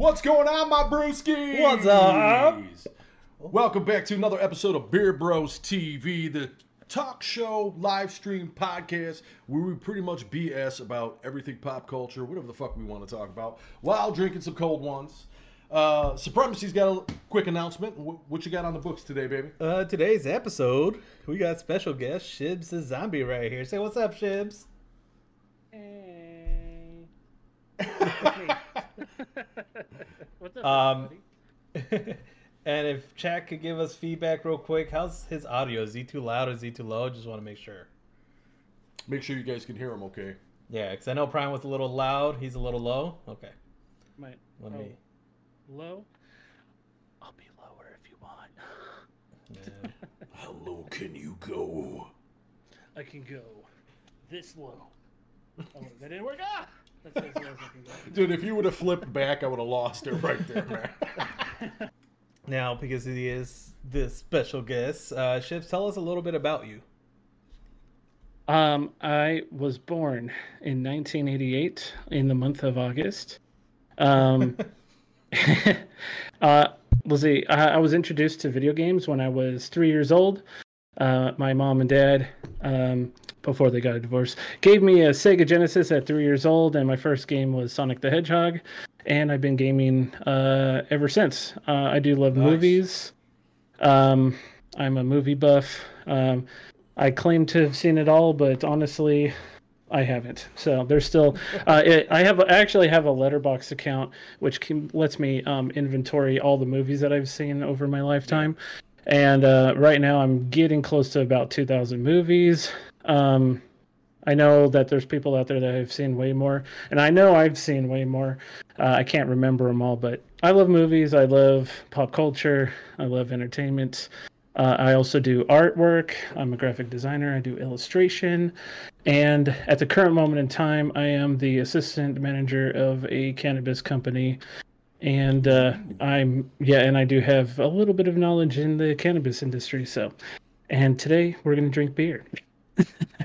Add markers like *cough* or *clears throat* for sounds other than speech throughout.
What's going on, my brewskis? What's up? Welcome back to another episode of Beer Bros TV, the talk show, live stream podcast where we pretty much BS about everything pop culture, whatever the fuck we want to talk about, while drinking some cold ones. Uh, Supremacy's got a quick announcement. Wh- What you got on the books today, baby? Uh, today's episode, we got special guest Shibs the Zombie right here. Say what's up, Shibs. Hey. *laughs* *laughs* What's up, Um, *laughs* and if Chat could give us feedback real quick, how's his audio? Is he too loud? Is he too low? Just want to make sure. Make sure you guys can hear him okay. Yeah, because I know Prime was a little loud. He's a little low. Okay, My, let oh, me. low. I'll be lower if you want. *laughs* Yeah. How low can you go? I can go this low. Oh, that didn't work. Ah! That's as low as I can go. Dude, if you would have flipped back, I would have lost it right there, man. *laughs* Now, because he is this special guest, uh, Shibs, tell us a little bit about you. Um, I was born in 1988 in the month of August. Um, *laughs* uh, let's see. I, I was introduced to video games when I was three years old. Uh, my mom and dad, um, before they got a divorce, gave me a Sega Genesis at three years old, and my first game was Sonic the Hedgehog. And I've been gaming uh, ever since. Uh, I do love Nice. movies. Um, I'm a movie buff. Um, I claim to have seen it all, but honestly, I haven't. So there's still. Uh, *laughs* it, I have I actually have a Letterboxd account which can, lets me um, inventory all the movies that I've seen over my lifetime, and uh, right now I'm getting close to about 2,000 movies. Um, I know that there's people out there that have seen way more, and I know I've seen way more. Uh, I can't remember them all, but I love movies. I love pop culture. I love entertainment. Uh, I also do artwork. I'm a graphic designer. I do illustration. And at the current moment in time, I am the assistant manager of a cannabis company. And uh, I'm, yeah, and I do have a little bit of knowledge in the cannabis industry. So, and today we're going to drink beer.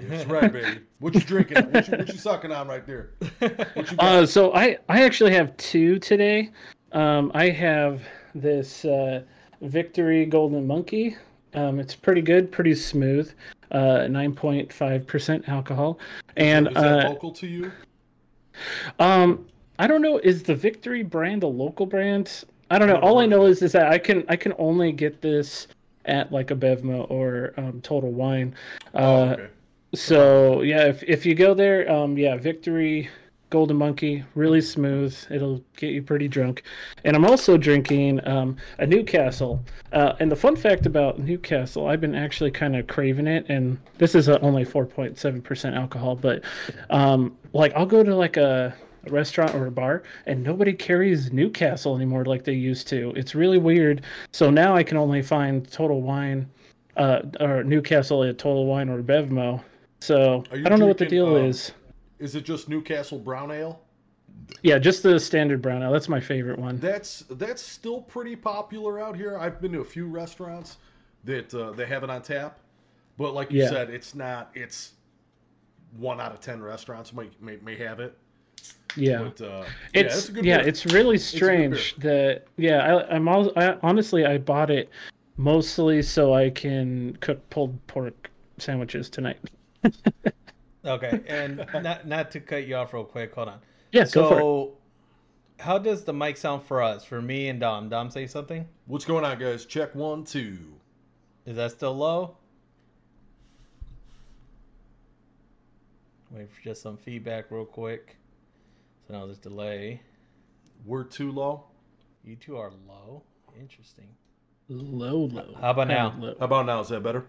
That's right, baby. What you drinking? What you, what you sucking on right there? What you got? Uh, so I, I actually have two today. Um, I have this uh, Victory Golden Monkey. Um, it's pretty good, pretty smooth. Uh, 9.5% alcohol. And Is that uh, local to you? um, I don't know. Is the Victory brand a local brand? I don't know. All I know is is that I can I can only get this at like a Bevmo or um, Total Wine. Uh, oh, okay. So yeah, if if you go there, um, yeah, Victory Golden Monkey, really smooth. It'll get you pretty drunk. And I'm also drinking um, a Newcastle. Uh, and the fun fact about Newcastle, I've been actually kind of craving it, and this is uh only 4.7% alcohol, but um, like I'll go to like a a restaurant or a bar and nobody carries Newcastle anymore like they used to. It's really weird. So now I can only find Total Wine uh, or Newcastle at Total Wine or Bevmo. So I don't know what the deal um, is. Is it just Newcastle Brown Ale? Yeah, just the standard brown ale. That's my favorite one. That's that's still pretty popular out here. I've been to a few restaurants that uh, they have it on tap, but like you Yeah. said, it's not. It's one out of ten restaurants may may, may have it. Yeah. But uh, yeah, it's it's yeah, beer. it's really good strange that yeah, I, I'm all, I, honestly I bought it mostly so I can cook pulled pork sandwiches tonight. *laughs* Okay, and not not to cut you off real quick. Hold on. Yeah, go for it. So, how does the mic sound for us? For me and Dom. Dom, say something. What's going on, guys? Check one, two. Is that still low? Wait for just some feedback real quick. So now there's delay. We're too low. You two are low. Interesting. Low, low. How about now? Kinda low. How about now? Is that better?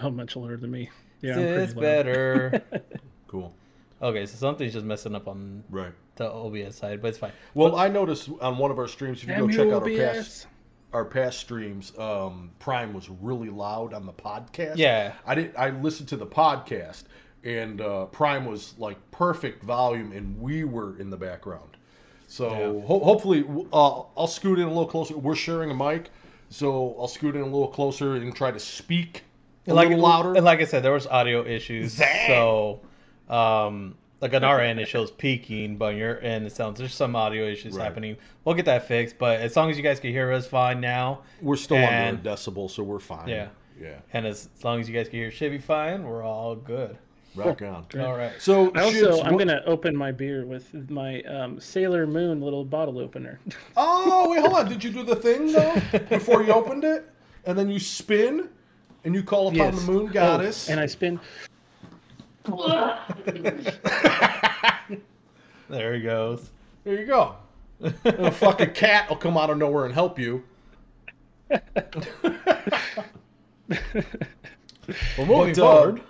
How much lower than me? Yeah, I'm it's pretty low. better. *laughs* Cool. okay, so something's just messing up on Right. the OBS side, but it's fine. Well, I noticed on one of our streams, if you go you, check out our past OBS. our past streams, um, Prime was really loud on the podcast. Yeah. I did. I listened to the podcast, and uh, Prime was like perfect volume, and we were in the background. So Yeah. ho- hopefully, uh, I'll scoot in a little closer. We're sharing a mic, so I'll scoot in a little closer and try to speak a like little louder. And like I said, there was audio issues, so um, like on our end, it shows peaking, but on your end, it sounds there's some audio issues Right. happening. We'll get that fixed, but as long as you guys can hear us fine now, We're still And- under a decibel, so we're fine. Yeah. Yeah. and as, as long as you guys can hear Chevy fine, we're all good. Rock on. *laughs* All right. So I also, Shibs, I'm what- gonna open my beer with my um, Sailor Moon little bottle opener. *laughs* Oh wait, hold on. Did you do the thing though before you opened it, and then you spin, and you call upon Yes. the moon goddess? Oh, and I spin. *laughs* There he goes. there you go. A fucking cat will come out of nowhere and help you. Well, moving But, uh, forward.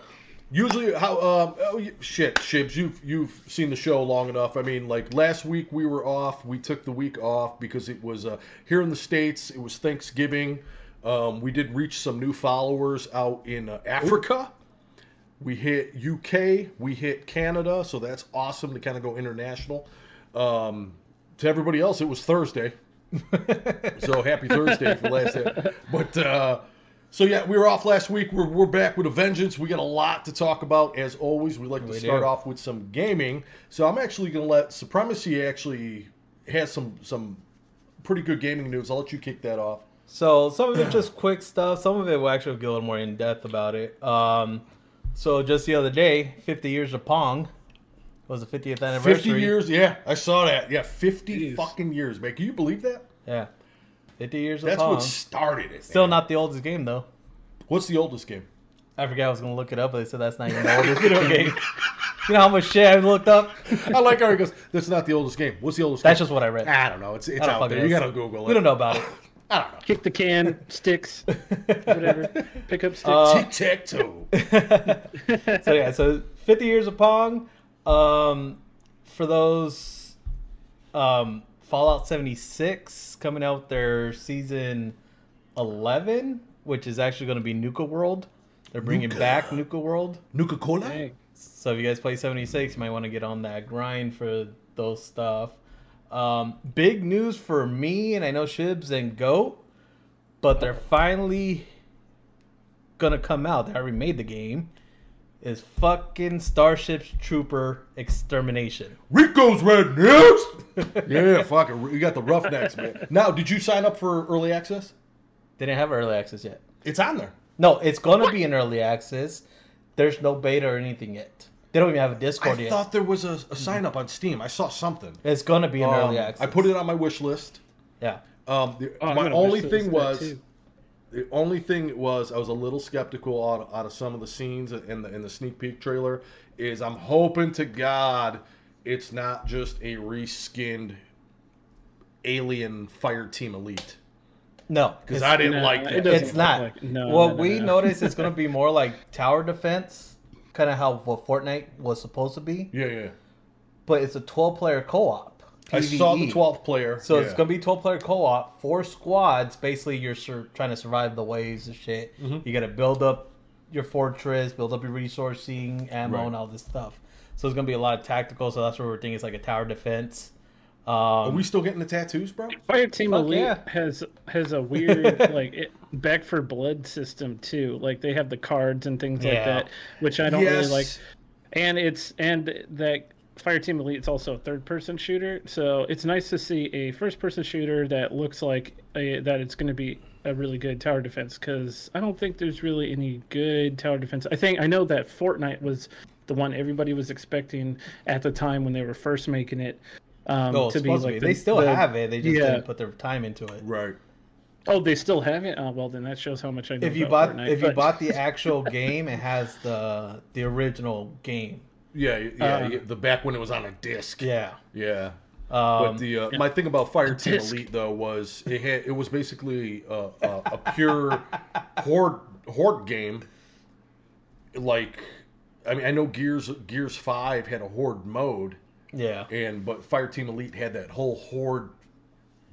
Usually, how um, oh shit, Shibs, you've you've seen the show long enough. I mean, like last week we were off. We took the week off because it was uh, here in the states. It was Thanksgiving. Um, we did reach some new followers out in uh, Africa. We hit UK. We hit Canada. So that's awesome to kind of go international. Um, to everybody else, it was Thursday. *laughs* so happy Thursday for last day. But uh, so yeah, we were off last week. We're, we're back with a vengeance. We got a lot to talk about as always. We like to We start do. off with some gaming. So I'm actually going to let Supremacy actually has some some pretty good gaming news. I'll let you kick that off. So some of it just *clears throat* quick stuff. Some of it will actually get a little more in depth about it. Um, so just the other day, 50 years of Pong was the 50th anniversary. 50 years, yeah, I saw that. Yeah, 50 Jeez. fucking years, man. Can you believe that? Yeah, 50 years of That's Pong. what started it. Still man. not the oldest game though. What's the oldest game? I forgot I was gonna look it up, but they said that's not even the *laughs* oldest video game. You know how much shit I've looked up? I like how he goes. That's not the oldest game. What's the oldest? That's game? just what I read. I don't know. It's it's don't out fucking there. You gotta Google it. We don't know about it. *laughs* I don't know. Kick the can, sticks, *laughs* whatever. Pick up sticks. Uh, Tic tac toe. so yeah, so 50 years of Pong. Um, for those, um, Fallout 76 coming out their season 11, which is actually going to be Nuka World. They're bringing Nuka. back Nuka World. Nuka Cola. Dang. So if you guys play 76, you might want to get on that grind for those stuff. Um, big news for me, and I know Shibs and Goat, but they're finally gonna come out. They already made the game. Is fucking Starship Trooper Extermination. Rico's Red News. *laughs* yeah, fuck it. You got the Roughnecks, man. Now, did you sign up for early access? They didn't have early access yet. It's on there. No, it's gonna be in early access. There's no beta or anything yet. They don't even have a Discord yet. I thought there was a, a sign up on Steam. I saw something. It's gonna be in early Um, access. I put it on my wish list. Yeah. Um, the, Oh, my only thing was too. The only thing was I was a little skeptical out, out of some of the scenes in the in the sneak peek trailer. Is I'm hoping to God it's not just a reskinned alien fire team elite No, because I didn't No, like it that. doesn't It's not. like- no, what no, no, we no. noticed is going to be *laughs* more like tower defense, kind of how what Fortnite was supposed to be, Yeah, yeah. but it's a 12 player co op. I saw the 12th player. So yeah. it's going to be 12 player co op, four squads. Basically, you're sur- trying to survive the waves and shit. Mhm. You got to build up your fortress, build up your resourcing, ammo, Right. and all this stuff. So it's going to be a lot of tactical. So that's what we're thinking. It's like a tower defense. Um, Are we still getting the tattoos, bro? Fire Team Fuck Elite yeah. has has a weird *laughs* like it, back for blood system too. Like they have the cards and things like Yeah. that, which I don't yes. really like. And it's and that Fire Team Elite it's also a third person shooter, so it's nice to see a first person shooter that looks like a, that it's going to be a really good tower defense because I don't think there's really any good tower defense. I think I know that Fortnite was the one everybody was expecting at the time when they were first making it. Um, oh, to be supposed to like be. the- they still the- have it. They just yeah. didn't put their time into it. Right. Oh, they still have it. Oh, well, then that shows how much I know. if you about bought Fortnite, if you bought the *laughs* actual game, it has the the original game. Yeah, yeah. Uh, yeah, the back when it was on a disc. Yeah. Yeah. Um, But the uh, my thing about Fire Team Disc. Elite though was it had it was basically a, a, a pure horde horde game. Like, I mean, I know Gears Gears Five had a horde mode, yeah. and but Fire Team Elite had that whole horde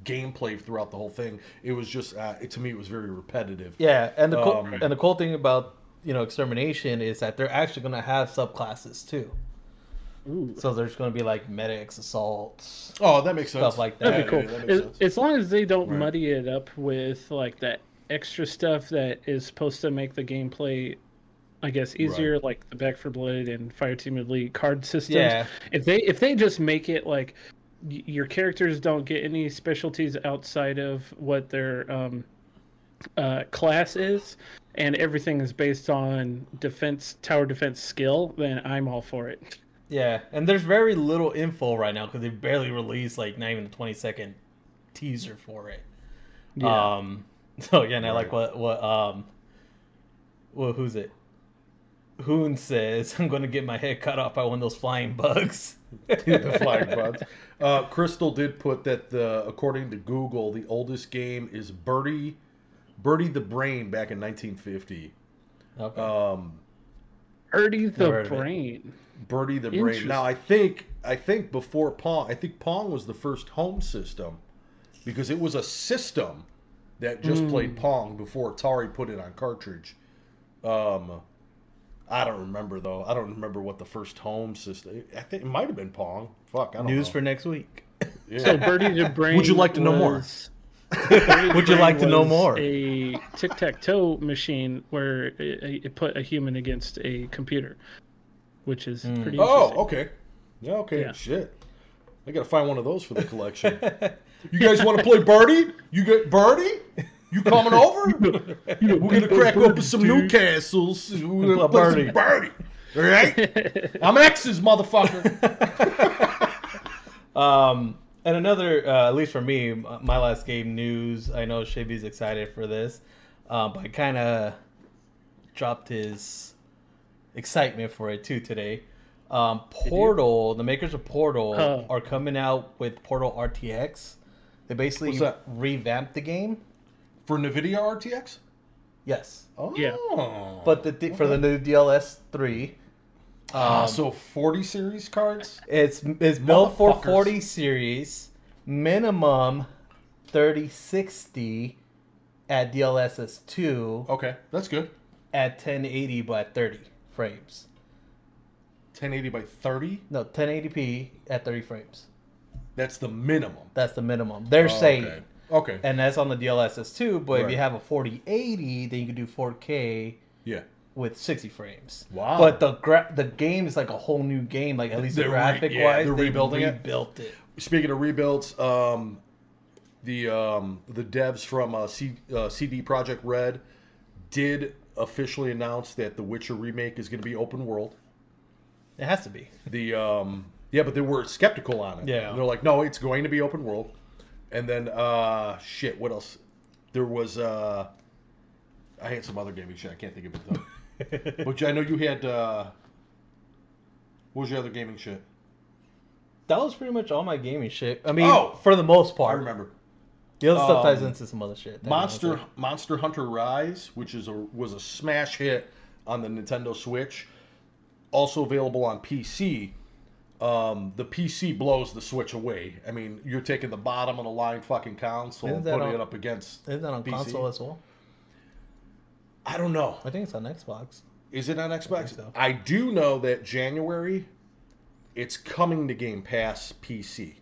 gameplay throughout the whole thing. It was just uh, it, to me it was very repetitive. Yeah, and the cool, Um, and the cool thing about you know extermination is that they're actually going to have subclasses too. Ooh, So there's going to be like medics, assaults. Oh, that makes sense. Stuff like that. that'd be cool. yeah, that as, as long as they don't Right. muddy it up with like that extra stuff that is supposed to make the gameplay I guess easier, like the Back for Blood and Fire Team Elite card systems. Yeah. If they if they just make it like your characters don't get any specialties outside of what their um, uh, class is, and everything is based on defense tower defense skill, then I'm all for it. Yeah, and there's very little info right now because they barely released like not even the 20 second teaser for it. Yeah. Um. *laughs* So again, I like what what um. Well, who's it? Hoon says, *laughs* "I'm going to get my head cut off by one of those flying bugs." *laughs* the flying bugs. Uh, Crystal did put that the according to Google, the oldest game is Birdie, Birdie the Brain back in 1950. Okay. Um, Erdy the Never heard of it. Brain. Birdie the Brain. Now I think I think before Pong, I think Pong was the first home system because it was a system that just Mm. played Pong before Atari put it on cartridge. Um, I don't remember though. I don't remember what the first home system. I think it might have been Pong. Fuck, I don't News know. for next week. *laughs* Yeah. So Birdie the Brain. Would you like to know more? Was- Birdie the Would you like to know more? A tic tac toe machine where it, it put a human against a computer, which is Hmm. pretty. Oh, okay. Yeah, okay. Yeah. Shit. I gotta find one of those for the collection. you guys want to play Birdie? You get Birdie? You coming over? *laughs* We're gonna crack open some Newcastles. We're gonna play birdie. some Birdie. All right? *laughs* I'm X's, motherfucker. *laughs* Um, and another, uh, at least for me, my last game news. I know Shaby's excited for this, um, but I kind of dropped his excitement for it too today. Um, Portal, the makers of Portal, Oh. are coming out with Portal RTX. They basically What's revamped the game. For NVIDIA RTX? Yes, Oh. Yeah. but the th- for the new DLS three, um, so 40 series cards? It's it's built for 40 series, minimum 3060 at DLSS 2 Okay, that's good. at 1080 by 30 frames. 1080 by 30? No, 1080p at 30 frames. That's the minimum. That's the minimum. They're Oh, saying. Okay. Okay. And that's on the DLSS 2, but if you have a 4080, then you can do 4K Yeah. With 60 frames. Wow. But the gra- the game is like a whole new game, like at least They're re- graphic yeah, wise, they're they rebuilding it. rebuilt it. Speaking of rebuilds, um, the um, the devs from uh, C, uh, CD Projekt Red did officially announce that the Witcher remake is going to be open world. It has to be. The um, yeah, but they were skeptical on it. Yeah. they're like, no, it's going to be open world. And then uh, shit, what else? There was uh, I had some other gaming shit. I can't think of it though. *laughs* but I know you had. Uh, what was your other gaming shit? That was pretty much all my gaming shit. I mean, Oh! for the most part. I remember. The other stuff ties Um, into some other shit. Monster Monster Hunter Rise, which is a was a smash hit on the Nintendo Switch, also available on PC. Um, the PC blows the Switch away. I mean, you're taking the bottom of the line fucking console and putting on- it up against. Isn't that on PC? console as well? I don't know. I think it's on Xbox. Is it on Xbox? so. I do know that January, it's coming to Game Pass PC.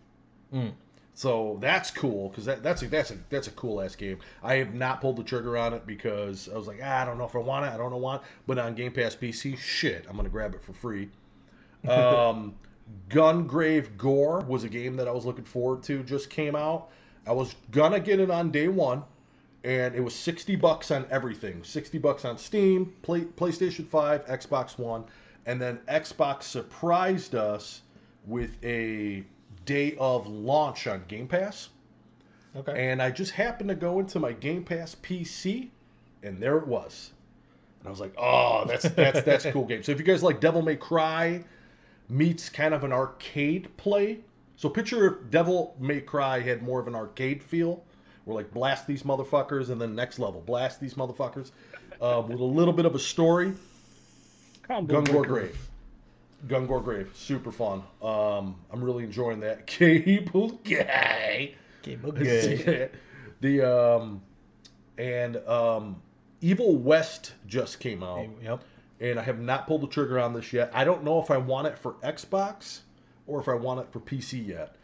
Mm. So that's cool because that, that's a, that's a that's a cool ass game. I have not pulled the trigger on it because I was like, ah, I don't know if I want it. I don't know want. But on Game Pass PC, shit, I'm gonna grab it for free. *laughs* Um, Gungrave Gore was a game that I was looking forward to. Just came out. I was gonna get it on day one, and it was sixty bucks on everything. Sixty bucks on Steam, Play, PlayStation Five, Xbox One, and then Xbox surprised us with a day of launch on Game Pass. Okay. And I just happened to go into my Game Pass PC, and there it was. And I was like, "Oh, that's that's *laughs* that's a cool game." So if you guys like Devil May Cry meets kind of an arcade play, so picture if Devil May Cry had more of an arcade feel, where like blast these motherfuckers, and then next level blast these motherfuckers, uh, with a little bit of a story. Combo Gungor breaker. Grave. Gungrave, super fun. Um, I'm really enjoying that. *laughs* Cable guy. Game of good. the um and um Evil West just came out Yep. and I have not pulled the trigger on this yet. I don't know if I want it for Xbox or if I want it for PC yet.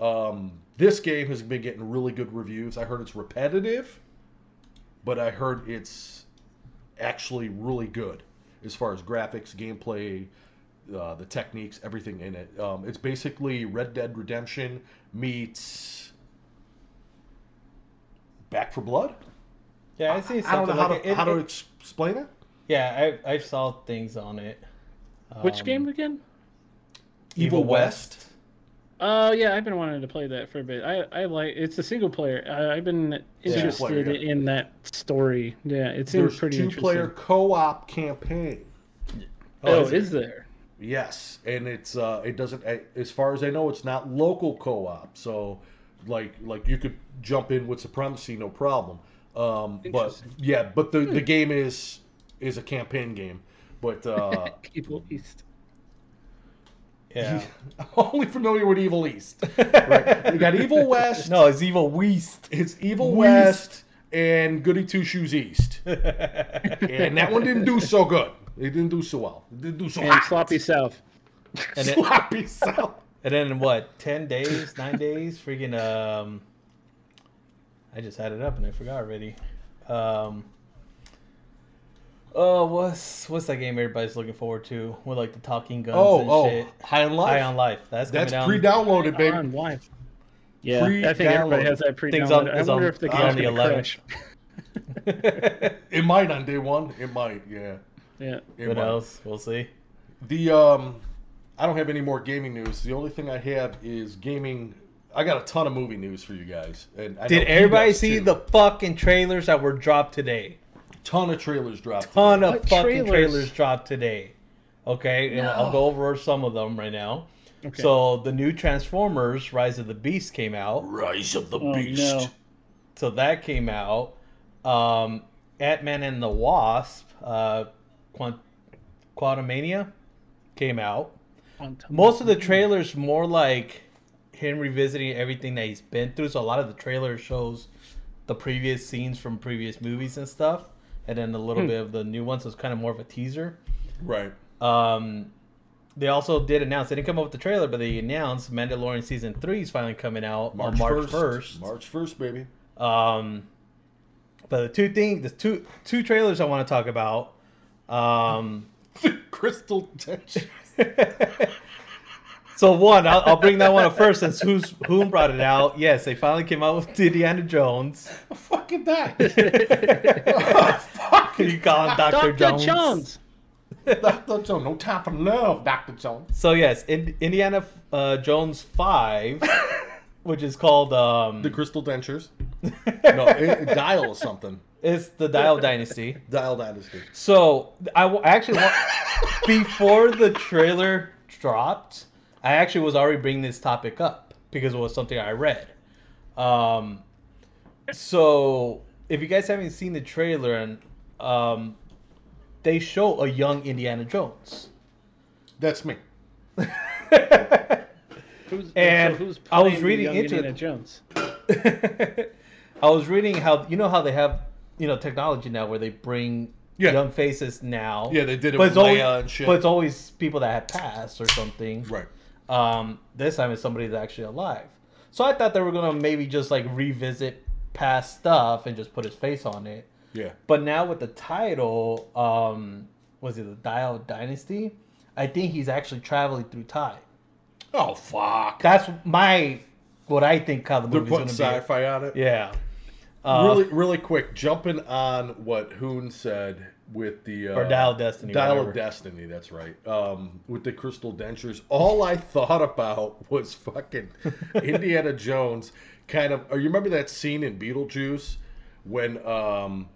Um this game has been getting really good reviews. I heard it's repetitive, but I heard it's actually really good. as far as graphics, gameplay, uh, the techniques, everything in it. Um, it's basically Red Dead Redemption meets Back for Blood. Yeah, I see I don't know something how like to it. how It- to explain it. Yeah, I I saw things on it. Which Um, game again? Evil West. Oh yeah, I've been wanting to play that for a bit. I, I like it's a single player. I, I've been Single interested player, yeah. in that story. Yeah, it seems There's pretty two player co-op campaign. Oh, is is, there? Yes, and it's uh, it doesn't as far as I know, it's not local co-op. So, like like you could jump in with Supremacy, no problem. Um, but yeah, but the Hmm. the game is is a campaign game. But uh, *laughs* Evil East. Yeah. *laughs* Only familiar with Evil East. *laughs* Right? You got Evil West. No, it's Evil West. It's Evil West. West and Goody Two Shoes East, *laughs* and that one didn't do so good. It didn't do so well. It didn't do so And hot. Sloppy South. And then, Sloppy South. and then in what? Ten days, nine days? Freaking um. I just had it up and I forgot already. Um. Oh, what's what's that game everybody's looking forward to with like the talking guns Oh, and oh, shit? High on Life. High on Life. That's coming That's down. pre-downloaded, baby. On live. Yeah, I think everybody has that pre-downloaded. on- I wonder on- if the on the 11th. crash. It might on day one. It might, yeah. Yeah. It Who might. knows? We'll see. The um, I don't have any more gaming news. The only thing I have is gaming. I got a ton of movie news for you guys. And I Did everybody see too. the fucking trailers that were dropped today? Ton of trailers dropped? Ton today. of What fucking trailers? trailers? dropped today. Okay, and I'll go over some of them right now. Okay. So the new Transformers: Rise of the Beast came out. Rise of the Oh, Beast. no. So that came out. Um, Ant Man and the Wasp, uh, Quant- Quantumania, came out. On Most of the trailers more like him revisiting everything that he's been through. So a lot of the trailer shows the previous scenes from previous movies and stuff, and then a little Hmm. bit of the new ones. So it's kind of more of a teaser. Right. Um, they also did announce. They didn't come up with the trailer, but they announced Mandalorian season three is finally coming out March on March 1st. first. March first, baby. Um, but the two things, the two two trailers I want to talk about. Um, *laughs* Crystal Tension. *laughs* so one, I'll, I'll bring that one up first since who's who brought it out. Yes, they finally came out with Indiana Jones. Fucking that. *laughs* *laughs* you call him Doctor Dr. Jones. Jones. Dr. Jones. No time for love, Dr. Jones. So yes, in, Indiana uh, Jones five, *laughs* which is called um, The Crystal Dentures. No, it, Dial or something. it's the Dial Dynasty. Dial Dynasty. So I w- I actually want before the trailer dropped, I actually was already bringing this topic up because it was something I read. Um, so if you guys haven't seen the trailer and um, they show a young Indiana Jones. That's me. *laughs* Who's, And so who's I was playing the reading young into Indiana. Jones. *laughs* I was reading how you know how they have you know technology now where they bring Yeah. young faces now. Yeah, they did it but with it's always, Leia and shit. But it's always people that have passed or something. Right. Um, this time it's somebody that's actually alive. So I thought they were gonna maybe just like revisit past stuff and just put his face on it. Yeah. But now with the title, um, was it the Dial Dynasty? I think he's actually traveling through time. Oh fuck. That's my what I think how the They're movie's putting gonna sci-fi on it. Yeah. Uh, really, really quick, jumping on what Hoon said with the uh, Or Dial of Destiny, Dial whatever. of Destiny. That's right. Um, with the crystal dentures, all I thought about *laughs* was fucking Indiana Jones. Kind of. Or you remember that scene in Beetlejuice when um,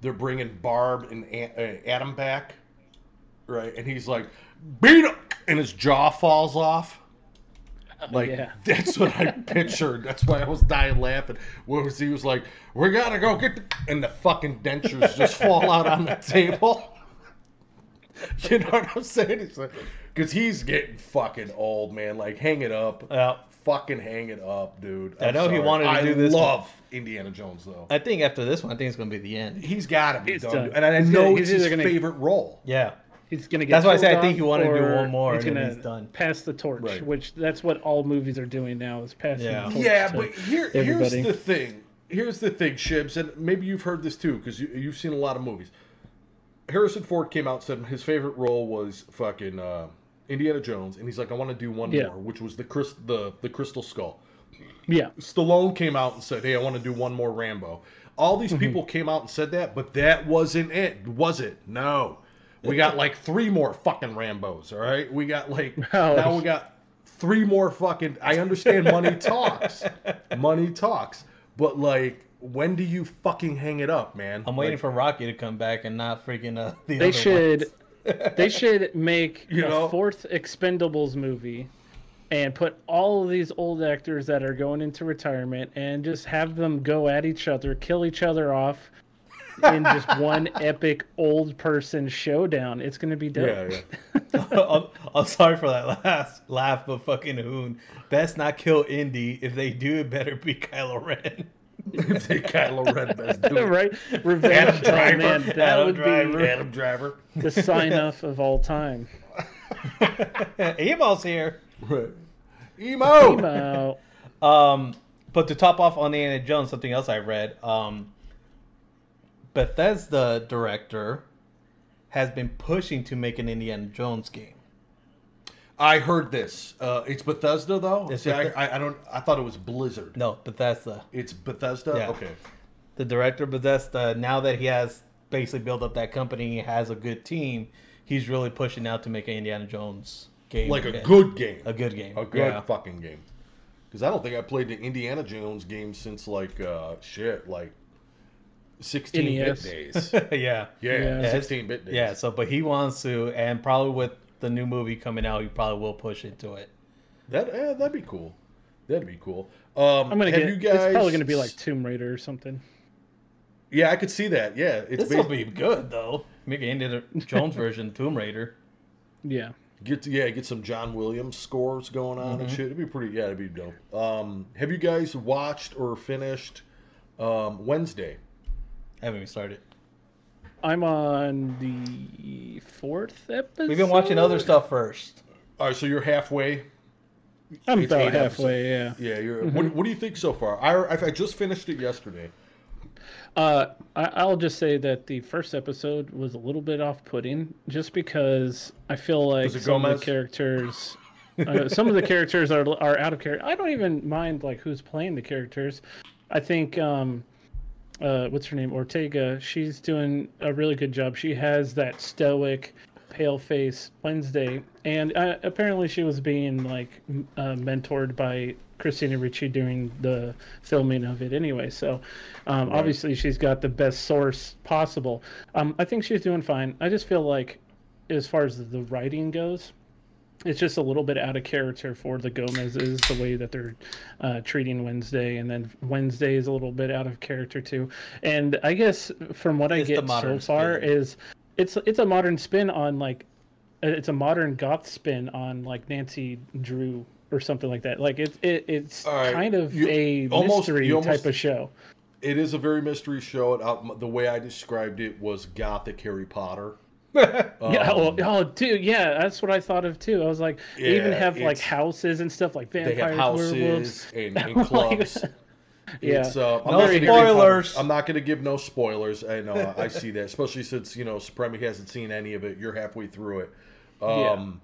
they're bringing Barb and A- uh, Adam back, right? And he's like, "Beat him," and his jaw falls off. *laughs* Like yeah. *laughs* that's what I *laughs* pictured. That's why I was dying laughing. Was he was like, "We gotta go get," the... and the fucking dentures just fall out on the table. you know what I'm saying? It's like, because he's getting fucking old, man. Like, hang it up, Yeah. fucking hang it up, dude. I I'm know he wanted to I do this- Love Indiana Jones though. I think after this one, I think it's gonna be the end. He's got to be He's done, done. and I He's know gonna- it's his gonna- favorite role. Yeah. He's gonna get. That's why I said I think he wanted to do one more He's and gonna he's done. pass the torch, Right. which that's what all movies are doing now is passing Yeah. the torch. Yeah, to but here, here's the thing. Here's the thing, Shibs, and maybe you've heard this too because you, you've seen a lot of movies. Harrison Ford came out and said his favorite role was fucking uh, Indiana Jones, and he's like, I want to do one Yeah. more, which was the Chris, the the Crystal Skull. Yeah. Stallone came out and said, "Hey, I want to do one more Rambo." All these Mm-hmm. people came out and said that, but that wasn't it, was it? No, we got like three more fucking Rambos. All right, we got like *laughs* now we got three more fucking. I understand money talks, money talks, but like, when do you fucking hang it up, man? I'm waiting Like, for Rocky to come back and not freaking uh, the They other should ones. *laughs* they should make You a know? fourth Expendables movie and put all of these old actors that are going into retirement and just have them go at each other, kill each other off in just one epic old person showdown. It's gonna be dope. yeah, yeah. *laughs* I'm, I'm sorry for that last laugh, but fucking Hoon. Best not kill Indy. If they do, it better be Kylo Ren. if they Kylo Ren best do it. *laughs* right? Revenge. Adam oh, Driver. man, that Adam would Driver. Adam Driver. the sign off of all time. *laughs* Emo's here. Right. Emo. Emo. Um, but to top off on Indiana Jones, something else I read. Um, Bethesda director has been pushing to make an Indiana Jones game. I heard this. Uh, it's Bethesda though. It's See, I, Beth- I, I don't. I thought it was Blizzard. No, Bethesda. It's Bethesda. Yeah. Okay. The director of Bethesda, now that he has basically built up that company, he has a good team, he's really pushing out to make an Indiana Jones game. Like a good game. a good game. A good Yeah. fucking game. Because I don't think I played the Indiana Jones game since like uh, shit like sixteen bit *laughs* days. yeah. Yeah, Yeah. sixteen bit days. Yeah, so but he wants to, and probably with the new movie coming out, he probably will push into it. that eh, that'd be cool. That'd be cool. Um, I'm gonna have get. you guys? It's probably gonna be like Tomb Raider or something. Yeah, I could see that. Yeah, it's This will be good though. Make an Indiana Jones version Tomb Raider. Yeah. Get to, yeah, get some John Williams scores going on Mm-hmm. and shit. It'd be pretty. Yeah, it'd be dope. Um, have you guys watched or finished um, Wednesday? Haven't even started. I'm on the fourth episode. We've been watching other stuff first. All right, so you're halfway. I'm It's about eight halfway. Yeah. Yeah, you're. Mm-hmm. What, what do you think so far? I I just finished it yesterday. Uh, I, I'll just say that the first episode was a little bit off-putting, just because I feel like Was it some of the characters, *laughs* uh, some of the characters are are out of character. I don't even mind like who's playing the characters. I think um, uh, what's her name, Ortega. She's doing a really good job. She has that stoic, pale face Wednesday, and uh, apparently she was being like uh, mentored by Christina Ricci during the filming of it anyway. So um, obviously she's got the best source possible. Um, I think she's doing fine. I just feel like, as far as the writing goes. It's just a little bit out of character for the Gomez's, the way that they're uh, treating Wednesday, and then Wednesday is a little bit out of character too. And I guess from what I It's the get so modern far spin. is it's it's a modern spin on like uh, it's a modern goth spin on like Nancy Drew or something like that. Like it's it, it's All right, kind of you- a almost- mystery almost- type of show. It is a very mystery show. It out, the way I described it was gothic Harry Potter. *laughs* yeah, Um, well, oh, dude, yeah, that's what I thought of too. I was like, they even have like houses and stuff like They vampires, have werewolves. houses and, *laughs* and clubs. *laughs* Yeah. It's, uh, I'm No not gonna give- spoilers. I'm not going to give no spoilers. I know. I see that, especially since you know Supremi hasn't seen any of it. You're halfway through it. Um,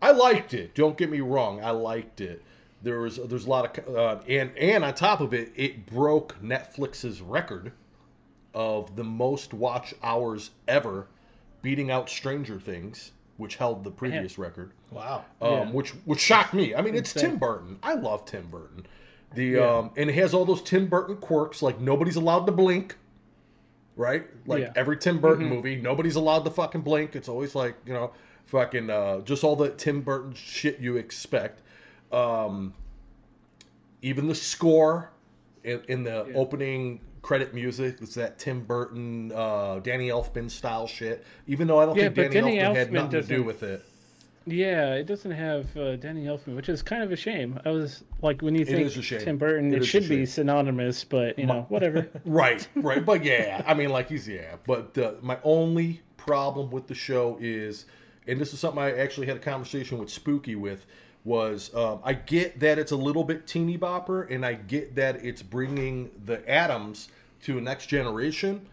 I liked it. Don't get me wrong. I liked it. There was there's a lot of uh, and and on top of it, it broke Netflix's record of the most watch hours ever, beating out Stranger Things, which held the previous record wow. um, Yeah. which which shocked me. I mean, it's Insane. Tim Burton. I love Tim Burton. The Yeah. um, and it has all those Tim Burton quirks, like nobody's allowed to blink, right? Like Yeah. every Tim Burton Mhm. movie, nobody's allowed to fucking blink. It's always like you know, fucking uh, just all the Tim Burton shit you expect. Um, even the score in, in the Yeah. opening credit music is that Tim Burton, uh, Danny Elfman style shit. Even though I don't Yeah, think Danny, Danny Elfman had nothing to do with it. Yeah, it doesn't have uh, Danny Elfman, which is kind of a shame. I was like, when you think is a shame. Tim Burton, It it, should be synonymous, but you know, whatever. *laughs* Right, right. But yeah, I mean, like he's yeah. But uh, my only problem with the show is, and this is something I actually had a conversation with Spooky with, was um, I get that it's a little bit teeny bopper, and I get that it's bringing the Addams to a next generation.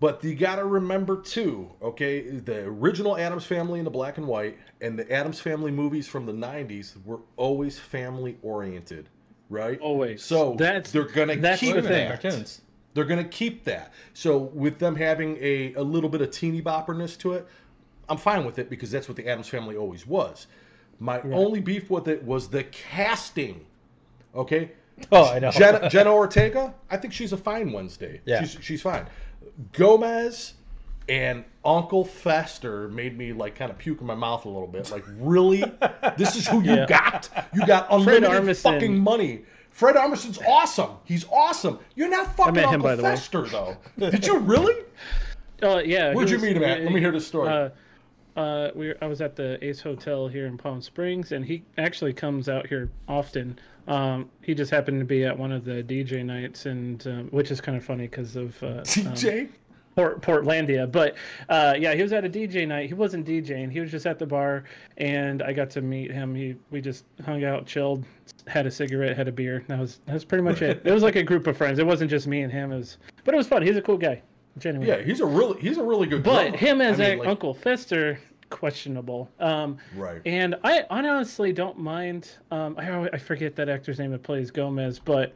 But you got to remember too, okay, the original Addams Family in the black and white and the Addams Family movies from the '90s were always family oriented, right? Always. So That's- they're gonna that's keep the thing. that. Cartoons. They're gonna keep that. So with them having a, a little bit of teeny bopperness to it, I'm fine with it because that's what the Addams family always was. My only beef with it was the casting. Okay? *laughs* Oh, I know. Jenna, Jenna Ortega, I think she's a fine Wednesday. Yeah. She's, she's fine. Gomez and Uncle Fester made me like kind of puke in my mouth a little bit. Like, really? *laughs* this is who you Yeah. got? You got unlimited fucking money. Fred Armisen's awesome. He's awesome. You're not fucking him, Uncle way. Fester, though. Did you really? Oh *laughs* yeah. Where'd you was- meet him at? Let me hear the story. Uh, uh, we were, I was at the Ace Hotel here in Palm Springs, and he actually comes out here often. Um, he just happened to be at one of the DJ nights, and um, which is kind of funny because of uh, um, Port, Portlandia. But uh, yeah, he was at a DJ night. He wasn't DJing. He was just at the bar, and I got to meet him. He we just hung out, chilled, had a cigarette, had a beer. That was that was pretty much it. It was like a group of friends. It wasn't just me and him. It was, but it was fun. He's a cool guy, yeah, he's a really he's a really good But drummer. him as I mean, a like- Uncle Fester, questionable. Um, Right. and I, I honestly don't mind. Um, I always, I forget that actor's name that plays Gomez, but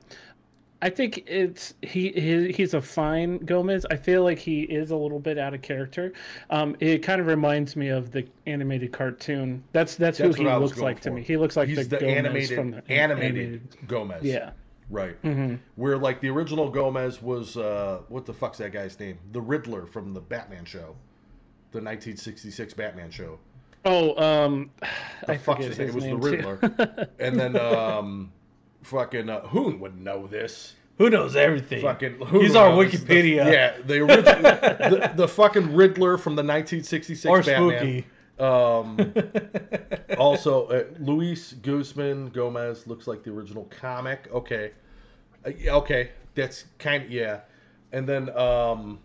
I think it's he, he he's a fine Gomez. I feel like he is a little bit out of character. Um, it kind of reminds me of the animated cartoon. That's that's, That's who he what I was looks like to me. He looks like he's the, the, Gomez animated from the animated, Gomez. Yeah. Right. hmm Where like the original Gomez was uh what the fuck's that guy's name? The Riddler from the Batman show. The 1966 Batman show. Oh, um, The I fuck's forget his name? his It was the name Riddler. *laughs* and then um fucking uh, Hoon would know this. Who knows everything? Fucking Hoon He's would our know. The- Wikipedia. yeah, the original *laughs* the, the fucking Riddler from the 1966 or Batman. spooky. Um *laughs* also uh, Luis Guzman Gomez looks like the original comic. Okay. Uh, okay, that's kind of yeah. And then um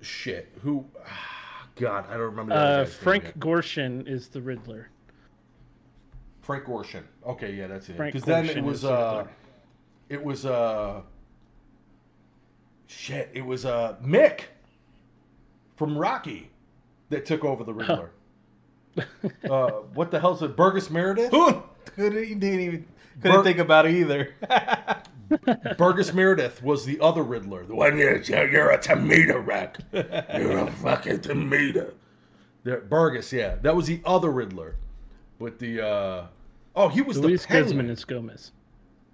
shit, who *sighs* God, I don't remember uh, name Frank yet. Gorshin is the Riddler. Frank Gorshin. Okay, yeah, that's it. Because then it was uh it was uh shit, it was uh Mick from Rocky that took over the Riddler. uh what the hell's it? Burgess Meredith? Who couldn't, he didn't even couldn't Bur- think about it either. *laughs* Burgess Meredith was the other Riddler. The one you're, you're a tomato wreck. You're a fucking tomato. Yeah, Burgess, yeah. That was the other Riddler. With the uh Oh, he was Luis the penguin. Guzman is Gomez.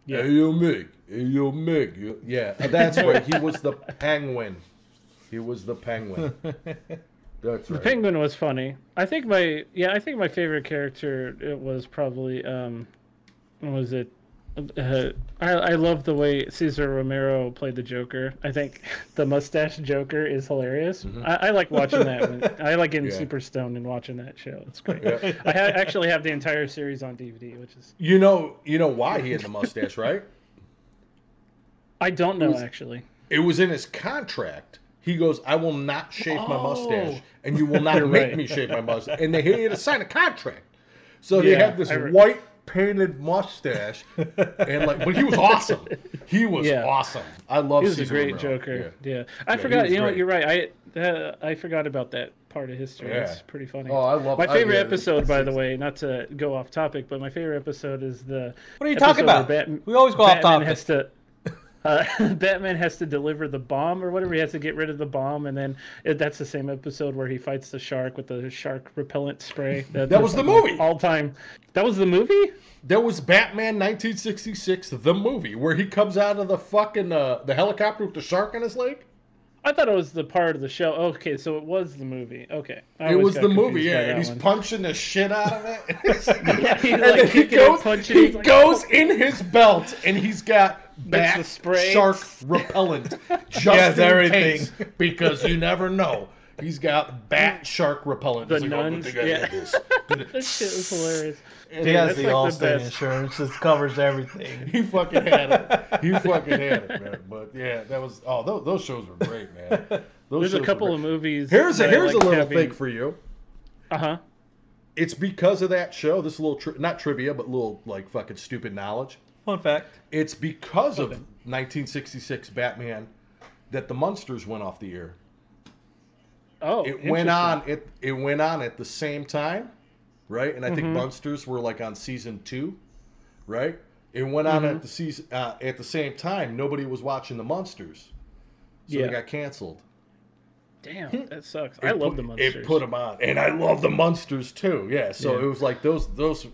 Yeah. Hey yo Mick. Hey yo Mick. You- Yeah, that's right. He was the *laughs* penguin. He was the penguin. *laughs* That's right. Penguin was funny. I think my yeah, I think my favorite character it was probably um, what was it? Uh, I I love the way Cesar Romero played the Joker. I think *laughs* the mustache Joker is hilarious. I, I like watching that. When, *laughs* I like getting Mm-hmm. Yeah. super stoned and watching that show. It's great. Yeah. I ha- actually have the entire series on DVD, which is You know, you know why he had the mustache, right? I don't know was- actually. It was in his contract. He goes, "I will not shave my Oh. mustache, and you will not *laughs* make right. me shave my mustache." And they had to sign a contract, so they Yeah, had this re- white painted mustache, and like, but he was awesome. He was Yeah. awesome. I love. He was a great Romero. Joker. Yeah, Yeah. I forgot. You know what? You're right. I uh, I forgot about that part of history. Yeah. It's pretty funny. Oh, I love My favorite episode, by the *laughs* way, not to go off topic, but my favorite episode is the. What are you talking about? we always go off topic. has to. Uh, *laughs* Batman has to deliver the bomb or whatever. He has to get rid of the bomb, and then it, that's the same episode where he fights the shark with the shark repellent spray. *laughs* That was the movie. All time. That was the movie. There was Batman 1966, the movie, where he comes out of the fucking uh, the helicopter with the shark on his leg. I thought it was the part of the show. Okay, so it was the movie. Okay, I It was the movie, yeah, and he's one. punching the shit out of it. *laughs* *laughs* Yeah, he's and like then he goes, punching, he like, oh. goes in his belt, and he's got bat shark repellent *laughs* just Yes, in everything. case, because you never know. He's got bat shark repellent. The like, oh, nuns, thing I yeah. did this. *laughs* That shit was *laughs* hilarious. He has the like the Allstate insurance. It covers everything. *laughs* He fucking had it. He fucking had it, man. But yeah, that was oh those, those shows were great, man. Those There's a couple of movies. Here's a that I here's a little having- thing for you. Uh huh. It's because of that show. This little tri- not trivia, but little like fucking stupid knowledge. Fun fact. It's because of Okay. 1966 Batman that the Munsters went off the air. Oh, It went on it it went on at the same time, right? And I think Mhm. Munsters were like on season two, right? It went on Mhm. at the season uh, at the same time. Nobody was watching the Munsters, so Yeah. they got canceled. Damn, that sucks. It I love put- the monsters. It put them on, and I love the Munsters too. Yeah, so Yeah. it was like those those.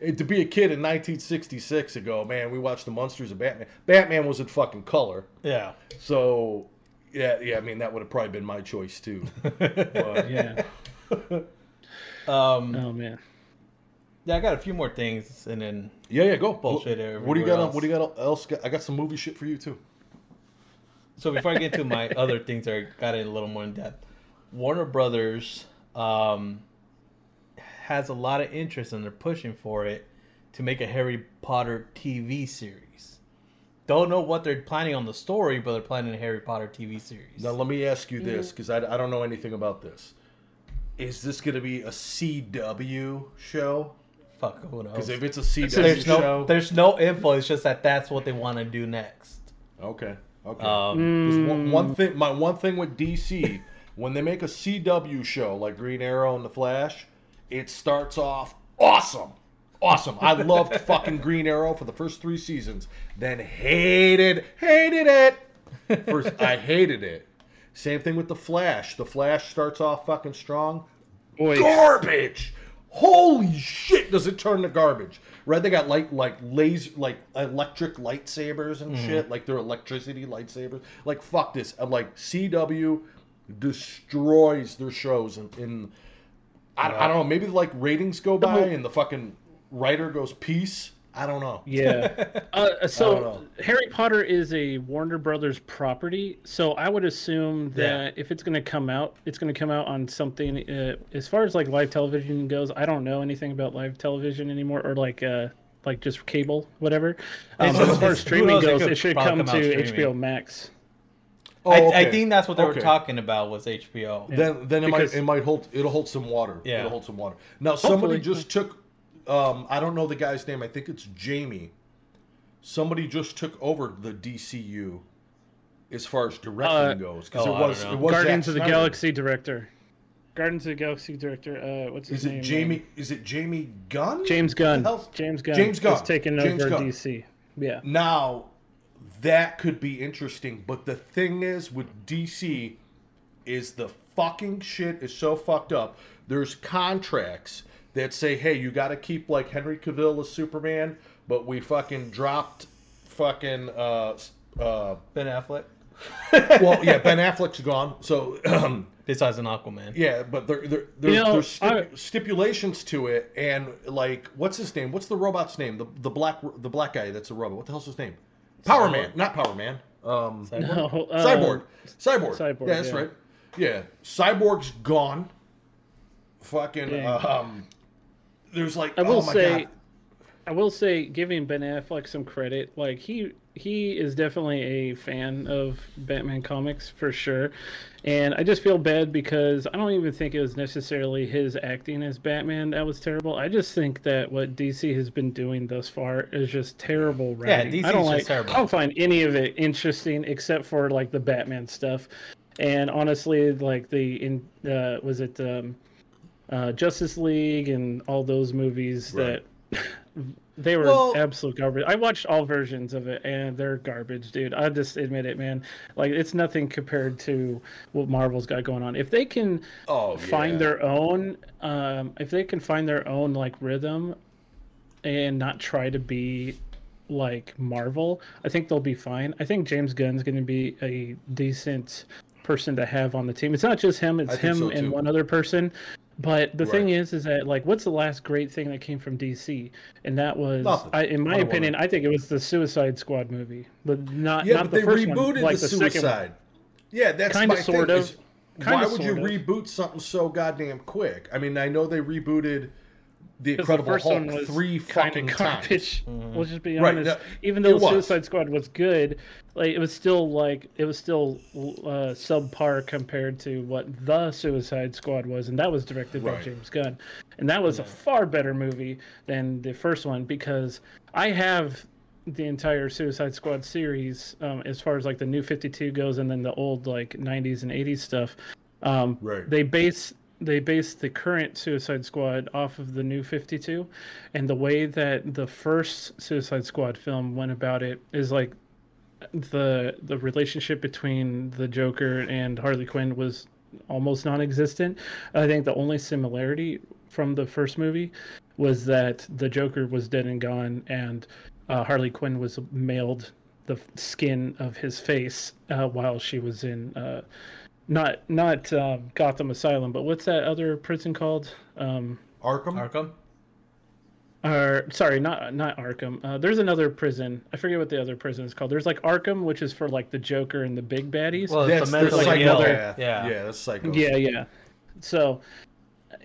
it- to be a kid in 1966 ago, man, we watched the Munsters of Batman. Batman was in fucking color, Yeah. so yeah, yeah. I mean, that would have probably been my choice too. *laughs* But, Yeah. Um, Oh man. yeah, I got a few more things, and then yeah, yeah. Go Bullshit What do you everywhere got? on- else. What do you got else? I got some movie shit for you too. So before I get to my *laughs* other things, I got in a little more in depth. Warner Brothers um, has a lot of interest, and they're pushing for it to make a Harry Potter TV series. Don't know what they're planning on the story, but they're planning a Harry Potter TV series. Now let me ask you this, because I, I don't know anything about this. Is this going to be a CW show? Fuck, who knows? Because if it's a CW there's no, show, there's no info. It's just that that's what they want to do next. okay, okay. Um, 'Cause one, Mm. one thing, my one thing with DC, *laughs* when they make a CW show like Green Arrow and the Flash, it starts off awesome, awesome. I loved fucking Green Arrow for the first three seasons, then hated, hated it. First, I hated it. Same thing with the Flash. The Flash starts off fucking strong, Boy. garbage. Holy shit, does it turn to garbage? Right? They got like like laser like electric lightsabers and mm-hmm. shit, like they're electricity lightsabers. Like fuck this. I'm like CW destroys their shows in, in I, I don't know, maybe like ratings go by and the fucking writer goes peace. I don't know. Yeah. *laughs* Uh, so know. Harry Potter is a Warner Brothers property, so I would assume that if it's going to come out, it's going to come out on something. Uh, as far as like live television goes, I don't know anything about live television anymore, or like uh, like just cable, whatever. Um, It's- as far as streaming knows, it goes, could it should come come to streaming. HBO Max. Oh, I, I think that's what they were talking about was HBO. Then then it Because- might it might hold it'll hold some water. Yeah. It'll hold some water. Now somebody just took um I don't know the guy's name. I think it's Jamie. Somebody just took over the DCU as far as directing Uh, goes because oh, it was it was Guardians Zack of the Snyder. Galaxy director. Guardians of the Galaxy director. Uh, what's his Is name? it Jamie? Is it Jamie Gunn? James Gunn. James Gunn. James Gunn. is taking James over Gunn. DC. Yeah. Now, that could be interesting, but the thing is with DC is the fucking shit is so fucked up. There's contracts that say, "Hey, you got to keep like Henry Cavill as Superman, but we fucking dropped fucking uh uh Ben Affleck, *laughs* well, yeah, Ben Affleck's gone. So *clears throat* um, besides an Aquaman. yeah, but there there there's, You know, there's stip- I- stipulations to it and like what's his name? What's the robot's name? The the black the black guy that's a robot. What the hell's his name? Power Cyborg. Man, not Power Man. Um, No, uh, Cyborg. Cyborg. Cyborg, Yeah, that's yeah. right. Yeah, Cyborg's gone. Fucking. Um, there's like. I will oh my say, God. I will say, giving Ben Affleck some credit, like he he is definitely a fan of Batman comics for sure, and I just feel bad because I don't even think it was necessarily his acting as Batman that was terrible. I just think that what DC has been doing thus far is just terrible Yeah, writing. DC I don't is like. terrible. I don't find any of it interesting except for like the Batman stuff, and honestly, like the in uh, was it. Um, uh, Justice League and all those movies Right. that *laughs* they were Well- absolute garbage. I watched all versions of it and they're garbage, dude. I just admit it, man. Like it's nothing compared to what Marvel's got going on. If they can Oh, find yeah. their own, um, if they can find their own like rhythm and not try to be like Marvel, I think they'll be fine. I think James Gunn's going to be a decent person to have on the team. It's not just him; it's him so, and one other person. But the thing is, is that like, what's the last great thing that came from DC? And that was, I, in my Wonder opinion, Woman. I think it was the Suicide Squad movie, but not Yeah, not but the they first rebooted one, like the, one. Suicide. Yeah, that's Kinda, my sort thing, of. Why would you of. reboot something so goddamn quick? I mean, I know they rebooted the 'Cause the Incredible first Hulk one was three kind fucking of times. garbage. *laughs* We'll just be Right, honest. that- Even it though was. Suicide Squad was good, like it was still like it was still uh, subpar compared to what the Suicide Squad was, and that was directed by Right. James Gunn, and that was a far better movie than the first one because I have the entire Suicide Squad series, um, as far as like the new Fifty Two goes, and then the old like '90s and '80s stuff. Um, Right. They base they based the current Suicide Squad off of the new 52, and the way that the first Suicide Squad film went about it is like the the relationship between the Joker and Harley Quinn was almost non-existent. I think the only similarity from the first movie was that the Joker was dead and gone, and uh, Harley Quinn was mailed the skin of his face uh, while she was in uh, not not um, Gotham Asylum, but what's that other prison called? Um, Arkham. Arkham. or sorry, not not Arkham. Uh, there's another prison. I forget what the other prison is called. There's like Arkham, which is for like the Joker and the big baddies. Well, That's it's a the mentally psycho- ill. psychopath. Yeah. yeah, that's psycho. Yeah, yeah. So,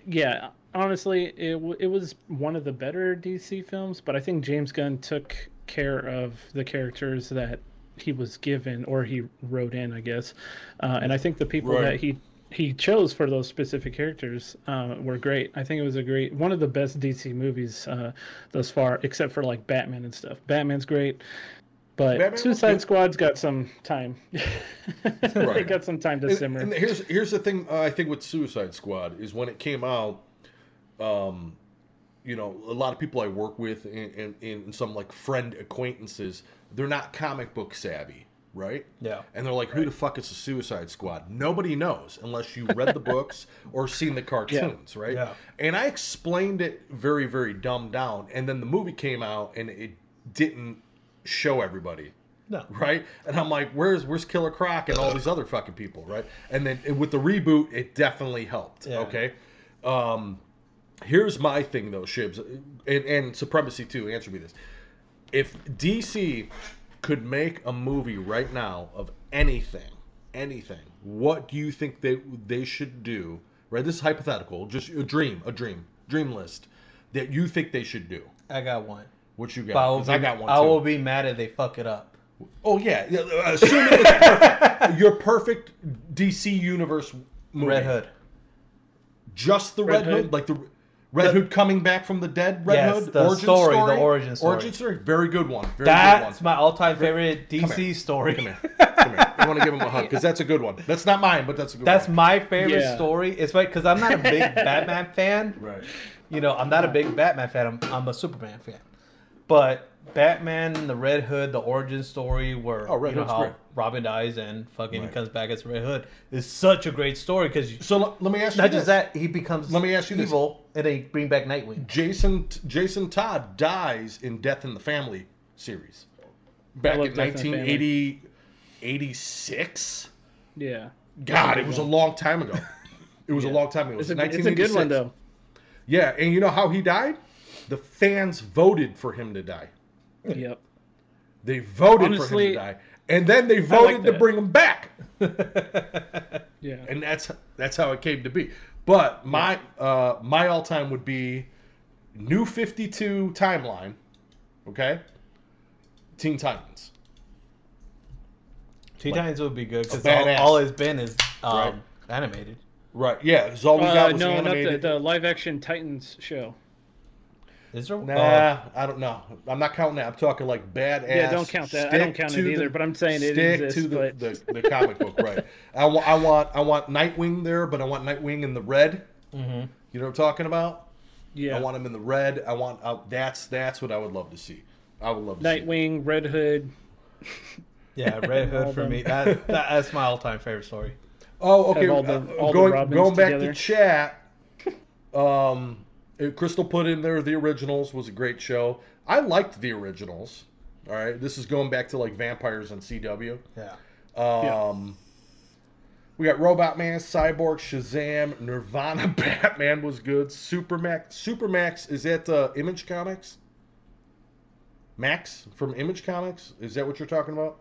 yeah, honestly, it w- it was one of the better DC films, but I think James Gunn took care of the characters that he was given or he wrote in, I guess. Uh, and I think the people Right. that he he chose for those specific characters uh, were great. I think it was a great one of the best DC movies uh, thus far, except for like Batman and stuff. Batman's great. But Batman Suicide. Squad's got some time. *laughs* they got some time to And, simmer. and here's here's the thing uh, I think with Suicide Squad is when it came out, um, you know, a lot of people I work with and, and, and some like friend acquaintances, they're not comic book savvy, right? Yeah. And they're like, who the fuck is the Suicide Squad? Nobody knows unless you read the *laughs* books or seen the cartoons, right? Yeah. And I explained it very, very dumbed down. And then the movie came out and it didn't show everybody No. right? And I'm like, where's where's Killer Croc and all these other fucking people, right? And then with the reboot, it definitely helped. Yeah. Okay. Um, here's my thing though, Shibs, and, and Supremacy too. Answer me this: If DC could make a movie right now of anything, anything, what do you think they they should do? Right? This is hypothetical, just a dream, a dream, dream list that you think they should do. I got one. What you But I got? be, I got one. I too. will be mad if they fuck it up. Oh yeah, yeah, uh, assuming it's perfect. your perfect DC universe movie. Red Hood. just the Red, Red Hood? Hood? like the Red The- Hood coming back from the dead. Red Yes, Hood the story, the origin story. origin story. Very good one. Very That's good one. my all-time favorite DC here. story. Come here, come here. I want to give him a hug because that's a good one. That's not mine, but that's a good That's one. my favorite Yeah. story. It's right because I'm not a big *laughs* Batman fan. right. You know, I'm not a big Batman fan. I'm, I'm a Superman fan. But Batman, and the Red Hood, the origin story where Oh, Red you know Hood's how great. Robin dies and fucking Right. he comes back as Red Hood is such a great story because So l- let me ask you not this. just that he becomes Let me ask you this. evil and they bring back Nightwing. Jason Jason Todd dies in Death in the Family series back love in Death in the Family. 1980 86. yeah. God, it was a long time ago. It was a *laughs* long time ago. It was It's a, it's a good one though. Yeah, and you know how he died? The fans voted for him to die. Yep. They voted for him to die, and then they voted to bring him back, *laughs* Yeah. and that's that's how it came to be. But my uh, my all time would be New Fifty Two timeline, okay? Teen Titans. Teen Titans would be good because badass. all, all it's been is um, Right. animated. Right? Yeah, because all we Uh, got was no, not the, the live action Titans show. Is there? One? Nah, I don't know. I'm not counting that. I'm talking like badass. Yeah, don't count that. I don't count it either, but I'm saying it stick exists, to the, but- the, the comic book, right? I want I want I want Nightwing there, but I want Nightwing in the red. hmm You know what I'm talking about? Yeah. I want him in the red. I want uh, that's that's what I would love to see. I would love to see. Nightwing, Red Hood. Yeah, Red *laughs* Hood for them. me. That, that that's my all-time favorite story. Oh, okay. All the- uh, all the going Robins going back to chat. Um, uh, Crystal put in there the originals was a great show. I liked the originals. All right, this is going back to like vampires on CW. Yeah. Um, we got Robot Man, Cyborg, Shazam, Nirvana, *laughs* Batman was good. Supermax, Supermax is that uh, Image Comics? Max from Image Comics? Is that what you're talking about?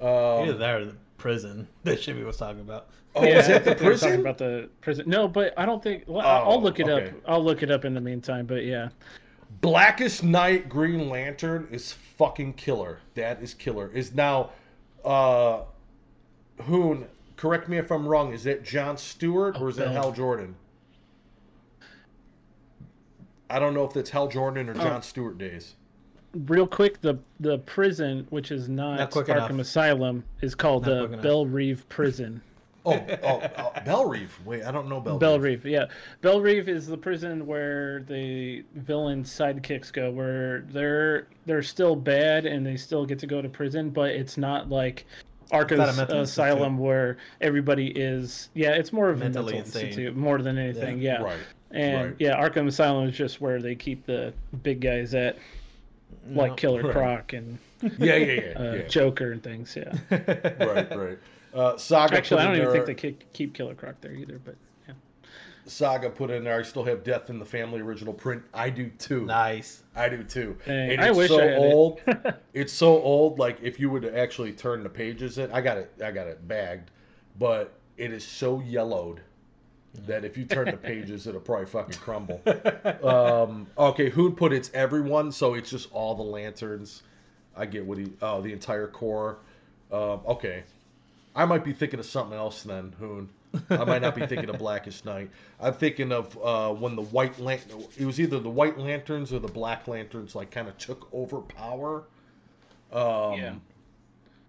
Um, Either that or the prison *laughs* that Shibby was talking about. oh, is that the I think we were talking prison? About the prison? No, but I don't think. Well, Oh, I'll look it okay. up. I'll look it up in the meantime. But yeah, Blackest Night Green Lantern is fucking killer. That is killer. Is now, uh, Hoon. Correct me if I'm wrong. Is that John Stewart or is that Oh, no. Hal Jordan? I don't know if that's Hal Jordan or John Oh. Stewart days. Real quick, the the prison, which is not, Not quick Arkham enough. Asylum, is called Not uh. Belle Reve Prison. Oh, oh, oh, Bell Reef. Wait, I don't know Bell. Bell Reef. Reeve, yeah. Belle Reve is the prison where the villain sidekicks go, where they're they're still bad and they still get to go to prison, but it's not like Arkham not a mental Asylum where everybody is. Yeah, it's more of Mentally a mental insane. institute more than anything. Yeah, Right. and right. yeah, Arkham Asylum is just where they keep the big guys at, like No. Killer Right. Croc and *laughs* Yeah, yeah, yeah. *laughs* uh, yeah. Joker and things. Yeah. *laughs* right, right. Uh, Saga Actually, put I in don't even there, think they keep, keep Killer Croc there either. But yeah. Saga put in there. I still have Death in the Family original print. I do too. nice. I do too. Dang, and I it's wish so I had it. old. it's so old. Like if you were to actually turn the pages, in I got it. I got it bagged, but it is so yellowed that if you turn the pages, it'll probably fucking crumble. *laughs* um, okay, Hoon put it's everyone, so it's just all the lanterns. I get what he. Oh, the entire core. Um, okay, I might be thinking of something else then, Hoon. I might not be thinking of Blackest Night. I'm thinking of uh, when the white lan- It was either the white lanterns or the black lanterns, like kind of took over power. Um, Yeah.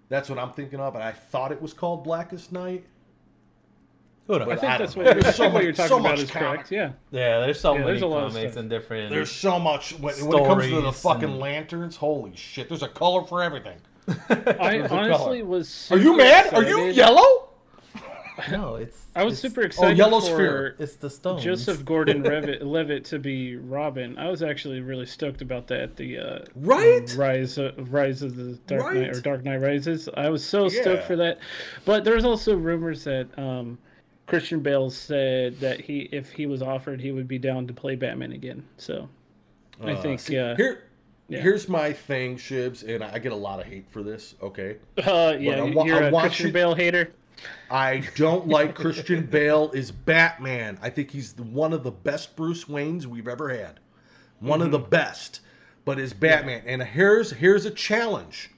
That's what I'm thinking of, and I thought it was called Blackest Night. Who knows? I think I that's don't what, know. I There's so think what you're *laughs* talking so about much is comic. correct. Yeah. Yeah, there's so Yeah, many there's a lot of comics and different. There's so much when, when it comes to the fucking and- lanterns. Holy shit! There's a color for everything. *laughs* I honestly color. was. Are you super mad? Are you excited- yellow? no, *laughs* it's. I was it's, super excited Oh, Yellow for Sphere. It's the stones. Joseph Gordon-Levitt Levitt to be Robin. I was actually really stoked about that. The uh, Right? Rise, uh, Rise of the Dark Right. Knight or Dark Knight Rises. I was so Yeah. stoked for that. But there's also rumors that um, Christian Bale said that he, if he was offered, he would be down to play Batman again. So I Uh, think, see, uh, here, yeah. here's my thing, Shibs, and I get a lot of hate for this. Okay, *laughs* uh, yeah, I you're I a want Christian Bale hater. I don't like *laughs* Christian Bale is Batman. I think he's one of the best Bruce Waynes we've ever had. One of the Mm-hmm. best. But as Batman, and here's here's a challenge.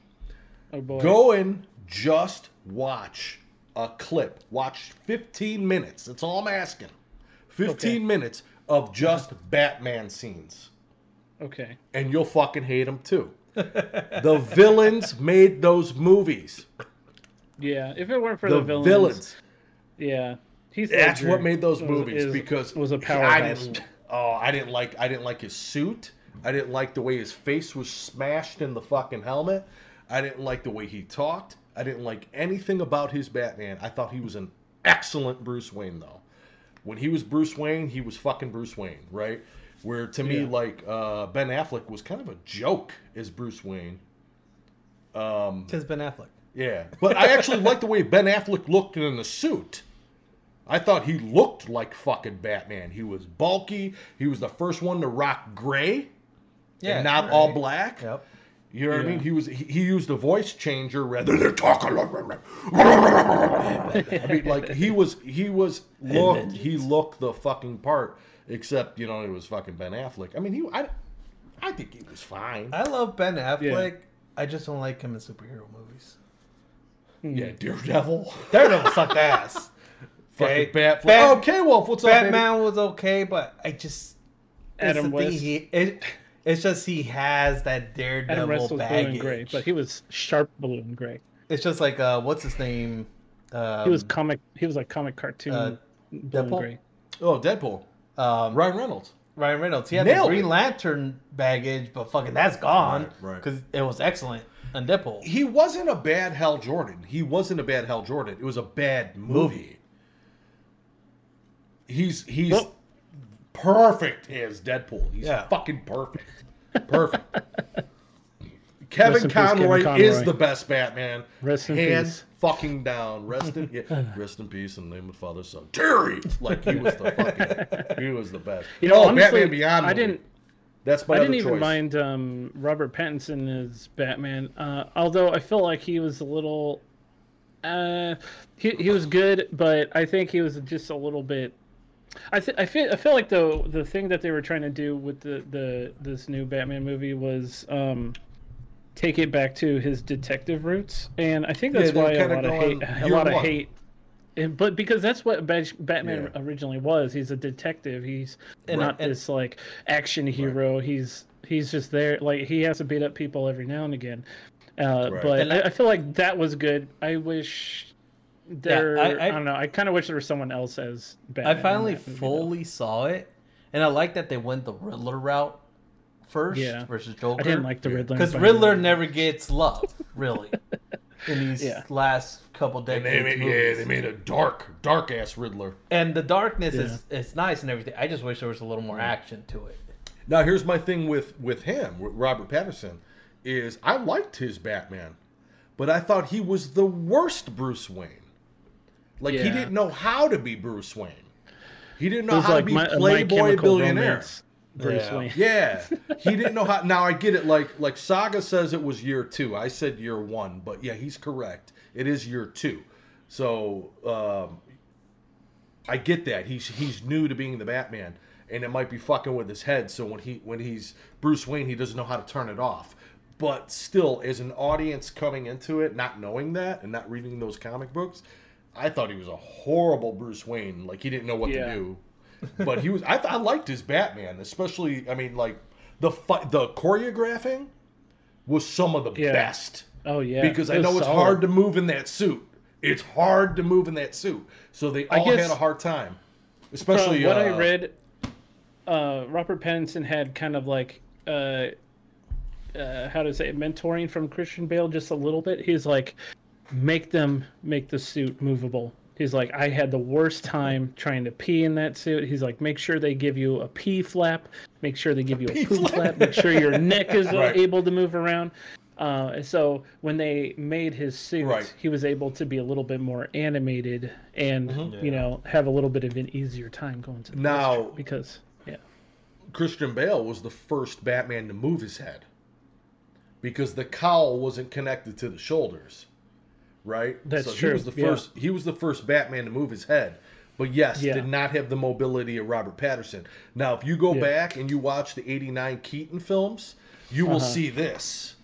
Oh boy. Go and just watch a clip. Watch 15 minutes. That's all I'm asking. 15 Okay. minutes of just Batman scenes. Okay. And you'll fucking hate them too. *laughs* the villains made those movies. Yeah, if it weren't for The, the, villains, villains. yeah, Heath That's Ledger what made those was- movies is- because was a I didn't, oh, I didn't like I didn't like his suit. I didn't like the way his face was smashed in the fucking helmet. I didn't like the way he talked. I didn't like anything about his Batman. I thought he was an excellent Bruce Wayne though. When he was Bruce Wayne, he was fucking Bruce Wayne, right? Where to me, Yeah. like uh, Ben Affleck was kind of a joke as Bruce Wayne. Um, Because Ben Affleck. yeah, but I actually like the way Ben Affleck looked in the suit. I thought he looked like fucking Batman. He was bulky. He was the first one to rock gray and not right. all black. Yep. You know what I mean? He was he, he used a voice changer rather than talking like. I mean, like he was he was looked he looked the fucking part. Except you know it was fucking Ben Affleck. I mean he I I think he was fine. I love Ben Affleck. I just don't like him in superhero movies. Hmm. Yeah, Daredevil. *laughs* Daredevil sucked ass. Fucking Okay. Batfleck. Bat- okay, oh, Wolf, what's up. Batman was okay, but I just it's Adam the thing, West. He, it, it's just he has that Adam Daredevil West was blue baggage. and gray, but he was sharp blue and gray. It's just like uh, what's his name? Um, He was comic. He was like comic cartoon uh, blue and Deadpool? gray. Oh, Deadpool. um, Ryan Reynolds. Ryan Reynolds. He had Nailed the Green it. Lantern baggage, but fucking that's gone Right, right. because it was excellent on Deadpool. He wasn't a bad Hal Jordan. He wasn't a bad Hal Jordan. It was a bad movie. He's he's Well- perfect as Deadpool. He's Yeah. fucking perfect. Perfect. *laughs* Kevin peace, Kevin Conroy, Conroy. is the best Batman. Rest in Hands peace. fucking down. Rest in yeah, *laughs* rest in peace in the name of the Father, Son. Terry! Like he was the *laughs* fucking he was the best. You know, oh, honestly, Batman Beyond. I movie. didn't. That's my I didn't even choice. mind um, Robert Pattinson as Batman, uh, although I felt like he was a little. Uh, he he was good, but I think he was just a little bit. I th- I feel I feel like the the thing that they were trying to do with the, the this new Batman movie was um, take it back to his detective roots, and I think that's they're why a lot of hate a year lot of one. hate. But because that's what Batman Yeah. originally was, he's a detective. He's And- not and- this like action hero. He's He's just there. Like he has to beat up people every now and again. Uh, Right. But And I, I- I feel like that was good. I wish there. I- I, I- don't know. I kind of wish there was someone else as Batman. I finally that movie, though. fully saw it, and I like that they went the Riddler route first Yeah. versus Joker. I didn't like the Riddler because but- Riddler never gets love, really, *laughs* in these Yeah. last couple And decades. they made, yeah, they made a dark, dark ass Riddler. and the darkness is is nice and everything. I just wish there was a little more action to it. Now here's my thing with with him, with Robert Patterson, is I liked his Batman, but I thought he was the worst Bruce Wayne. Like he didn't know how to be Bruce Wayne. He didn't know how like to be my, My playboy billionaire. Romance, Bruce Yeah. Wayne. Yeah, *laughs* he didn't know how. Now I get it. Like like Saga says it was year two. I said year one, but yeah, he's correct. It is year two. So um, I get that he's he's new to being the Batman, and it might be fucking with his head. So when he when he's Bruce Wayne, he doesn't know how to turn it off. But still, as an audience coming into it, not knowing that and not reading those comic books, I thought he was a horrible Bruce Wayne. Like he didn't know what Yeah. to do. But he was. I, I liked his Batman, especially. I mean, like the fi- the choreographing was some of the Yeah. best Oh yeah. because it I know it's solid. hard to move in that suit. It's hard to move in that suit. So they I all had a hard time, especially what I uh, read, uh, Robert Pattinson had kind of like uh, uh, how to say it, mentoring from Christian Bale just a little bit. He's like, make them make the suit movable. He's like, I had the worst time trying to pee in that suit. He's like, make sure they give you a pee flap, make sure they give you a Pee poop flap. flap, make sure your neck is *laughs* Right. able to move around. Uh, so when they made his suit, Right. he was able to be a little bit more animated and Mm-hmm. you know have a little bit of an easier time going to the Now- because yeah Christian Bale was the first Batman to move his head because the cowl wasn't connected to the shoulders, right? That's so He was the yeah. first. He was the first Batman to move his head, but yes, Yeah. did not have the mobility of Robert Patterson. Now, if you go Yeah. back and you watch the '89 Keaton films, you will Uh-huh. see this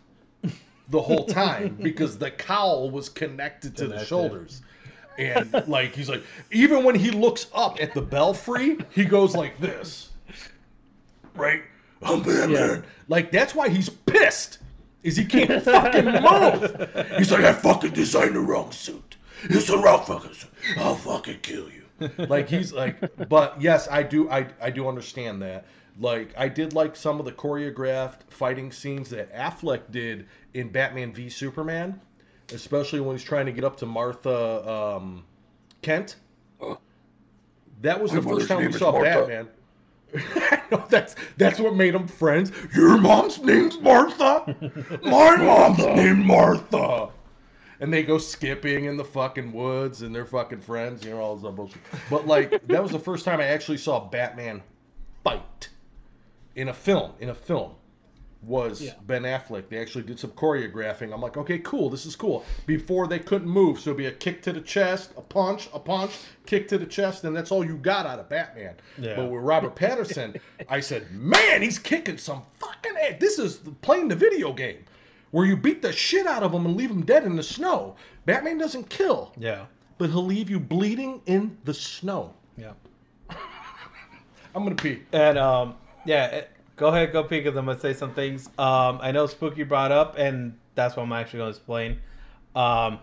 the whole time *laughs* because the cowl was connected to the shoulders. And like he's like, even when he looks up at the belfry, he goes like this right? I'm Batman. Yeah. Like that's why he's pissed. Is he can't fucking move. He's like, I fucking designed the wrong suit. It's the wrong fucking suit. I'll fucking kill you. Like he's like, but yes, I do, I I do understand that. Like I did like some of the choreographed fighting scenes that Affleck did in Batman v Superman, especially when he's trying to get up to Martha um, Kent. That was the My first time we saw Martha. Batman. *laughs* Know that's that's what made them friends. Your mom's name's Martha. My *laughs* mom's named Martha. And they go skipping in the fucking woods, and they're fucking friends. You know all this other bullshit. But like *laughs* that was the first time I actually saw Batman fight in a film. In a film was Yeah. Ben Affleck. They actually did some choreographing. I'm like, okay, cool, this is cool. Before they couldn't move, so it'd be a kick to the chest, a punch, a punch, kick to the chest, and that's all you got out of Batman. Yeah. But with Robert *laughs* Patterson, I said, man, he's kicking some fucking ass. This is playing the video game where you beat the shit out of him and leave him dead in the snow. Batman doesn't kill, Yeah, but he'll leave you bleeding in the snow. yeah. *laughs* I'm gonna pee. And um, yeah, eh, go ahead, go peek because I'm gonna say some things. Um, I know Spooky brought up, and that's what I'm actually gonna explain. Um,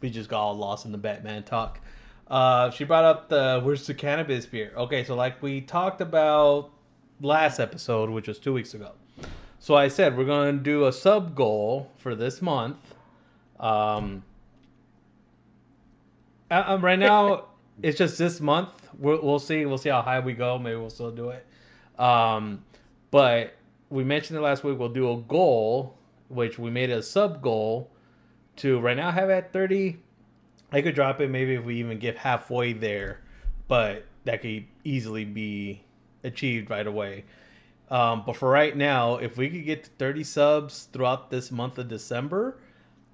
we just got all lost in the Batman talk. Uh, she brought up the where's the cannabis beer? Okay, so like we talked about last episode, which was two weeks ago. So I said we're gonna do a sub goal for this month. Um, uh, um, right now *laughs* it's just this month. We'll, we'll see. We'll see how high we go. Maybe we'll still do it. Um, but we mentioned it last week. We'll do a goal, which we made a sub goal to right now have at thirty. I could drop it maybe if we even get halfway there, but that could easily be achieved right away. Um, but for right now, if we could get to 30 subs throughout this month of December,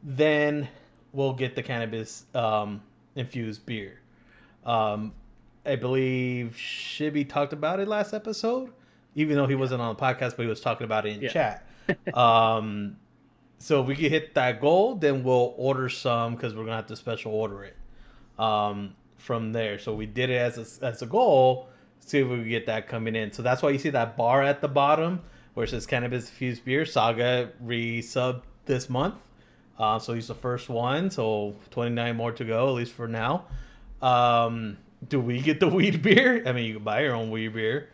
then we'll get the cannabis um, infused beer. Um, I believe Shibby talked about it last episode, even though he wasn't on the podcast, but he was talking about it in Yeah. chat. *laughs* um, so if we can hit that goal, then we'll order some because we're gonna have to special order it um, from there. So we did it as a, as a goal. See if we can get that coming in. So that's why you see that bar at the bottom where it says cannabis infused beer. Saga resub this month, uh, so he's the first one. So 29 more to go, at least for now. Um, do we get the *laughs* weed beer? I mean, you can buy your own weed beer.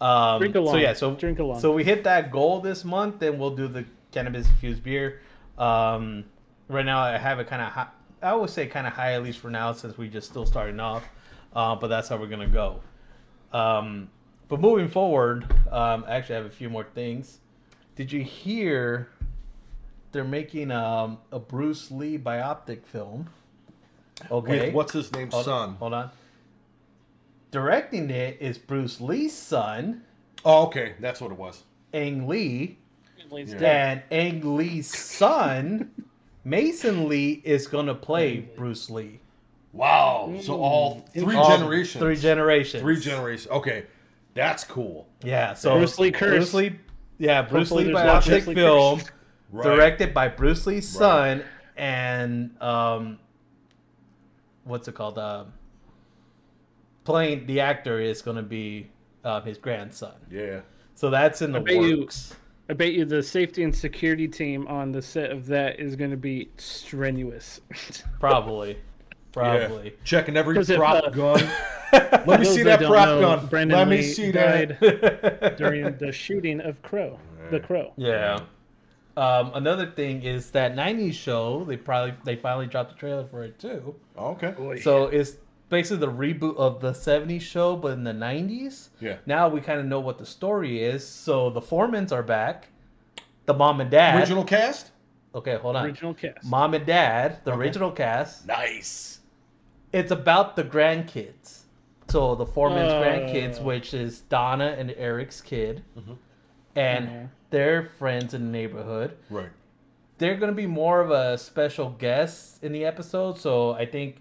Um, Drink along. So yeah, so Drink along. So we hit that goal this month, then we'll do the cannabis infused beer. Um, right now, I have it kind of high. I would say kind of high at least for now, since we just still starting off. Uh, but that's how we're gonna go. Um, but moving forward, um, I actually have a few more things. Did you hear? They're making um, a Bruce Lee biopic film. Okay. With what's his name? Hold- son? Hold on. Directing it is Bruce Lee's son, Oh, okay, that's what it was. Ang Lee, Lee's Yeah. and Ang Lee's son, *laughs* Mason Lee, is gonna play Bruce Lee. Wow. So all three All generations. Three generations. Three generations. Okay, that's cool. Yeah. So Bruce Lee curse. Bruce Lee. Yeah, Bruce Hopefully Lee there's no biopic film. Right. directed by Bruce Lee's Right. son and um, what's it called? Um, playing the actor is gonna be um, his grandson. Yeah. So that's in the I bet you- works. I bet you the safety and security team on the set of that is going to be strenuous. *laughs* Probably. Yeah. Probably. Checking every 'Cause if, prop uh, gun. *laughs* Let me see that that prop know, gun. Brandon Let me see died that. *laughs* during the shooting of Crow. The Crow. Yeah. Um, another thing is that '90s show. They probably they finally dropped the trailer for it too. Okay. So it's basically the reboot of the '70s show, but in the '90s. Yeah. Now we kind of know what the story is. So the Foremans are back. The mom and dad. Original cast. Okay, hold on. Original cast. Mom and dad, the Okay. original cast. Nice. It's about the grandkids. So the Foreman's Uh. grandkids, which is Donna and Eric's kid, Mhm. and Mhm. their friends in the neighborhood. Right. they're going to be more of a special guest in the episode. So I think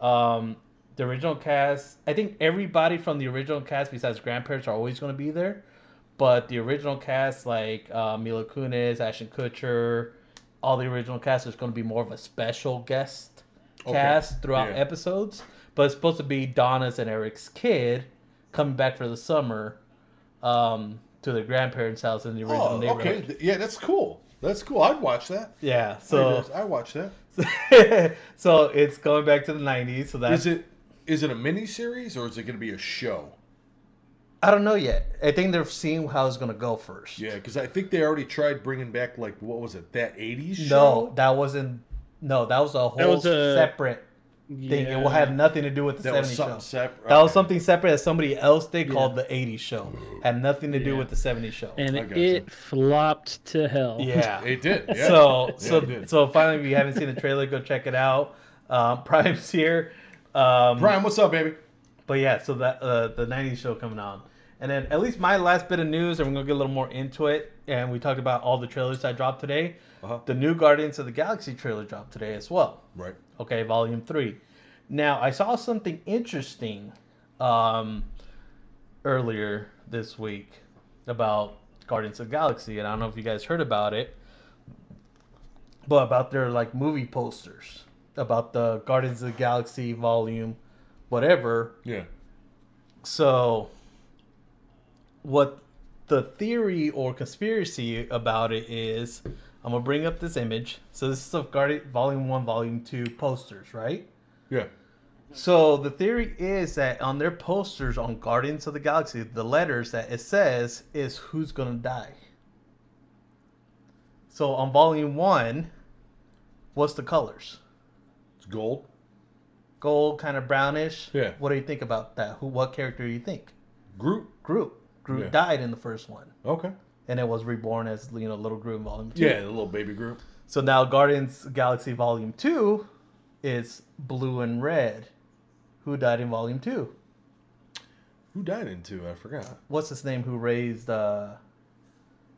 um, the original cast, I think everybody from the original cast besides grandparents are always going to be there. But the original cast, like uh, Mila Kunis, Ashton Kutcher, all the original cast is going to be more of a special guest Okay. cast throughout Yeah. episodes. But it's supposed to be Donna's and Eric's kid coming back for the summer um, to their grandparents' house in the original Oh, neighborhood. okay. Yeah, that's cool. That's cool. I'd watch that. Yeah, so I watch that. *laughs* so it's going back to the 90s so that's it is it a mini series or is it going to be a show? i don't know yet i think they're seeing how it's going to go first Yeah, because I think they already tried bringing back like what was it that '80s no that wasn't no that was a whole was a- separate thing it will have nothing to do with the that 70s was something show separate. that was something separate that somebody else did called the 80s show had nothing to do with the 70s show and it, gotcha. flopped to hell. yeah *laughs* It did. Yeah. so Yeah, so it did. so finally if you haven't seen the trailer go check it out um, *laughs* prime's here um, Brian, what's up, baby? But yeah, so that uh, the '90s show coming on, and then at least my last bit of news, and we're gonna get a little more into it. And we talked about all the trailers that dropped today. Uh-huh. The new Guardians of the Galaxy trailer dropped today as well. Right. Okay, Volume Three. Now I saw something interesting um, earlier this week about Guardians of the Galaxy, and I don't know if you guys heard about it, but about their like movie posters about the Guardians of the Galaxy Volume, whatever. Yeah. So, what the theory or conspiracy about it is, I'm gonna bring up this image. So this is of Guardian Volume One, Volume Two posters, right? Yeah. So the theory is that on their posters on Guardians of the Galaxy, the letters that it says is who's gonna die. So on Volume One, what's the colors? It's gold. Gold, kind of brownish. Yeah. What do you think about that? Who? What character do you think? Groot. Groot. Groot Yeah. died in the first one, Okay. and it was reborn as you know little Groot in Volume Two. Yeah, the little baby Groot. So now Guardians Galaxy Volume Two is blue and red. Who died in Volume Two? Who died in two? I forgot. What's his name? Who raised uh,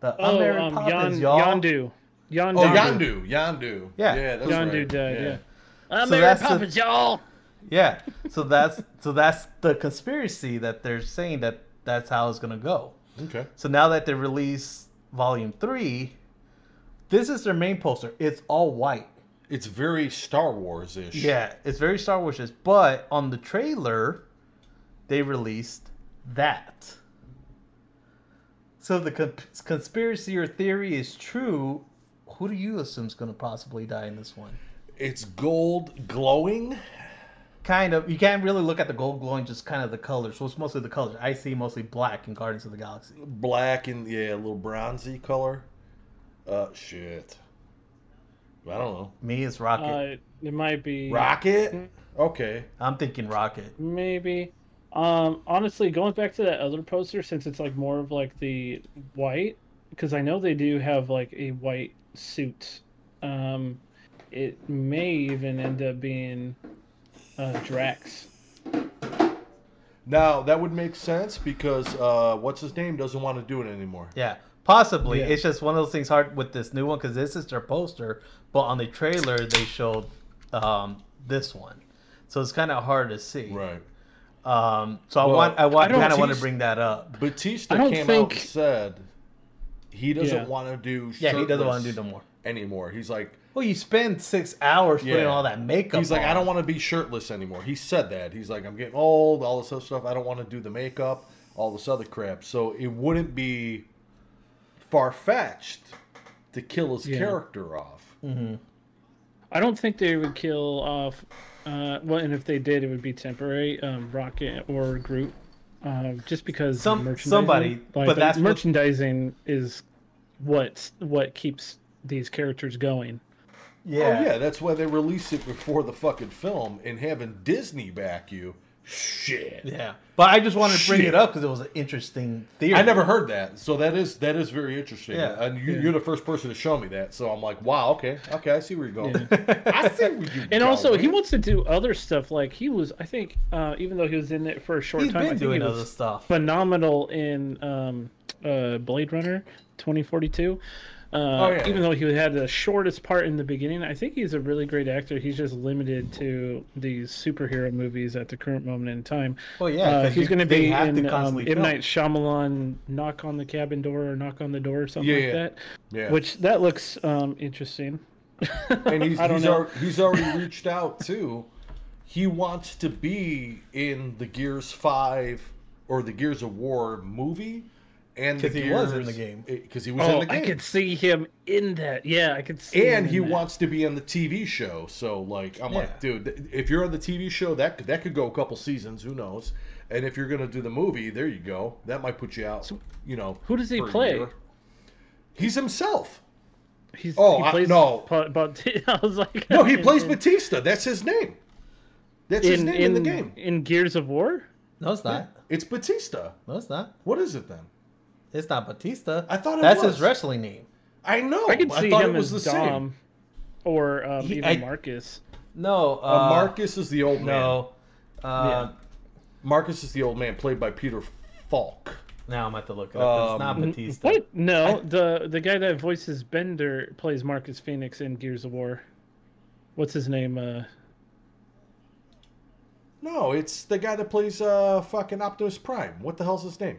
the Oh, Mary um, Poppins, Yon, y'all? Yondu. Yondu. Oh, Yandu. Yandu. Yeah. Yeah, that's Yondu right. died, yeah. I'm So Mary that's the- y'all. Yeah. *laughs* So that's so that's the conspiracy that they're saying that that's how it's gonna go. Okay. So now that they release Volume Three, this is their main poster. It's all white. It's very Star Wars ish. Yeah, it's very Star Wars, ish. but on the trailer, they released that. So the con- conspiracy or theory is true. Who do you assume is going to possibly die in this one? It's gold glowing. Kind of. You can't really look at the gold glowing, just kind of the colors. So it's mostly the colors. I see mostly black in Guardians of the Galaxy. black and yeah, a little bronzy color. Uh, shit. I don't know. Me, it's Rocket. Uh, it might be Rocket. Okay. I'm thinking Rocket. maybe. Um, honestly, going back to that other poster, since it's like more of like the white, because I know they do have like a white suit. Um, it may even end up being uh, Drax. Now that would make sense because uh, what's his name doesn't want to do it anymore. Yeah, possibly. Yeah. It's just one of those things hard with this new one because this is their poster, but on the trailer they showed um, this one, so it's kind of hard to see. Right. Um, so I Well, want, I want, I don't- kind of want to bring that up. Batista I don't came out and said he doesn't Yeah. want to do. Yeah, he doesn't want to do no more. anymore. He's like, Well, you spend six hours putting Yeah. all that makeup. he's like, I don't want to be shirtless anymore. He said that. He's like, I'm getting old, all this other stuff. I don't want to do the makeup, all this other crap. So it wouldn't be far fetched to kill his Yeah. character off. Mhm. I don't think they would kill off. Uh, well, and if they did, it would be temporary. Um, Rocket or Groot, uh, just because Some- merchandising, somebody, like, but the that's what- merchandising is what what keeps these characters going. Yeah. Oh yeah, that's why they release it before the fucking film and having Disney back you. Shit. Yeah. But I just wanted to bring Shit. it up because it was an interesting theory. I never heard that, so that is that is very interesting. Yeah. and you, Yeah. you're the first person to show me that, so I'm like, wow, okay, okay, I see where you're going. I see where you. And also, he wants to do other stuff. Like he was, I think, uh, even though he was in it for a short He's time, I think doing he other stuff. phenomenal in um, uh, Blade Runner 2042. Uh, Oh, yeah. Even though he had the shortest part in the beginning, I think he's a really great actor. He's just limited to these superhero movies at the current moment in time. Well, yeah, uh, he's going to be in um, M. Night Shyamalan Knock on the Cabin Door or Knock on the Door or something Yeah, like that. yeah. Which that looks um, interesting. *laughs* and he's *laughs* he's, he's already *laughs* reached out too. He wants to be in the Gears Five or the Gears of War movie, and 'Cause the he was in the game. because he was Oh, in the game. I could see him in that. Yeah, I could see. and him he in that. wants to be on the TV show. So like, I'm Yeah. like, dude, if you're on the TV show, that could, that could go a couple seasons. Who knows? And if you're gonna do the movie, there you go. That might put you out. You know, Who does he play? He's himself. He's, Oh, he I- plays no. pa- But *laughs* I was like, No, he *laughs* plays in, Batista. That's his name. That's his in, name in, the game. in Gears of War. No, it's not. It's Batista. No, it's not. What is it then? It's not Batista. I thought it That's was. his wrestling name. I know. I could see thought him it was as the Dom, same. or um, He- even I- Marcus. No, uh, Uh, Marcus is the old man. No. Uh, Marcus is the old man, played by Peter Falk. Now I'm at to have to look it up. it's not Um, Batista. What? No, I- the the guy that voices Bender plays Marcus Phoenix in Gears of War. What's his name? Uh, No, it's the guy that plays uh fucking Optimus Prime. What the hell's his name?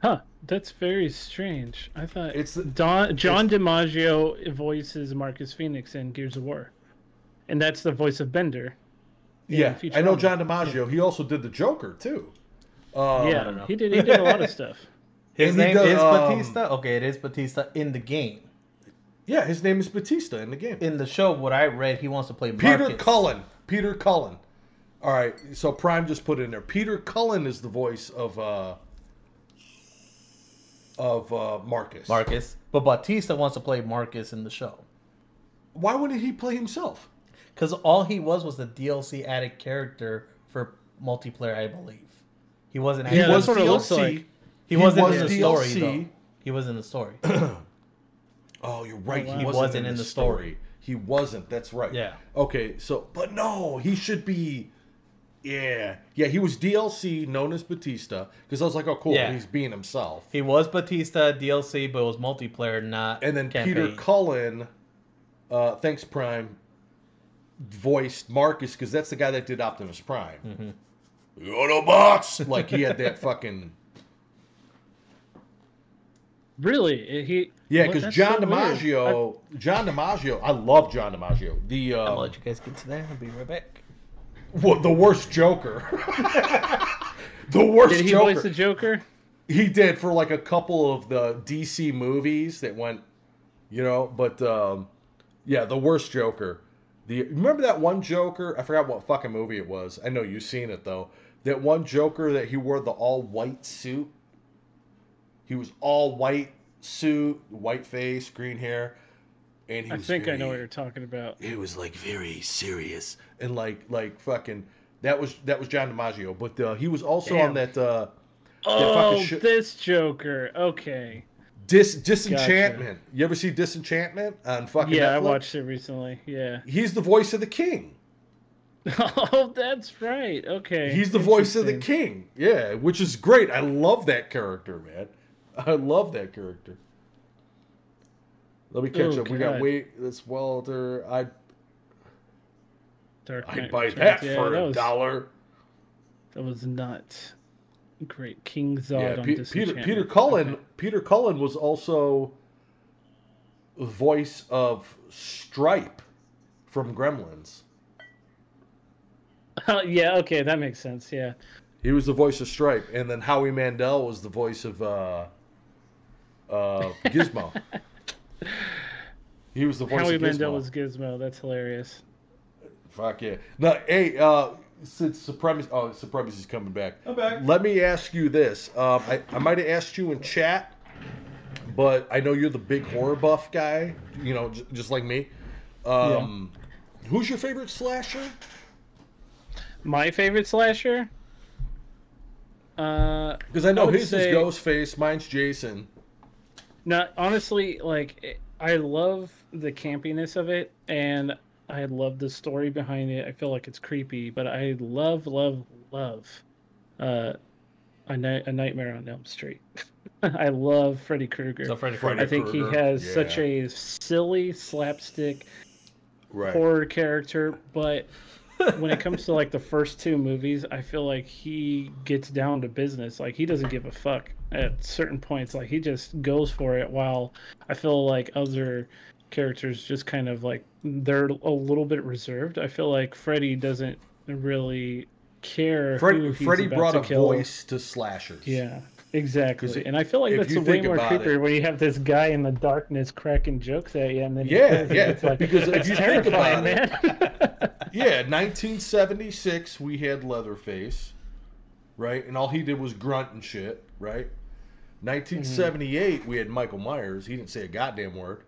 Huh? That's very strange. I thought It's Don, John DiMaggio voices Marcus Phoenix in Gears of War, and that's the voice of Bender. Yeah, I know John DiMaggio. He also did the Joker too. Um, yeah, don't know. he did. He did a lot of stuff. *laughs* His and name does, is um, Batista? Okay, it is Batista in the game. yeah, his name is Batista in the game. In the show, what I read, he wants to play Peter Marcus. Cullen. Peter Cullen. All right, so Prime just put in there. Peter Cullen is the voice of uh of uh Marcus. Marcus. But Batista wants to play Marcus in the show. Why wouldn't he play himself? Because all he was was a DLC added character for multiplayer, I believe. He wasn't Yeah, actually. that's what it looks like. He, He wasn't was in the story, though. He was in the story. Oh, you're right. wow. He He wasn't, wasn't in, in the the story. story. He wasn't. That's right. Yeah. Okay. So, but no, he should be. Yeah, yeah. He was DLC, known as Batista, because I was like, oh, cool. Yeah. He's being himself. he was Batista DLC, but it was multiplayer, not And then Peter. Cullen, uh, thanks Prime, voiced Marcus because that's the guy that did Optimus Prime. Mm-hmm. Autobots! *laughs* like he had that fucking Really? He? yeah. Because that's John so weird. DiMaggio, John DiMaggio, I love John DiMaggio. The I'm uh, gonna let you guys get to that. I'll be right back. What the worst Joker. *laughs* the worst Joker. Did he Joker. voice the Joker? He did for like a couple of the DC movies that went, you know, but um, yeah, the worst Joker. The remember that one Joker? I forgot what fucking movie it was. I know you've seen it though. That one Joker that he wore the all white suit. He was all white suit, white face, green hair, and he I think I know what you're talking about. it was like very serious and like like fucking that was that was John DiMaggio, but uh, he was also on that uh, Oh, fucking shit- this Joker. Okay. Dis Disenchantment. You ever see Disenchantment on fucking Yeah, I watched it recently. Yeah. He's the voice of the king. *laughs* Oh, that's right. Okay. He's the voice of the king. Yeah, which is great. I love that character, man. I love that character. Let me catch Oh, up. We got God. wait. This Walter. I Dark I'd buy Returns. that Yeah, for that a was, dollar. That was nuts. Great. King Zod Yeah, on Pe- Peter Peter Cullen. Okay. Peter Cullen was also voice of Stripe from Gremlins. Oh, *laughs* yeah, okay, that makes sense. Yeah. He was the voice of Stripe, and then Howie Mandel was the voice of uh, uh, *laughs* Gizmo. *laughs* he was the voice Howie of Gizmo. Mandel was Gizmo. That's hilarious. Fuck yeah! No, hey, uh, since Supremacy, oh, Supremacy's coming back. I'm back. Let me ask you this. Um, I, I might have asked you in chat, but I know you're the big horror buff guy. You know, j- just like me. Um, Who's your favorite slasher? My favorite slasher? Uh, Because I know I his say- is Ghostface, mine's Jason. No, honestly, like I love the campiness of it, and I love the story behind it. I feel like it's creepy, but I love, love, love uh, a, Ni- a Nightmare on Elm Street. *laughs* I love Freddy Krueger. So Freddy Freddy I Krueger. think he Krueger, has such a silly slapstick Right. horror character, but when it comes to like the first two movies, I feel like he gets down to business. Like he doesn't give a fuck at certain points. Like he just goes for it. While I feel like other characters just kind of like they're a little bit reserved. I feel like Freddy doesn't really care. Fred, about brought a kill. voice to slashers. Yeah, exactly. and I feel like that's a way more creepier it- when you have this guy in the darkness cracking jokes at you, and then Yeah, yeah, It's like, because if it's you think about terrifying, man. *laughs* Yeah, 1976, we had Leatherface, right? And all he did was grunt and shit, right? Mm-hmm. 1978, we had Michael Myers. He didn't say a goddamn word.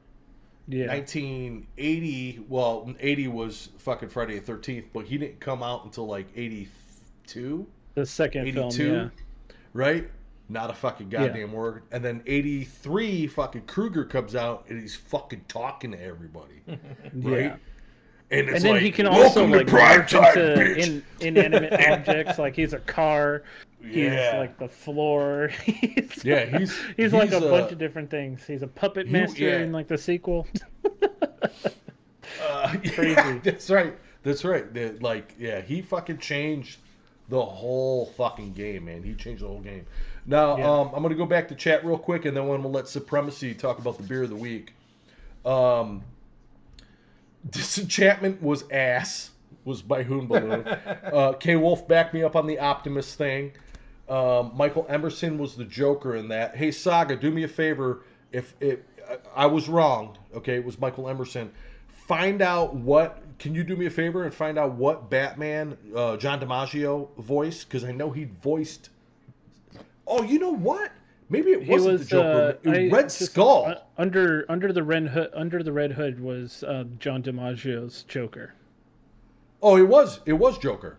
yeah. 1980, well, 80 was fucking Friday the 13th, but he didn't come out until like 82, The second 82, film, yeah. right? Not a fucking goddamn word. And then 83, fucking Krueger comes out and he's fucking talking to everybody, *laughs* right? Yeah. And, it's And then like, he can also like time, into bitch." in, inanimate *laughs* objects. Like he's a car. He's Yeah. like the floor. *laughs* he's, Yeah, he's- he's like a he's, bunch of different things. He's a puppet he- master yeah. in like the sequel. *laughs* Uh, Crazy. yeah, that's right. That's right. Like, yeah, he fucking changed the whole fucking game, man. He changed the whole game. Now, Yeah. um, I'm gonna go back to chat real quick, and then I'm gonna let Supremacy talk about the beer of the week. Um, Disenchantment was ass. Was by Hoon Balloon. *laughs* uh, K Wolf backed me up on the Optimus thing. Um, Michael Emerson was the Joker in that. Hey Saga, do me a favor. If it, I was wrong, okay, it was Michael Emerson. Find out what. Can you do me a favor and find out what Batman uh, John DiMaggio voiced? Because I know he voiced. Oh, you know what? Maybe it wasn't was the Joker. uh, I- Red just- Skull. uh, under under the red hood. Under the red hood was uh, John DiMaggio's Joker. oh, it was. It was Joker.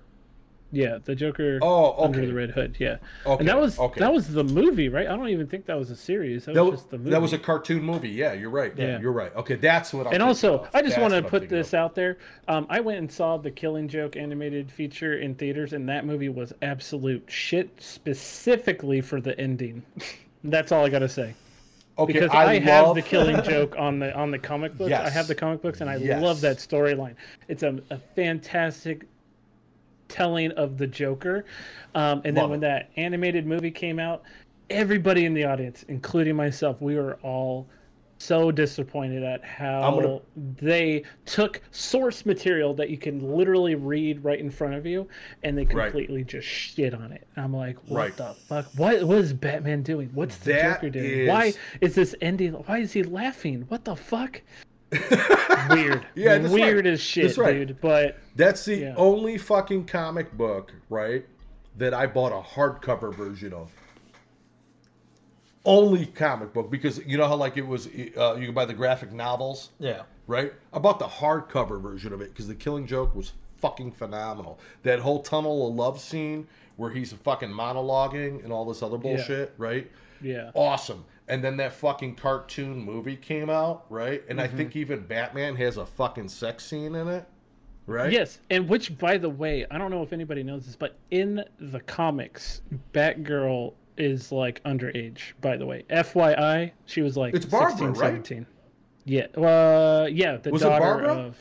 Yeah, the Joker Oh, under the red hood. Yeah, Okay, and that was okay. that was the movie, right? I don't even think that was a series. That was, That was, just the movie. that was a cartoon movie. Yeah, you're right. Yeah, Yeah. you're right. Okay, that's what. I'm and also, of. I just want to put this of. out there. Um, I went and saw the Killing Joke animated feature in theaters, and that movie was absolute shit, specifically for the ending. *laughs* That's all I gotta say. Okay, Because I, have love- the Killing *laughs* Joke on the on the comic books. I have the comic books, and I Yes. love that storyline. It's a, a fantastic telling of the Joker. Um, and then Love when it. that animated movie came out, everybody in the audience, including myself, we were all so disappointed at how gonna- they took source material that you can literally read right in front of you and they Right. completely just shit on it. I'm like, what Right. the fuck? What what is Batman doing? What's the That Joker doing? is- Why is this ending? Why is he laughing? What the fuck? Weird. *laughs* Yeah, that's weird right. as shit, That's right. dude. But That's the Yeah. only fucking comic book, right, that I bought a hardcover version of. Only comic book because you know how like it was uh, you could buy the graphic novels, Yeah. right? I bought the hardcover version of it because the Killing Joke was fucking phenomenal. That whole tunnel of love scene where he's fucking monologuing and all this other bullshit, right? yeah. awesome. And then that fucking cartoon movie came out, right? And Mm-hmm. I think even Batman has a fucking sex scene in it, right? Yes, and which, by the way, I don't know if anybody knows this, but in the comics, Batgirl is like underage. By the way, FYI, she was like It's Barbara, 16, right? 17. Yeah, uh, yeah, the Was daughter of.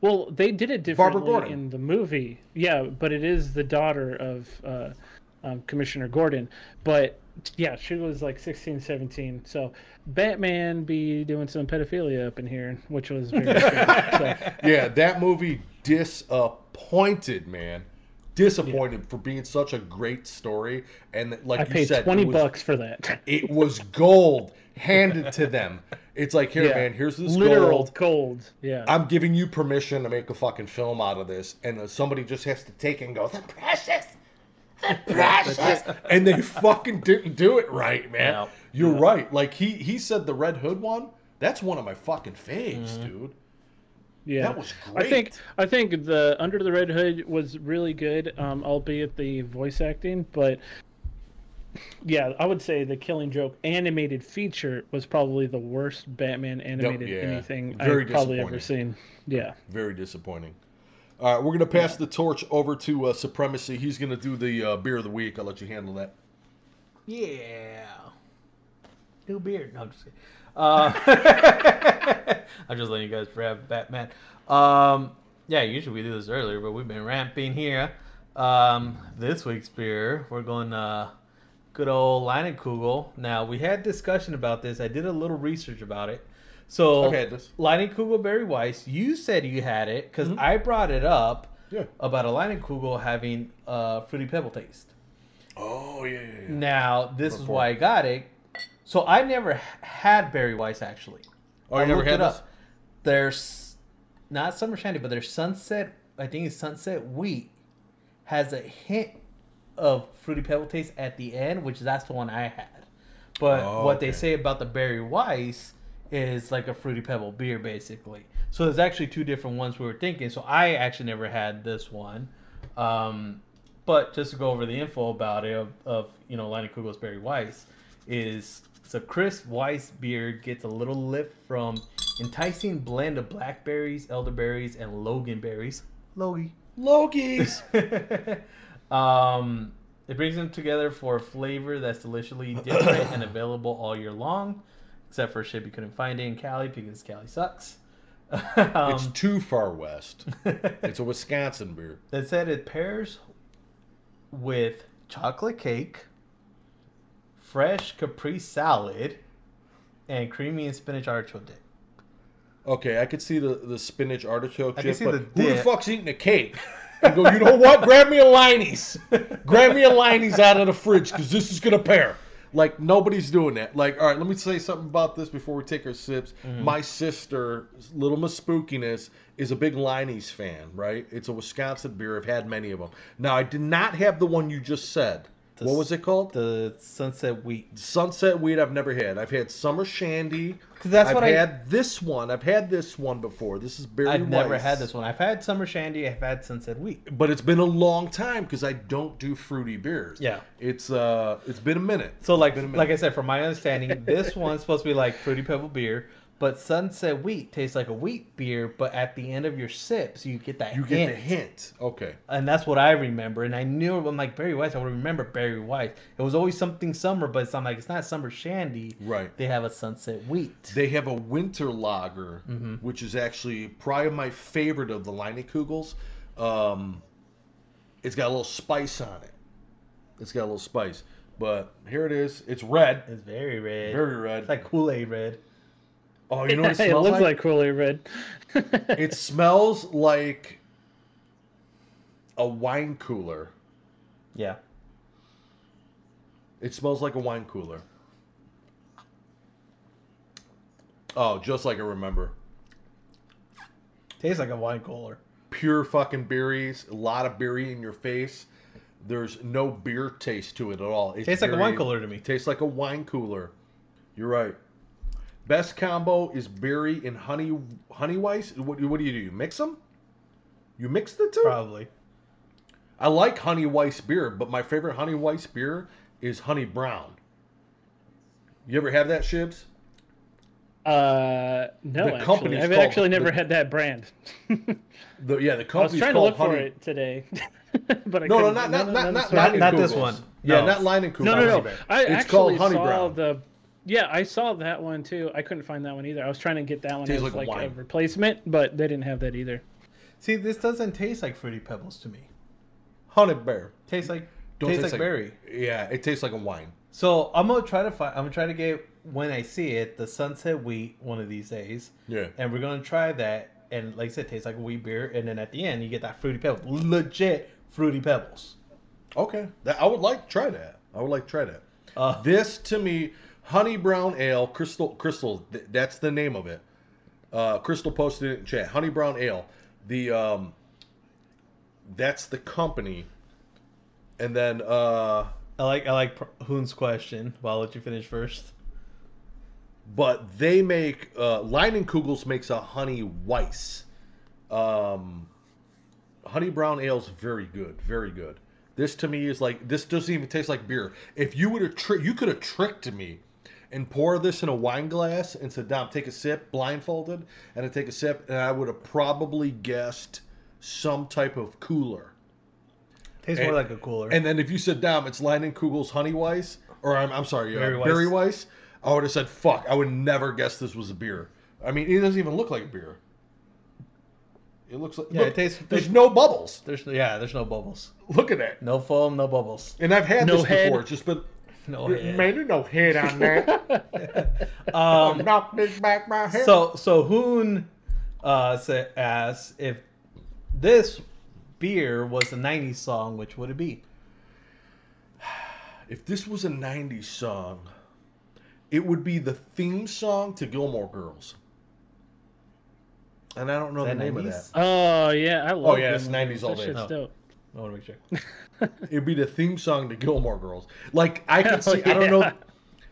Well, they did it differently in the movie. Yeah, but it is the daughter of uh, um, Commissioner Gordon. But yeah, she was like 16, 17. So Batman be doing some pedophilia up in here, which was very *laughs* strange. So, Yeah, that movie disappointed, man. Disappointed for being such a great story, and like I you paid said, twenty was, bucks for that. It was gold handed to them. It's like, here, Yeah. man, here's this Literal gold. gold. Yeah. I'm giving you permission to make a fucking film out of this, and uh, somebody just has to take it and go, the precious, the precious, and they fucking didn't do it right, man. No. You're right. Like he he said the Red Hood one. That's one of my fucking faves, dude. yeah. That was great. I think I think the Under the Red Hood was really good, um, albeit the voice acting, but yeah, I would say the Killing Joke animated feature was probably the worst Batman animated yeah. anything Very I've probably ever seen. Yeah. very disappointing. All right, we're gonna pass the torch over to uh, Supremacy. He's gonna do the uh, beer of the week. I'll let you handle that. Yeah. New beer. No, I'm just kidding. Uh, *laughs* I'm just letting you guys grab Batman. Um, yeah, usually we do this earlier, but we've been ramping here. Um, this week's beer, we're going uh, good old Leinenkugel. Now, we had discussion about this. I did a little research about it. So, had this. Leinenkugel Berry Weiss, you said you had it because Mhm. I brought it up Yeah. about a kugel having a fruity pebble taste. Oh yeah. yeah, yeah. Now, this is why I got it. So I never had Berry Weiss actually. Oh, I never had it this? up. There's not Summer Shandy, but there's Sunset. I think it's Sunset Wheat has a hint of fruity pebble taste at the end, which that's the one I had. But Oh, what they say about the Berry Weiss is like a fruity pebble beer, basically. So there's actually two different ones we were thinking. So I actually never had this one. Um, but just to go over the info about it of, of you know Leinenkugel's Berry Weiss is so a crisp Weiss beer gets a little lift from enticing blend of blackberries, elderberries, and Logan berries. Logie. Logies. *laughs* um, it brings them together for a flavor that's deliciously different and available all year long, except for you couldn't find it in Cali because Cali sucks. *laughs* it's um, too far west. *laughs* It's a Wisconsin beer. that said, it pairs with chocolate cake, fresh Capri salad, and creamy and spinach artichoke dip. Okay, I could see the, the spinach artichoke I chip, can see but the who the fuck's eating a cake? *laughs* And go, you know what? Grab me a Liney's. Grab me a Liney's out of the fridge because this is gonna pair. Like nobody's doing that. Like, all right, let me say something about this before we take our sips. Mm-hmm. My sister, Little Miss Spookiness, is a big Liney's fan. Right? It's a Wisconsin beer. I've had many of them. Now, I did not have the one you just said. The what was it called? The sunset wheat. Sunset wheat. I've never had. I've had Summer Shandy. 'Cause that's I've what I- had this one. I've had this one before. This is Berry I've never had this one. I've had summer shandy. I've had sunset wheat. but it's been a long time because I don't do fruity beers. Yeah. it's uh, it's been a minute. So like Been a minute. like I said, from my understanding, this one's supposed to be like fruity pebble beer, but sunset wheat tastes like a wheat beer, but at the end of your sips you get that you get the hint. Okay, And that's what I remember. And I knew I'm like Barry White. I would remember Barry White. It was always something summer, but it's not like it's not summer shandy. right. They have a sunset wheat. They have a winter lager, Mm-hmm. which is actually probably my favorite of the Leinenkugels. Um, it's got a little spice on it. It's got a little spice, but here it is. It's red, It's very red. very red. It's like Kool-Aid red. Oh, you *laughs* know what it it smells looks like? like Cooler Red. *laughs* It smells like a wine cooler. Yeah. It smells like a wine cooler. Oh, just like I remember. Tastes like a wine cooler. Pure fucking berries, a lot of berry in your face. There's no beer taste to it at all. It Tastes like a wine cooler to me. Tastes like a wine cooler. You're right. Best combo is berry and honey honey weiss. What, what do you do? You mix them? You mix the two? Probably. I like honey weiss beer, but my favorite honey weiss beer is honey brown. You ever have that, Shibbs? Uh, no, The actually, I've called- actually never the- had that brand. *laughs* The yeah, the I was trying to called look for it today, *laughs* but I No, no, couldn't- not not not not, not. Not this one. Yeah, No. not Lion Kugels. No, no, no. I It's actually called Honey saw Brown. the. Yeah, I saw that one too. I couldn't find that one either. I was trying to get that one Tastes as like like, a replacement, but they didn't have that either. See, this doesn't taste like fruity pebbles to me. Honey bear. Tastes like Don't tastes taste like berry. Yeah, it tastes like a wine. So I'm gonna try to find. I'm gonna try to get when I see it the sunset wheat one of these days, Yeah. and we're gonna try that. And like I said, tastes like a wheat beer. And then at the end, you get that fruity pebbles, legit fruity pebbles. Okay. That, I would like to try that. I would like to try that. Uh, This to me, honey brown ale, crystal crystal. th- That's the name of it. Uh, Crystal posted it in chat. Honey brown ale. The um, that's the company. And then uh, I like I like Hoon's question. Well, I'll let you finish first. but they make uh, Kugels makes a honey weiss. Um, honey brown ale's very good, very good. This to me is like this doesn't even taste like beer. If you would have tri- you could have tricked me and pour this in a wine glass and said, "Dom, take a sip," blindfolded, and I take a sip, and I would have probably guessed some type of cooler. Tastes And- more like a cooler. And then if you said, "Dom, it's Kugel's Honey Weiss," or I'm, I'm sorry, uh, Berry Berry, Weiss. Weiss, I would have said, "Fuck!" I would never guess this was a beer. I mean, it doesn't even look like a beer. It looks like Yeah, look, it tastes- There's no bubbles. there's yeah, there's no bubbles, Look at that. no foam, no bubbles, And I've had No this head. before. It's just been no head. Maybe no head on that. *laughs* Um, Knock this back my head. So so Hoon uh sa asks if this beer was a '90s song, which would it be? *sighs* if this was a '90s song, it would be the theme song to Gilmore Girls. And I don't know the that name of that. Oh yeah, I love. Oh yeah, it's 90s Girls. all That day. shit's No. dope. I want to make sure. *laughs* *laughs* It'd be the theme song to Gilmore Girls. Like I can see. I don't know.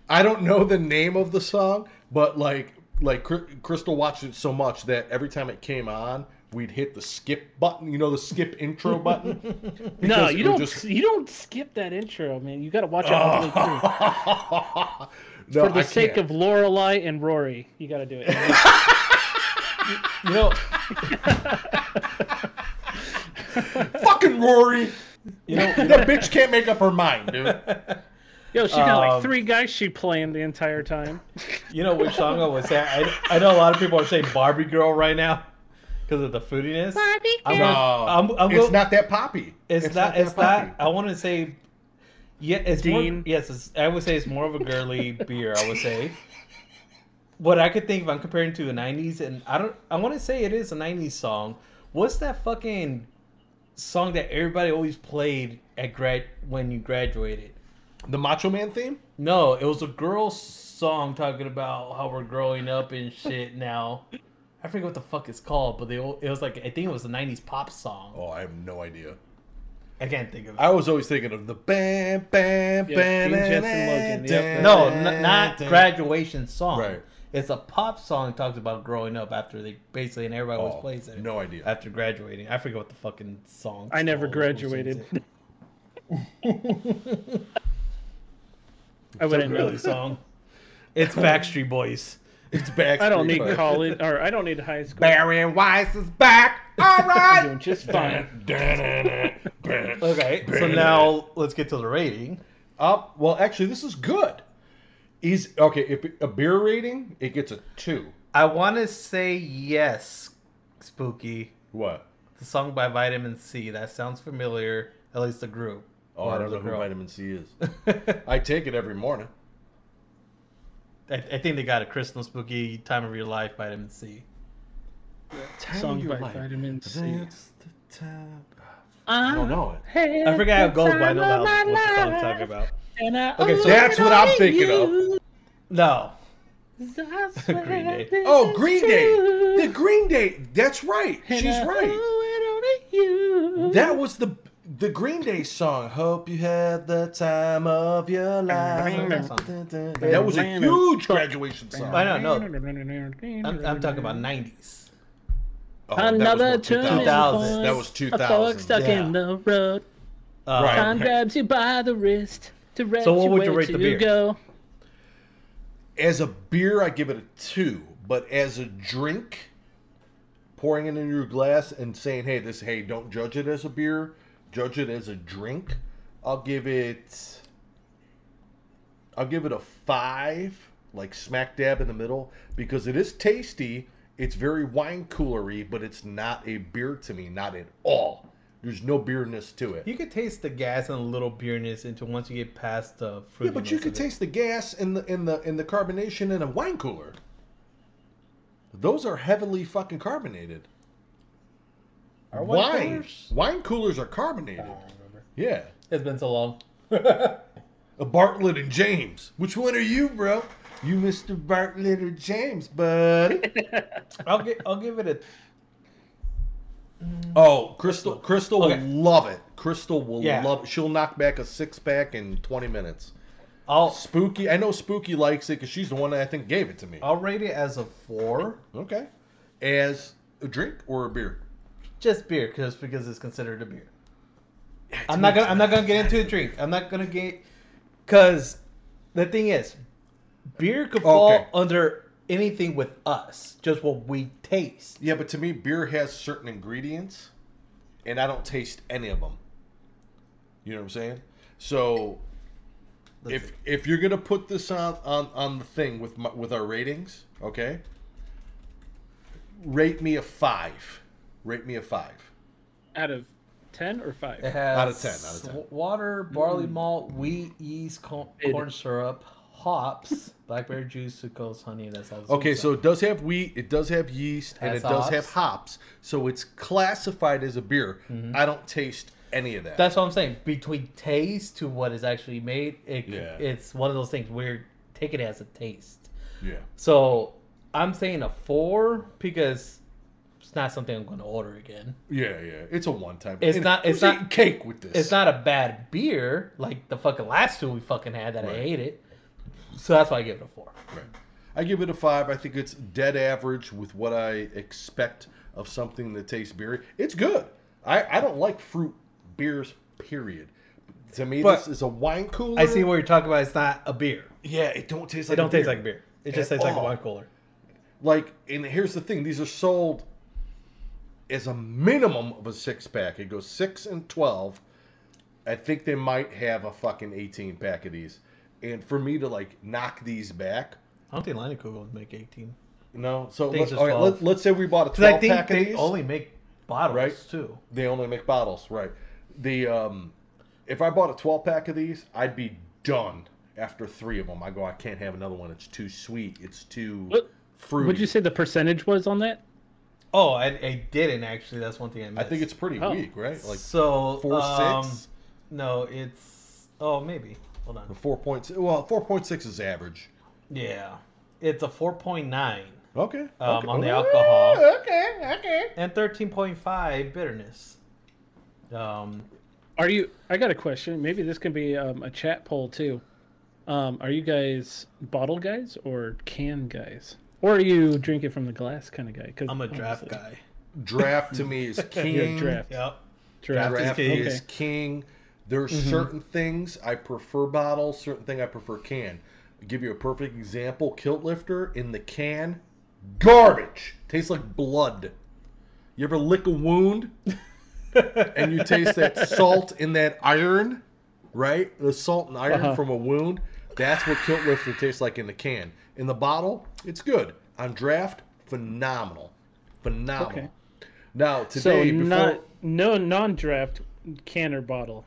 I don't know the name of the song, but like like Crystal watched it so much that every time it came on, we'd hit the skip button. You know the skip intro button. *laughs* No, you don't. just- You don't skip that intro, man. You got to watch it all the way through. *laughs* For the I sake can't. of Lorelai and Rory, you got to do it. You know, fucking Rory. You know, that *laughs* bitch can't make up her mind, dude. *laughs* Yo, she got like Um, three guys she playing the entire time. *laughs* you know which song I was saying. I, I know a lot of people are saying Barbie Girl right now because of the foodiness. Barbie I'm No, gonna- I'm- I'm it's go- not that poppy. It's, not. that It's poppy. not. I want to say. Yeah, it's Dean? more. Yes, it's, I would say it's more of a girly beer. I would say. What I could think if I'm comparing to the '90s, and I don't. I want to say it is a '90s song. What's that fucking song that everybody always played at grad when you graduated? The Macho Man theme. No, it was a girl song talking about how we're growing up and shit now. I forget what the fuck it's called, but they, it was like I think it was a '90s pop song. Oh, I have no idea. I can't think of it. I was always thinking of the bam, bam, Yeah, bam, Dean Logan, yep. No, n- not graduation song. Right. It's a pop song that talks about growing up after they basically and everybody always Oh, plays it. no idea. After graduating, I forget what the fucking song. I never graduated. *laughs* I It's a wouldn't know. really song. It's Backstreet Boys. It's back. I don't need college, or I don't need high school. Barry Weiss is back. All *laughs* right, doing just fine. *laughs* Okay, so now let's get to the rating. Up. Well, actually, this is good. Is okay. If a beer rating, it gets a two. I want to say yes, Spooky. What? The song by Vitamin C. That sounds familiar. At least the group. Oh, I don't the know who vitamin C is. *laughs* I take it every morning. I, I think they got a Christmas Spooky Time of Your Life Vitamin C. Song by Vitamin C. That's the time. Uh-huh. I don't know it. I forget how it goes, but I know that was what the song's talking about. Okay, so- That's what I'm thinking of. No. *laughs* Green Day. Oh, Green Day. The Green Day. That's right. She's right. That was the the Green Day song. Hope you had the time of your life. That was a huge graduation song. I know, no. I'm, I'm talking about 90s. Oh, Another more turning 2000. point. That was 2000. A 2000. fork stuck Yeah. in the road. Uh, Right. Time grabs you by the wrist to direct So what would you rate the beer? go. As a beer, I give it a two. But as a drink, pouring it in your glass and saying, "Hey, this, hey, don't judge it as a beer, judge it as a drink," I'll give it. I'll give it a five, like smack dab in the middle, because it is tasty. It's very wine coolery, but it's not a beer to me, not at all. There's no beerness to it. You could taste the gas and a little beerness into once you get past the fruit. Yeah, but you could taste the gas and the in the in the carbonation in a wine cooler. Those are heavily fucking carbonated. Are wine wine coolers? wine coolers are carbonated. Yeah. It's been so long. *laughs* A Bartles and Jaymes. Which one are you, bro? You Mr. Bartlett or James, buddy? *laughs* I'll give I'll give it a Mm-hmm. oh, Crystal Crystal Okay. will love it. Crystal will Yeah. love it. She'll knock back a six pack in 20 minutes. I'll Spooky, I know Spooky likes it because she's the one that I think gave it to me. I'll rate it as a four. Okay. As a drink or a beer? Just beer, because because it's considered a beer. I'm not gonna I'm not gonna get into a drink. I'm not gonna get because the thing is, beer could fall Okay. under anything with us, just what we taste. Yeah, but to me, beer has certain ingredients, and I don't taste any of them. You know what I'm saying? So, Let's if see. if you're gonna put this on on, on the thing with my, with our ratings, okay? Rate me a five. Rate me a five. Out of 10 or 5? It has Out of 10, out of 10. water, barley mm. malt, wheat, yeast, corn, corn syrup, hops, blackberry juice, sucrose, honey, that's all. Okay, so it does have wheat, it does have yeast, and Has it does have hops. So it's classified as a beer. Mm-hmm. I don't taste any of that. that's what I'm saying. Between taste to what is actually made, it, Yeah. it's one of those things where take it as a taste. yeah. So I'm saying a four because it's not something I'm going to order again. Yeah, yeah. It's a one time. It's not- it's not- cake with this. It's not a bad beer like the fucking last two we fucking had that I Right. hated. So that's why I give it a four. Right. I give it a five. I think it's dead average with what I expect of something that tastes beery. It's good. I, I don't like fruit beers, period. To me, But- this is a wine cooler. I see what you're talking about. It's not a beer. Yeah, it don't taste like It don't a taste beer. like beer. It just At tastes like a all. wine cooler. Like, and here's the thing: these are sold as a minimum of a six pack. It goes six and twelve. I think they might have a fucking eighteen pack of these. And for me to like knock these back, I don't think Leinenkugel would make 18. no. So let's, it's all right, 12. let, us say we bought a Because I twelve think pack of they these. only make bottles Right. too. They only make bottles, right? The um, if I bought a twelve pack of these, I'd be done after three of them. I go, I can't have another one. It's too sweet. It's too What- fruity. Would you say the percentage was on that? Oh, I, I didn't actually. That's one thing I I think it's pretty Oh. weak, right? Like so four um, six, No, it's oh maybe. Hold on. four point. Well, four point six is average. Yeah, it's a 4.9 Okay. Um, okay. on the Oh, alcohol. Okay. Okay. and 13.5 bitterness. Um, Are you? I got a question. Maybe this can be um, a chat poll too. Um, are you guys bottle guys or can guys, or are you drinking from the glass kind of guy? Cause I'm a draft honestly- guy. Draft to me is *laughs* You're king. draft. Yep. Draft. Draft is Draft king. is king. There are Mm-hmm. certain things I prefer bottles, certain thing I prefer can. I'll give you a perfect example. Kilt lifter in the can, garbage. Tastes like blood. You ever lick a wound *laughs* and you taste that salt in that iron, right? The salt and iron Uh-huh. from a wound. That's what kilt lifter tastes like in the can. In the bottle, it's good. On draft, phenomenal, phenomenal. Okay. Now So today, before not no non-draft can or bottle.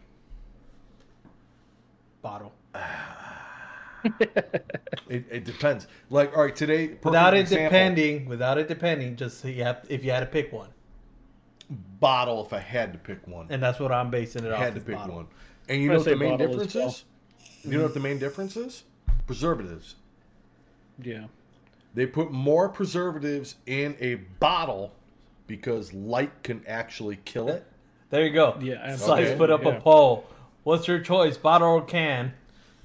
Bottle. *sighs* It, it depends. Like, all right, today, Without it example, depending, without it depending, just so you have, if you had to pick one, bottle. If I had to pick one, and that's what I'm basing it I off. had to pick bottle. one. And you I know what the main bottle as difference well. is? You know what the main difference is? Preservatives. Yeah. They put more preservatives in a bottle because light can actually kill it. There you go. Yeah, Slice absolutely, put up yeah. a poll. What's your choice, bottle or can?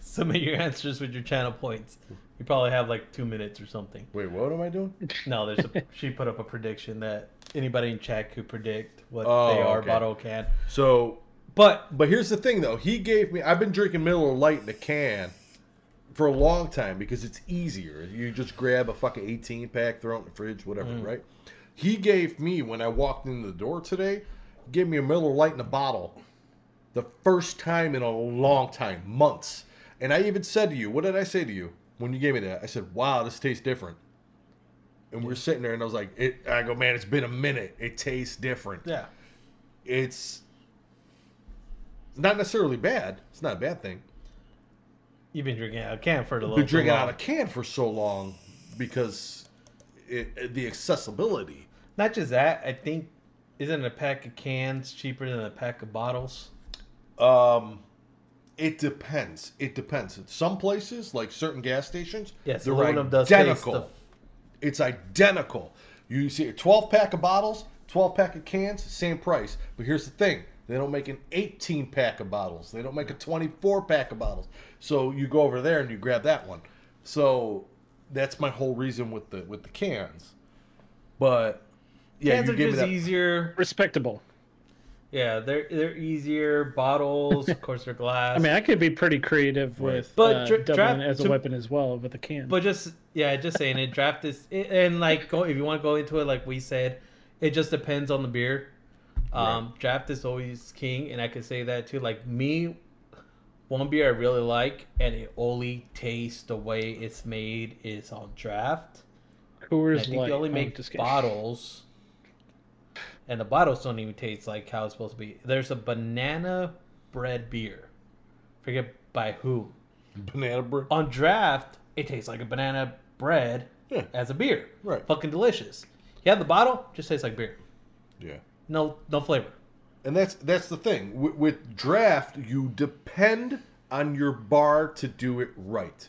Submit your *laughs* answers with your channel points. You probably have like two minutes or something. Wait, what am I doing? *laughs* No, there's a, she put up a prediction that anybody in chat could predict what Oh, they are, okay. bottle or can. So, But but here's the thing though. He gave me. I've been drinking Miller Lite in a can for a long time because it's easier. You just grab a fucking 18 pack, throw it in the fridge, whatever, Mm. right? He gave me when I walked in the door today. Gave me a Miller Lite in a bottle. The first time in a long time, months. And I even said to you, what did I say to you when you gave me that? I said, "Wow, this tastes different." And we're sitting there, and I was like, it, "I go, man, it's been a minute. It tastes different." yeah, it's not necessarily bad. It's not a bad thing. you've been drinking out of a can for a little. Been drinking out of a can for so long because it, the accessibility. Not just that, I think isn't a pack of cans cheaper than a pack of bottles? Um, it depends. It depends. In some places, like certain gas stations, Yes, they're aluminum does taste identical. the- It's identical. You see a 12 pack of bottles, 12 pack of cans, same price. But here's the thing: they don't make an 18 pack of bottles. They don't make a 24 pack of bottles. So you go over there and you grab that one. So that's my whole reason with the with the cans. But yeah, cans you are give me just that. easier. Respectable. Yeah, they're they're easier. Bottles, of course, they're *laughs* glass. I mean, I could be pretty creative with But uh, dra- draft- as a to- weapon as well with a can. But just yeah, just saying it. Draft is and like go if you want to go into it, like we said, it just depends on the beer. Um, Draft is always king, and I could say that too. Like me, one beer I really like, and it only tastes the way it's made is on Draft. Coors think Light. they only make bottles, and the bottles don't even taste like how it's supposed to be. There's a banana bread beer. Forget by who. banana bread. On draft, it tastes like a banana bread Yeah. as a beer. Right. Fucking delicious. You have the bottle, just tastes like beer. Yeah. No, no flavor. And that's that's the thing with, with draft. You depend on your bar to do it right.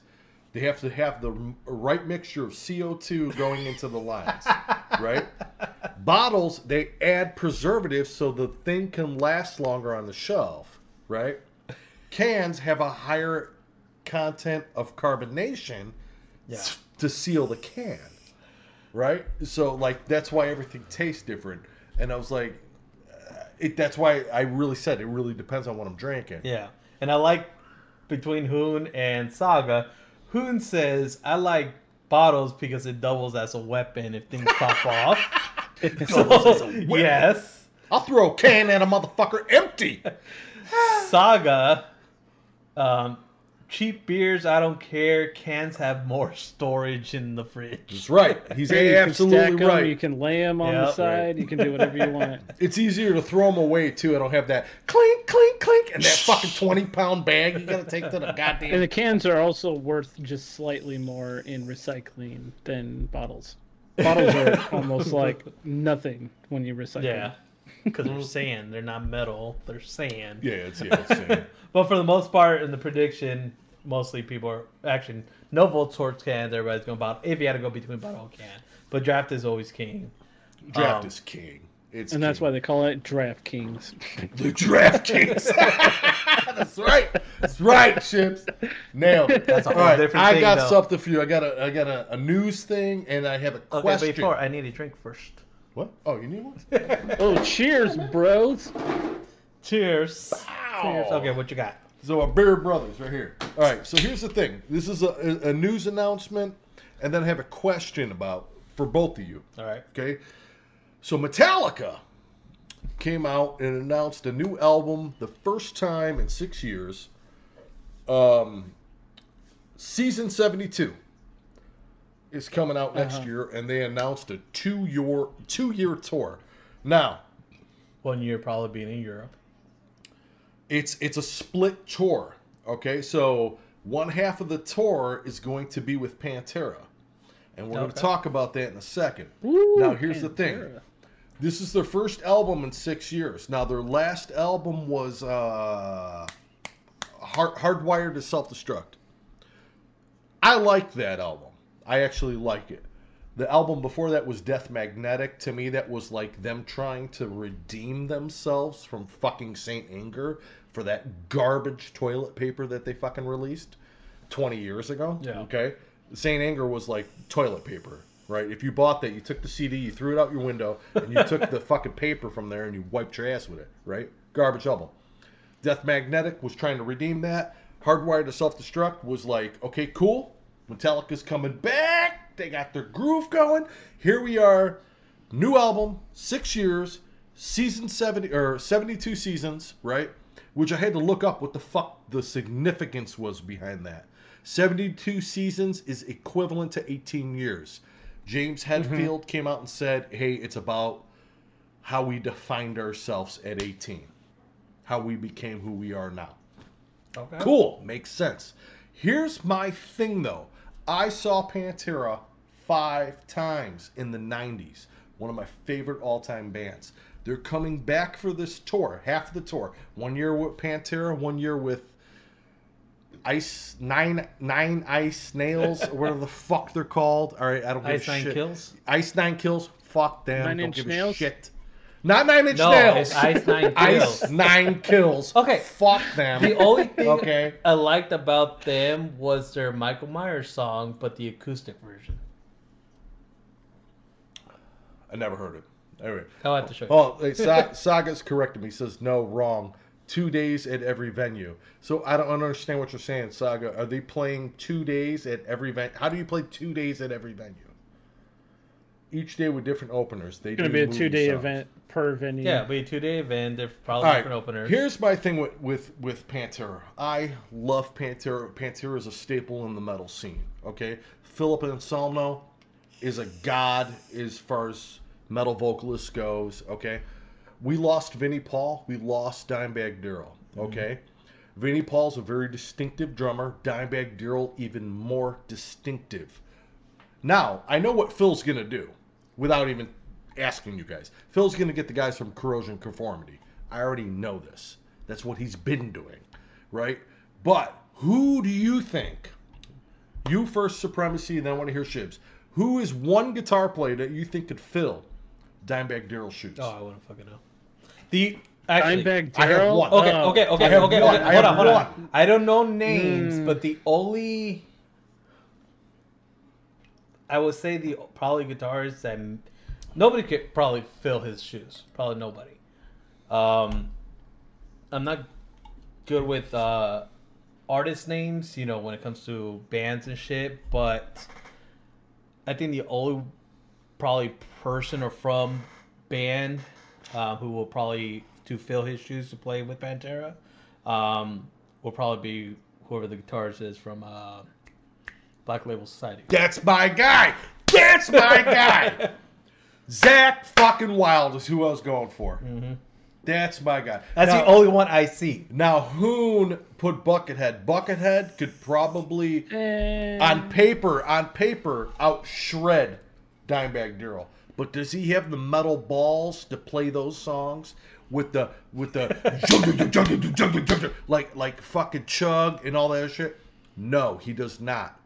They have to have the right mixture of CO two going into the lines, *laughs* right? Bottles they add preservatives so the thing can last longer on the shelf, right? Cans have a higher content of carbonation Yeah. to seal the can, right? So like that's why everything tastes different. And I was like, uh, it. That's why I really said it really depends on what I'm drinking. Yeah. And I like between Hoon and Saga, Hoon says I like bottles because it doubles as a weapon if things pop *laughs* off. doubles as yes. I'll throw a can at a motherfucker empty. Saga, um, cheap beers, I don't care. Cans have more storage in the fridge. That's right. He's Hey, you can absolutely stack 'em, right. You can lay them on the Yep. side. You can do whatever you want. *laughs* It's easier to throw them away too. I don't have that clink, clink, clink, and that fucking *laughs* twenty pound bag you gotta take to the *laughs* goddamn. And the cans are also worth just slightly more in recycling than bottles. Bottles are almost like nothing when you recycle. Yeah. Because they're *laughs* sand. They're not metal. They're sand. Yeah, it's yeah. It's, uh, *laughs* But for the most part, in the prediction, mostly people are actually no votes towards cans. Everybody's going bottle. If you had to go between bottle can, but draft is always king. draft Um, is king. It's And that's king. why they call it Draft Kings. *laughs* the draft kings. that's right. That's right, chips. Nailed it. That's a whole right, different I thing, got though. something for you. I got a I got a, a news thing, and I have a Okay, question. before I need a drink first. What? Oh, you need one? *laughs* Oh, cheers, bros! Cheers. Wow. Cheers. Okay, what you got? So our Bear Brothers right here. All right. So here's the thing. This is a, a, a news announcement, and then I have a question about for both of you. All right. Okay. So Metallica came out and announced a new album, the first time in six years. Um, season seventy-two is coming out next Uh-huh. year, and they announced a two-year two-year tour. Now One year probably being in Europe. it's it's a split tour. Okay, so One half of the tour is going to be with Pantera. And we're going to talk about that in a second. Woo, Now, here's the thing. This is their first album in six years. Now, their last album was uh, Hard, Hardwired to Self Destruct. I like that album. I actually like it. The album before that was Death Magnetic. To me, that was like them trying to redeem themselves from fucking Saint Anger for that garbage toilet paper that they fucking released 20 years ago. Yeah. Okay. Saint Anger was like toilet paper, right? If you bought that, you took the CD, you threw it out your window, and you took the *laughs* fucking paper from there and you wiped your ass with it, right? Garbage album. Death Magnetic was trying to redeem that. Hardwired to Self Destruct was like, okay, cool. Metallica's coming back. They got their groove going. Here we are. New album, six years, season 70 or 72 seasons, right? Which I had to look up what the fuck the significance was behind that. 72 seasons is equivalent to 18 years. James mm-hmm. Hetfield came out and said, hey, it's about how we defined ourselves at 18, how we became who we are now. Okay. Cool, makes sense. Here's my thing though. I saw Pantera five times in the 90s. One of my favorite all time bands. They're coming back for this tour, half of the tour. One year with Pantera, one year with Ice Nine Nine Ice Nails, or whatever the *laughs* fuck they're called. All right, I don't give Ice a Nine shit. Kills? Ice Nine Kills. Fuck them. Nine don't Inch give a shit. Not Nine Inch No, Nails. it's Ice Nine Kills. *laughs* Ice Kills. Nine Kills. Okay. Fuck them. The only *laughs* thing Okay. I liked about them was their Michael Myers song, but the acoustic version. I never heard it. Anyway. I'll have to show you. Oh, hey, Sa- *laughs* Saga's corrected me. He says no, wrong. Two days at every venue. So I don't understand what you're saying, Saga. Are they playing two days at every venue? How do you play two days at every venue? Each day with different openers. They It's gonna do be a two day songs. event per venue. Yeah, it'll be a two day event. They're All probably right. different openers. Here's my thing with, with with Pantera. I love Pantera. Pantera is a staple in the metal scene. Okay, Philip Anselmo is a god as far as metal vocalist goes. Okay, we lost Vinnie Paul. We lost Dimebag Darrell. Okay, mm-hmm. Vinnie Paul's a very distinctive drummer. Dimebag Darrell even more distinctive. Now I know what Phil's gonna do, without even asking you guys. Phil's gonna get the guys from Corrosion Conformity. I already know this. That's what he's been doing, right? But who do you think? You first supremacy, and then I want to hear Shibbs. Who is one guitar player that you think could fill Dimebag Darrell's shoes? Oh, I wouldn't fucking know. The actually, Dimebag I have Darrell. one. Okay, uh, okay, okay, okay, okay. Hold on, hold on. I don't know names, Mm. but the only I would say the probably guitarist that nobody could probably fill his shoes. Probably nobody. Um, I'm not good with uh, artist names, you know, when it comes to bands and shit, but I think the only probably person or from band uh, who will probably to fill his shoes to play with Pantera um, will probably be whoever the guitarist is from uh, Black Label Society. That's my guy. That's my guy. *laughs* Zakk fucking Wylde is who I was going for. That's my guy. That's Now- the only one I see. Now, Hoon put Buckethead. Buckethead could probably, Eh, on paper, on paper, out shred Dimebag Darrell. But does he have the metal balls to play those songs with the with the *laughs* like like fucking chug and all that shit? No, he does not.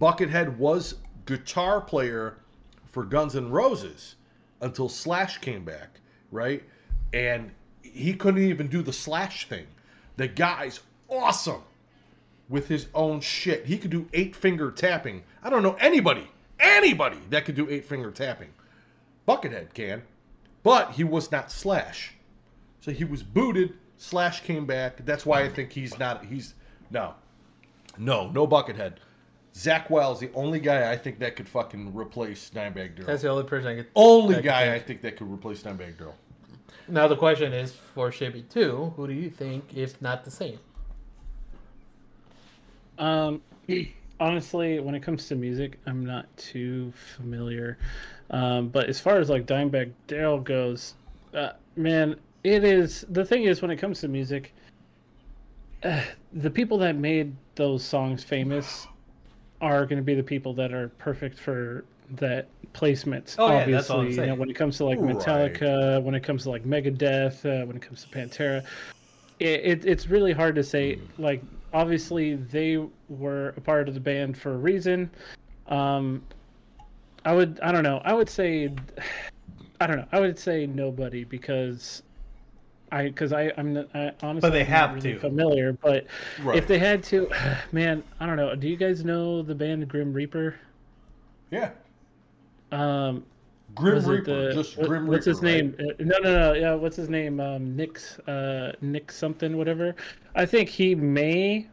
Buckethead was guitar player for Guns N' Roses until Slash came back, right? And he couldn't even do the Slash thing. The guy's awesome with his own shit. He could do eight finger tapping. I don't know anybody, anybody that could do eight finger tapping. Buckethead can, but he was not Slash. So he was booted. Slash came back. That's why I think he's not. He's no, no, no Buckethead. Zakk Wylde is the only guy I think that could fucking replace Dimebag Darrell. That's the only person I could. Only I could guy I think. think that could replace Dimebag Darrell. Now the question is for Shibby two. Who do you think if not the same? Um, honestly, when it comes to music, I'm not too familiar. Um, but as far as like Dimebag Darrell goes, uh, man, it is the thing is when it comes to music, uh, the people that made those songs famous are going to be the people that are perfect for that placement. Oh, yeah, that's all I'm obviously, you know, when it comes to like Right. Metallica, when it comes to like Megadeth, uh, when it comes to Pantera, it, it it's really hard to say. Like, obviously, they were a part of the band for a reason. Um, I would, I don't know, I would say, *sighs* I don't know, I would say nobody because. I, because I, I'm I, honestly, they I'm not have really to. familiar. But Right. if they had to, *sighs* man, I don't know. Do you guys know the band Grim Reaper? yeah, Um, Grim Reaper, the- just what- Grim what's his Reaper, name? Uh, No, no, no. Yeah, what's his name? Um, Nick's, uh, Nick something, whatever. I think he may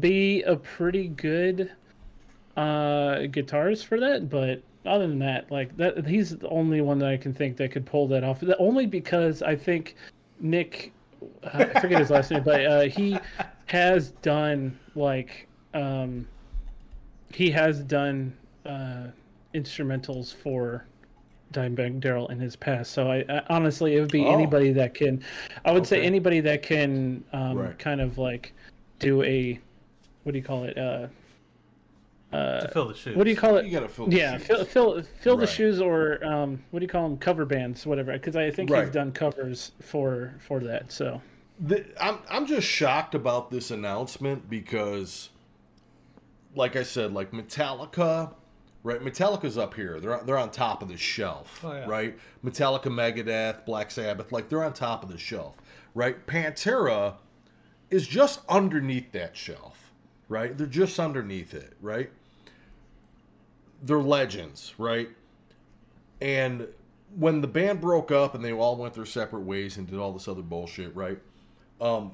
be a pretty good uh guitarist for that, but other than that, like that, he's the only one that I can think that could pull that off. Only because I think Nick, uh, I forget his last name, but uh, he has done like um, he has done uh, instrumentals for Dimebag Darrell in his past. So I, I honestly, it would be Oh. anybody that can. I would say anybody that can um, Right. kind of like do a what do you call it? Uh, uh, to fill the shoes. what do you call it? You gotta fill the yeah, shoes. fill fill fill the shoes or um, what do you call them? Cover bands, whatever. Because I think Right. he's done covers for for that. So The, I'm I'm just shocked about this announcement because, like I said, like Metallica, right? Metallica's up here. They're on- they're on top of the shelf, Oh, yeah. right? Metallica, Megadeth, Black Sabbath, like they're on top of the shelf, right? Pantera is just underneath that shelf, right? They're just underneath it, right? They're legends, right? And when the band broke up and they all went their separate ways and did all this other bullshit, right? Um,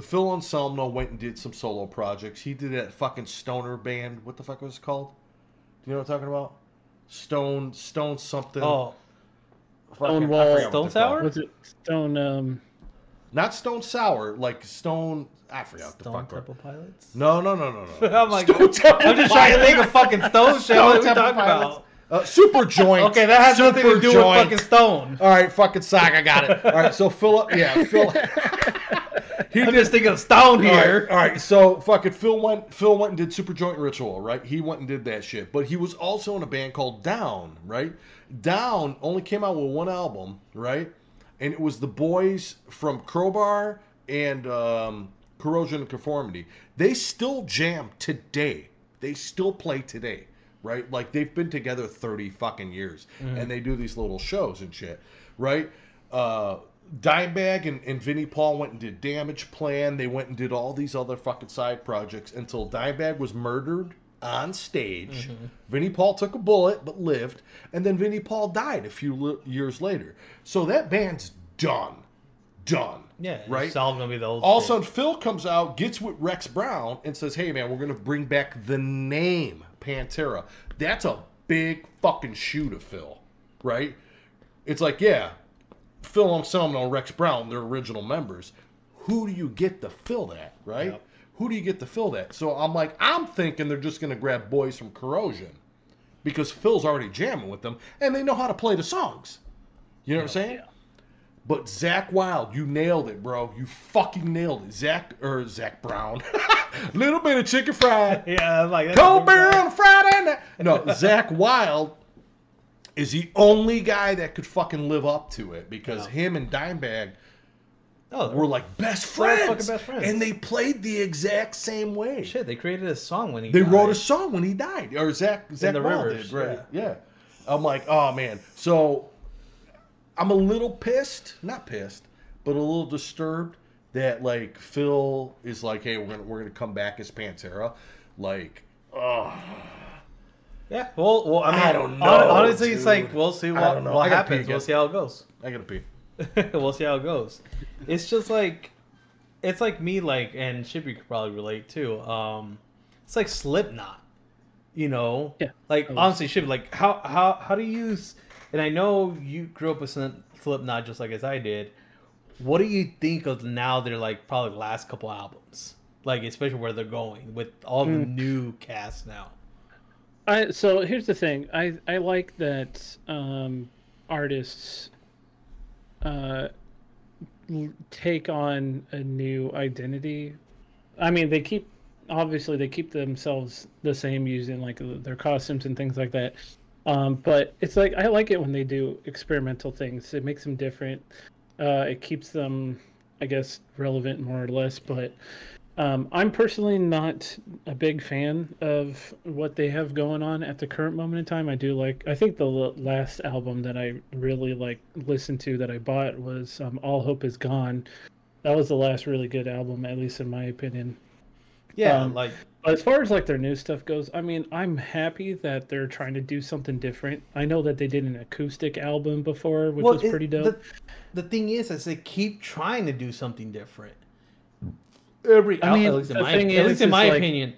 Phil Anselmo went and did some solo projects. He did that fucking stoner band. What the fuck was it called? Do you know what I'm talking about? Stone, Stone something. Oh, Fucking- I Stonewall- forgot what Stone they're called. what's it? Stone. Um, Not Stone Sour, like Stone. I forgot what the Stone fuck. Temple Pilots. No, no, no, no, no. *laughs* I'm like, Stone I'm just trying to think of fucking Stone *laughs* Show. Stone What are we Temple talking Pilots. about? Uh, Super Joint. Okay, that has nothing to Super do with fucking Stone. All right, fucking sock. I got it. All right, so Phil. *laughs* Yeah, Phil. he I'm just thinking of Stone All right, here. all right, so fucking Phil went. Phil went and did Super Joint Ritual, right? He went and did that shit. But he was also in a band called Down, right? Down only came out with one album, right? And it was the boys from Crowbar and um, Corrosion and Conformity. They still jam today. They still play today, right? Like they've been together thirty fucking years, and they do these little shows and shit, right? Uh, Dimebag and, and Vinnie Paul went and did Damage Plan. They went and did all these other fucking side projects until Dimebag was murdered on stage. Mm-hmm. Vinnie Paul took a bullet but lived, and then Vinnie Paul died a few li- years later. So that band's done, done. Yeah, right. It's all gonna be the old. All of a sudden, Phil comes out, gets with Rex Brown, and says, "Hey, man, we're gonna bring back the name Pantera." That's a big fucking shoe to fill, right? It's like, yeah, Phil Anselmo and Rex Brown, they're original members. Who do you get to fill that, right? Yep. Who do you get to fill that? So I'm like, I'm thinking they're just gonna grab boys from Corrosion because Phil's already jamming with them, and they know how to play the songs. You know what I'm saying? But Zakk Wylde, you nailed it, bro. You fucking nailed it. Zach or Zac Brown. *laughs* Little bit of chicken fried. *laughs* Yeah, I'm like Cold beer on Friday night. No, Zakk *laughs* Wylde is the only guy that could fucking live up to it because Yeah. him and Dimebag Oh, were like best They're friends. fucking best friends. And they played the exact same way. shit. They created a song when he. They died. wrote a song when he died, or Zakk Zakk the Rivers, did, right? Yeah. I'm like, oh man. So I'm a little pissed, not pissed, but a little disturbed that like Phil is like, hey, we're gonna we're gonna come back as Pantera, like, oh, Yeah. Well, well, I mean, I don't know, hon- Honestly, it's dude. like we'll see I what don't know. I what gotta pee happens. We'll again. see how it goes. I gotta pee. *laughs* we'll see how it goes. It's just like it's like me like and Shippy could probably relate too. Um it's like Slipknot. You know? Yeah. Like Oh. honestly Shippy, like how how how do you and I know you grew up with Slip- Slipknot just like as I did. What do you think of now their like probably last couple albums? Like especially where they're going with all the Mm. new cast now. I so here's the thing. I I like that um, artists uh, take on a new identity I mean, they keep obviously they keep themselves the same using like their costumes and things like that. Um, but it's like I like it when they do experimental things. It makes them different. Uh, it keeps them, I guess, relevant more or less. But um, I'm personally not a big fan of what they have going on at the current moment in time. I do like. I think the last album that I really like listened to that I bought was um, "All Hope Is Gone." That was the last really good album, at least in my opinion. Yeah, um, like as far as like their new stuff goes, I mean, I'm happy that they're trying to do something different. I know that they did an acoustic album before, which well, was pretty dope. The, the, thing is, is they keep trying to do something different. Every I mean, at least in my, at least in my like, opinion,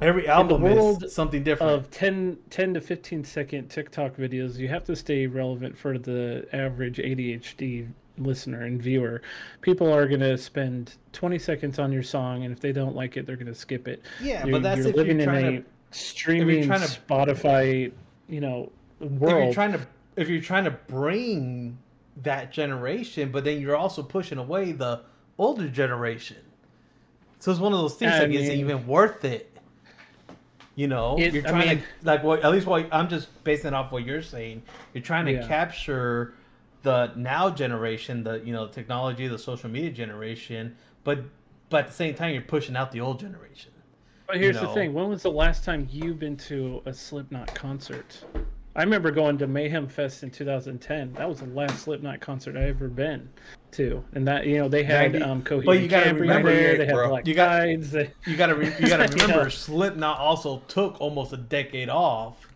every album is something different. Of 10, 10 to 15 second TikTok videos, you have to stay relevant for the average ADHD listener and viewer, people are going to spend 20 seconds on your song, and if they don't like it, they're going to skip it. Yeah, you're, but that's you're if living you're in a to, streaming to, Spotify, you know, world. If you're trying to, if you're trying to bring that generation, but then you're also pushing away the older generation. So it's one of those things I that mean, isn't even worth it. You know, it, you're trying I mean, to like what at least what I'm just basing off what you're saying. You're trying to yeah. capture the now generation, the you know the technology, the social media generation, but but at the same time you're pushing out the old generation. But here's you know? the thing: when was the last time you've been to a Slipknot concert? I remember going to Mayhem Fest in 2010. That was the last Slipknot concert I ever been to, and that you know they had 90, um, Coheed but you gotta remember, there. They had bro. Black you got, Tides. They... *laughs* You got to re- you got to *laughs* remember, know? Slipknot also took almost a decade off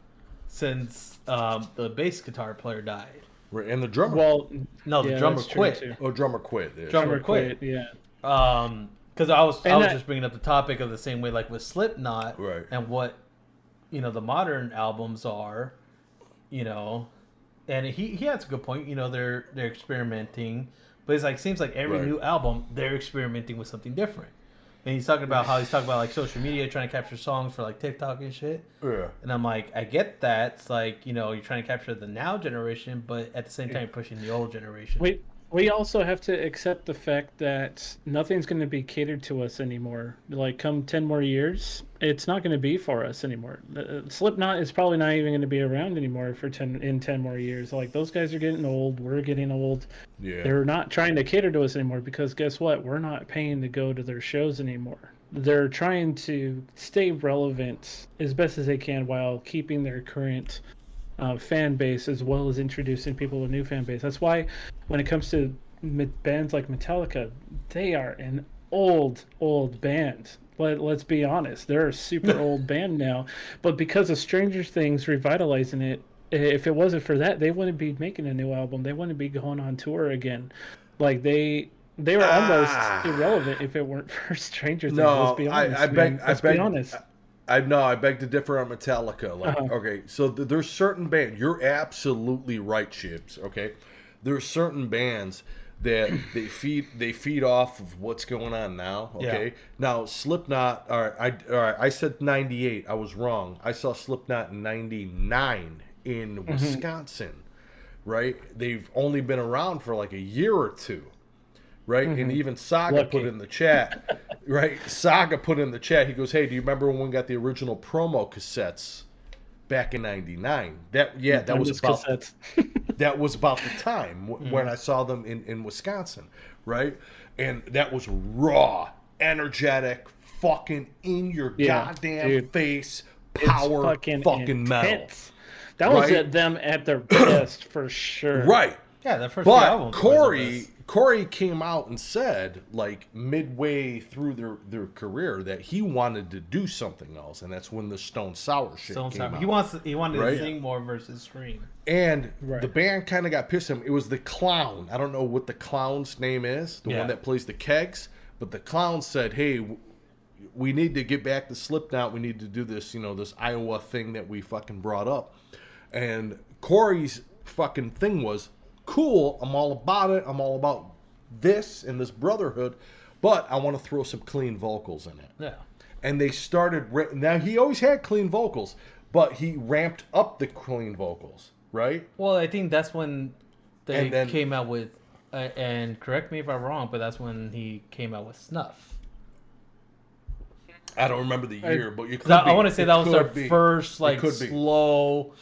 since um, the bass guitar player died. And the drummer. Well, no, the yeah, drummer quit. Oh, drummer quit. Yeah. Drummer, drummer quit. quit. Yeah. Um, because I was and I was that, just bringing up the topic of the same way like with Slipknot, right? And what you know the modern albums are, you know, and he he has a good point. You know, they're they're experimenting, but it's like seems like every right. new album they're experimenting with something different. And he's talking about how he's talking about like social media, trying to capture songs for like TikTok and shit. Yeah. And I'm like, I get that. It's like you know, you're trying to capture the now generation, but at the same time pushing the old generation. Wait, we also have to accept the fact that nothing's going to be catered to us anymore. Like, come 10 more years, it's not going to be for us anymore. Uh, Slipknot is probably not even going to be around anymore for 10 in 10 more years. Like, those guys are getting old. We're getting old. Yeah. They're not trying to cater to us anymore because guess what? We're not paying to go to their shows anymore. They're trying to stay relevant as best as they can while keeping their current uh, fan base as well as introducing people to new fan base. That's why when it comes to bands like Metallica, they are an old, old band. Let, let's be honest, they're a super *laughs* old band now. But because of Stranger Things revitalizing it, if it wasn't for that, they wouldn't be making a new album. They wouldn't be going on tour again. Like they they were almost ah. irrelevant if it weren't *laughs* for Stranger Things. No, let's be honest. I, I beg, let's I beg, be honest. I no, I beg to differ on Metallica. Like, uh-huh. okay, so th- there's certain bands. You're absolutely right, Chips. Okay, there's certain bands that they feed they feed off of what's going on now. Okay, yeah. now Slipknot. All right, I all right. I said '98. I was wrong. I saw Slipknot in '99 in mm-hmm. Wisconsin. Right, they've only been around for like a year or two right? Mm-hmm. And even Saga Lucky. put in the chat, right? Saga put in the chat. He goes, "Hey, do you remember when we got the original promo cassettes back in '99? That yeah, that was about *laughs* that was about the time w- mm. when I saw them in in Wisconsin, right? And that was raw, energetic, fucking in your yeah, goddamn dude. face, power, fucking, fucking metal." That was at them at their best for sure. Right. Yeah, the first but Corey Corey came out and said, like midway through their, their career, that he wanted to do something else, and that's when the Stone Sour shit Stone came Sour. out. He wants he wanted right? to sing more versus scream. And right. the band kind of got pissed at him. It was the clown. I don't know what the clown's name is, the yeah. one that plays the kegs, but the clown said, "Hey, we need to get back to Slipknot. We need to do this, you know, this Iowa thing that we fucking brought up." And Corey's fucking thing was cool. I'm all about it. I'm all about this and this brotherhood, but I want to throw some clean vocals in it. Yeah. And they started. Now he always had clean vocals, but he ramped up the clean vocals, right? Well, I think that's when they then, came out with. Uh, and correct me if I'm wrong, but that's when he came out with Snuff. I don't remember the I- year, but you could. I, be. want to say that was their be. first like could be. slow,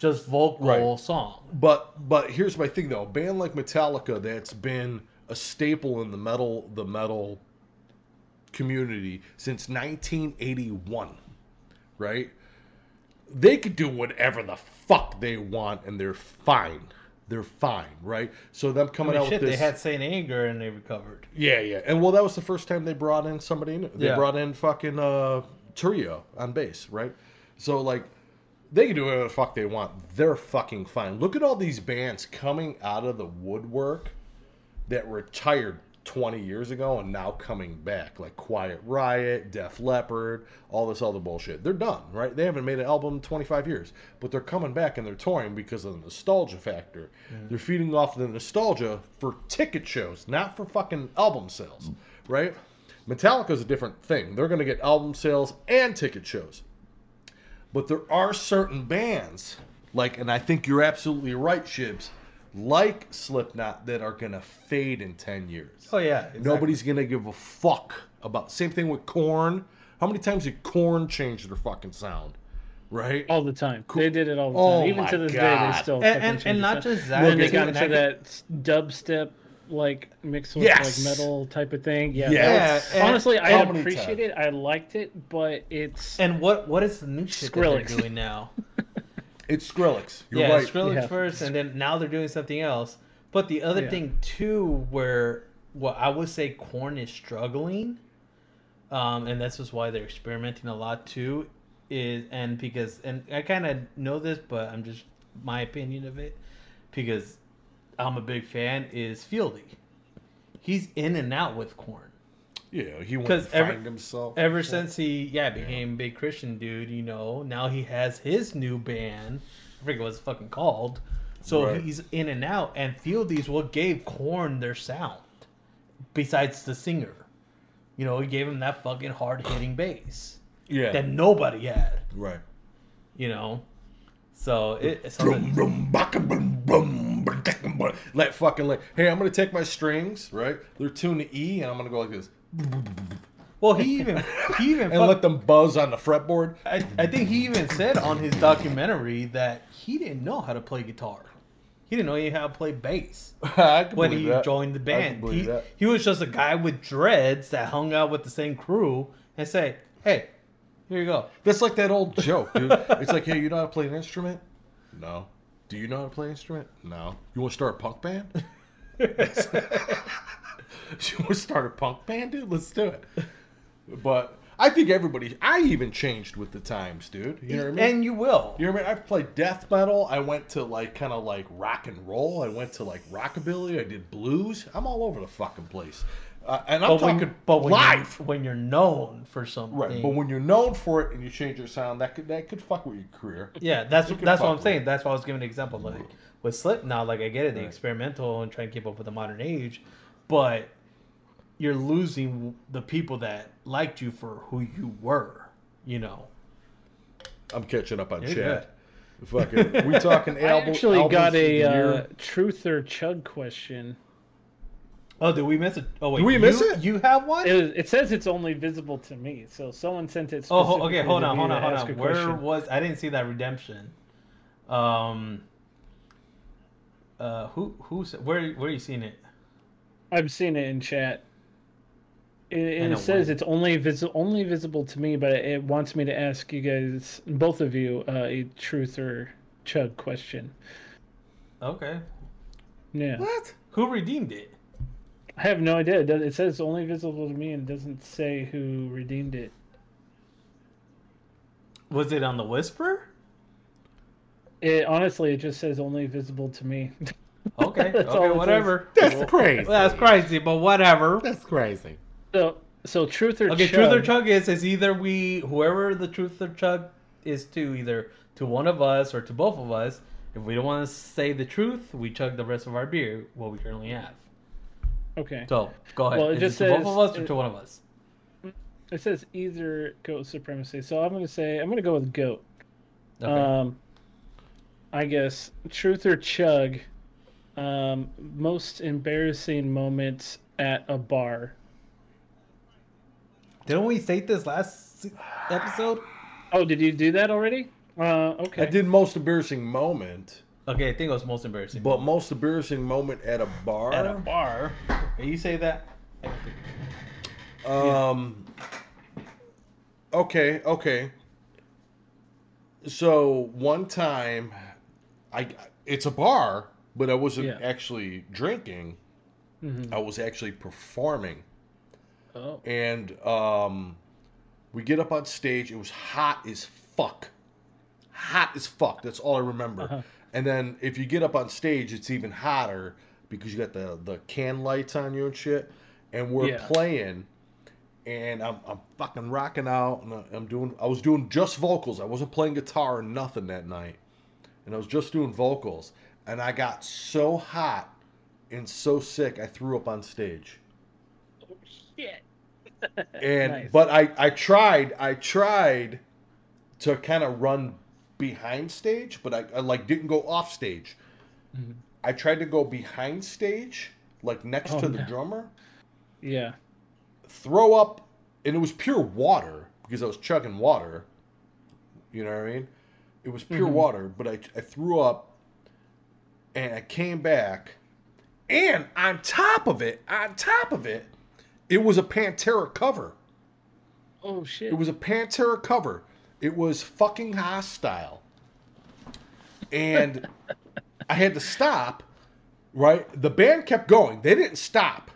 just vocal Right. song. But but here's my thing though, a band like Metallica that's been a staple in the metal the metal community since 1981, right? They could do whatever the fuck they want and they're fine. They're fine, right? So them I coming mean, out shit, with they had Saint Anger and they recovered. Yeah, yeah. And well that was the first time they brought in somebody new. They Yeah. brought in fucking uh Trujillo on bass, right? So like they can do whatever the fuck they want. They're fucking fine. Look at all these bands coming out of the woodwork that retired 20 years ago and now coming back, like Quiet Riot, Def Leppard, all this other bullshit. They're done, right? They haven't made an album in 25 years, but they're coming back and they're touring because of the nostalgia factor. They're feeding off the nostalgia for ticket shows, not for fucking album sales, right? Metallica's a different thing. They're going to get album sales and ticket shows. But there are certain bands, like, and I think you're absolutely right, Shibs, like Slipknot, that are gonna fade in ten years. Oh yeah, exactly. Nobody's gonna give a fuck about. Same thing with Korn. How many times did Korn change their fucking sound? Right? all the time. Cool. They did it all the Oh time. Even to this day, they still And- and- and not just that, Then they got into that dubstep like mixed with Yes. like metal type of thing. Yeah. Yes. that was- Yeah, honestly, I how many appreciate it. I liked it, but it's And what what is the new shit that Skrillex. they're doing now? *laughs* It's Skrillex. You're yeah, right. Skrillex Yeah. first, and then now they're doing something else. But the other Yeah. thing too, where what I would say Korn is struggling, um, and this is why they're experimenting a lot too, is and because and I kind of know this, but I'm just my opinion of it because I'm a big fan is Fieldy. He's in and out with Korn. yeah, he went 'Cause and every- find himself. Ever since he, yeah, became big Christian dude, you know, now he has his new band. I forget what it's fucking called. So Right. he's in and out, and Fieldy's what gave Korn their sound, besides the singer. You know, he gave him that fucking hard hitting bass yeah, that nobody had. right. You know, so it. So Brum, the, brum, baka, brum, brum, taka, fucking like, hey, I'm gonna take my strings, right? They're tuned to E, and I'm gonna go like this, well, he even he even and fuck- let them buzz on the fretboard. I, I think he even said on his documentary that he didn't know how to play guitar. He didn't know how to play bass. *laughs* When he that. joined the band. He, that. he was just a guy with dreads that hung out with the same crew and say, "Hey, here you go." That's like that old joke, dude. it's like, hey, you know how to play an instrument? No. Do you know how to play an instrument? No. You want to start a punk band? *laughs* *laughs* you want to start a punk band, dude? Let's do it. But I think everybody. I even changed with the times, dude. You know what I mean? And you will. You know what I mean? I've played death metal. I went to like kind of like rock and roll. I went to like rockabilly. I did blues. I'm all over the fucking place. Uh, and I'm but when, talking but when live. You're, when you're known for something, Right, but when you're known for it and you change your sound, that could that could fuck with your career. *laughs* yeah, that's that's what I'm with saying. That's why I was giving an example. Like with Slipknot, like I get it, the Right. experimental and trying to keep up with the modern age, but you're losing the people that liked you for who you were. You know. I'm catching up on You're chat. Fucking, we talking *laughs* I actually got a uh, truth or chug question. Oh, did we miss it? Oh wait, Did we miss you, it? You have one? It, it says it's only visible to me, so someone sent it. Oh, okay. Hold on, me hold on, hold ask on. Where question. was I? Didn't see that redemption. Um. Uh, who who said where where are you seeing it? I've seen it in chat. It, it says when. it's only visible only visible to me, but it wants me to ask you guys, both of you, uh, a truth or chug question. Okay, Yeah, What? who redeemed it? I have no idea. It, does, it says only visible to me, and doesn't say who redeemed it. Was it on the Whisper? It honestly, it just says only visible to me. *laughs* Okay, That's okay, it whatever. That's crazy. That's crazy, but whatever. That's crazy. so, so truth or Okay, chug? truth or chug is is either we whoever the truth or chug is to either to one of us or to both of us. If we don't want to say the truth, we chug the rest of our beer, what we currently have. Okay. So go ahead. Well, it Is just to both says- of us or it- to one of us. It says either goat supremacy. So I'm gonna say I'm gonna go with goat. Okay. Um, I guess truth or chug. Um, most embarrassing moments at a bar. Didn't we state this last episode. Oh, did you do that already? Uh, okay. I did most embarrassing moment, Okay, I think it was most embarrassing. but most embarrassing moment at a bar. at a bar, Can you say that. Um. Okay. Okay. So one time, I it's a bar, but I wasn't Yeah. actually drinking. Mhm. I was actually performing, Oh. and um, we get up on stage. It was hot as fuck, hot as fuck. That's all I remember. Uh-huh. And then if you get up on stage, it's even hotter because you got the the can lights on you and shit. And we're Yeah. playing, and I'm, I'm fucking rocking out, and I'm doing. I was doing just vocals. I wasn't playing guitar or nothing that night, and I was just doing vocals. And I got so hot and so sick, I threw up on stage. Oh, shit. *laughs* And Nice. but I I tried I tried to kind of run behind stage, but I, I like didn't go off stage. Mhm. I tried to go behind stage, like next Oh, to the drummer, Yeah. throw up, and it was pure water because I was chugging water. You know what I mean? It was pure Mhm. water, but I, I threw up, and I came back, and on top of it, on top of it, it was a Pantera cover. Oh shit. It was a Pantera cover. It was fucking hostile. And I had to stop, right? The band kept going. They didn't stop.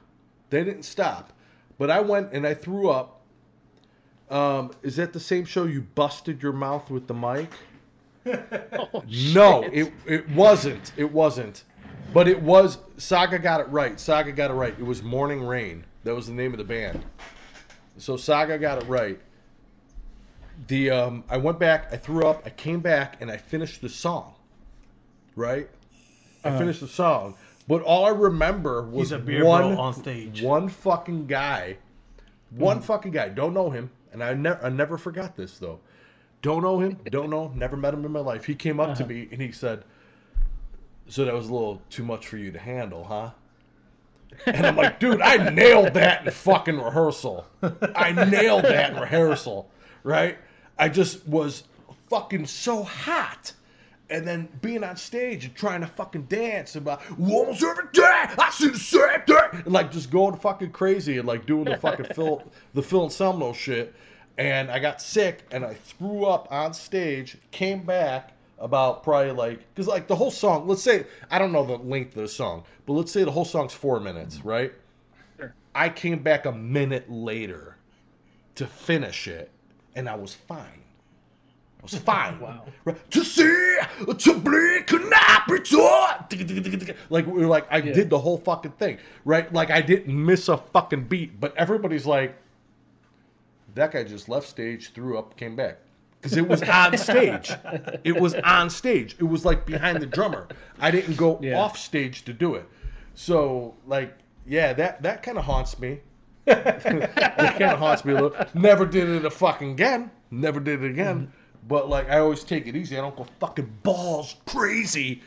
They didn't stop. But I went and I threw up. Um, is that the same show you busted your mouth with the mic? *laughs* Oh, No, it it wasn't. It wasn't. But it was Saga got it right. Saga got it right. It was Morning Rain. That was the name of the band. So Saga got it right. The um I went back, I threw up, I came back and I finished the song. Right? I Uh-huh. finished the song. But all I remember was He's a beer one on stage. one fucking guy. One fucking guy. Don't know him. And I never I never forgot this though. Don't know him. Don't know. Never met him in my life. He came up to Uh-huh. me and he said, "So that was a little too much for you to handle, huh?" And I'm like, "Dude, I *laughs* nailed that in fucking rehearsal. I nailed that in rehearsal, right? I just was fucking so hot." And then being on stage and trying to fucking dance about almost every day I see the same thing and like just going fucking crazy and like doing the fucking *laughs* Phil the Phil Anselmo shit. And I got sick and I threw up on stage, came back about probably like because like the whole song, let's say I don't know the length of the song, but let's say the whole song's four minutes, right? Sure. I came back a minute later to finish it, and I was fine. I was fine. *laughs* Wow. Right? To see, to bleed, could not be taught. Like we were like, I Yeah. did the whole fucking thing, right? Like I didn't miss a fucking beat, but everybody's like, that guy just left stage, threw up, came back. Because it was on *laughs* stage. It was on stage. It was like behind the drummer. I didn't go Yeah. off stage to do it. So like, yeah, that that kind of haunts me. It kind of haunts me a little. Never did it a fucking again. Never did it again. Mm-hmm. But like, I always take it easy. I don't go fucking balls crazy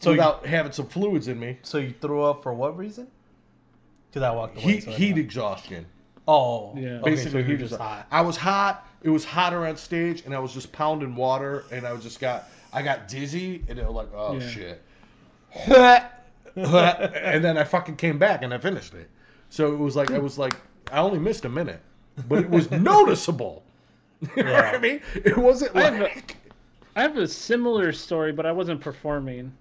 So you- without having some fluids in me. So you threw up for what reason? Because I walked away. Heat so heat exhaustion. Oh, Yeah. Okay, Basically, so he you're just hot. I was hot. It was hotter on stage, and I was just pounding water, and I was just got I got dizzy, and it was like, oh Yeah. shit. *laughs* and then I fucking came back and I finished it. So it was like I was like I only missed a minute, but it was noticeable. *laughs* you know what I mean? It wasn't I have a- like I have a similar story, but I wasn't performing.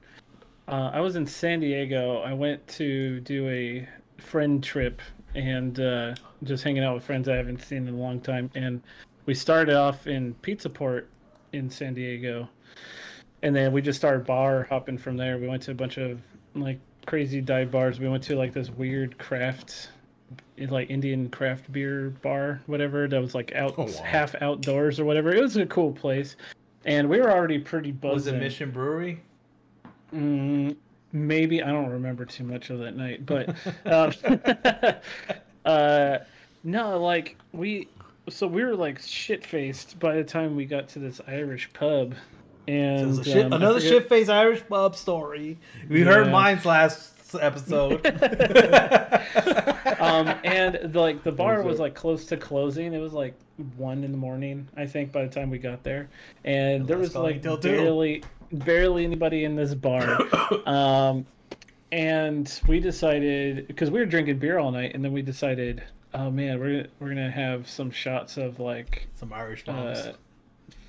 Uh, I was in San Diego. I went to do a friend trip and uh, just hanging out with friends I haven't seen in a long time. And we started off in Pizza Port in San Diego, and then we just started bar hopping from there. We went to a bunch of like crazy dive bars. We went to like this weird craft, like Indian craft beer bar, whatever. That was like out Oh, wow. half outdoors or whatever. It was a cool place, and we were already pretty buzzed. Was it. Mission Brewery? Mm, maybe I don't remember too much of that night, but *laughs* um, *laughs* uh, no, like we, so we were like shit faced by the time we got to this Irish pub, and It was a shit- um, another forget- shit face Irish pub story. We heard mine's last episode. *laughs* *laughs* um, and like the bar was was like close to closing. It was like one in the morning, I think, by the time we got there, and there was like until two. barely, barely anybody in this bar. *coughs* um, and we decided because we were drinking beer all night, and then we decided, oh man, we're gonna, we're gonna have some shots of like, Some Irish bombs. uh,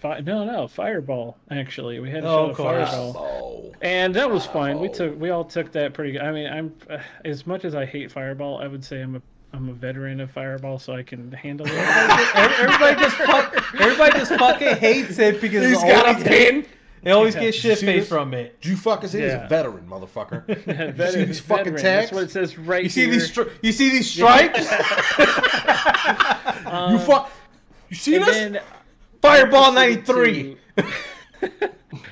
fi- no, no, Fireball. Actually, we had a Oh, shot of of course. Fireball. Oh. And that was fine. We took we all took that pretty good. I mean, I'm uh, *sighs* as much as I hate Fireball, I would say I'm a I'm a veteran of Fireball, so I can handle it. everybody just fuck, everybody just fucking hates it because He's it got a pin. they always Yeah. get shit faced from it. Did you fucking say he's Yeah. a veteran, motherfucker? *laughs* veteran, see these fucking veteran. tags? That's what it says right You see here. these stri- you see these stripes? *laughs* *laughs* you fuck. You see and this? then Fireball 93. *laughs*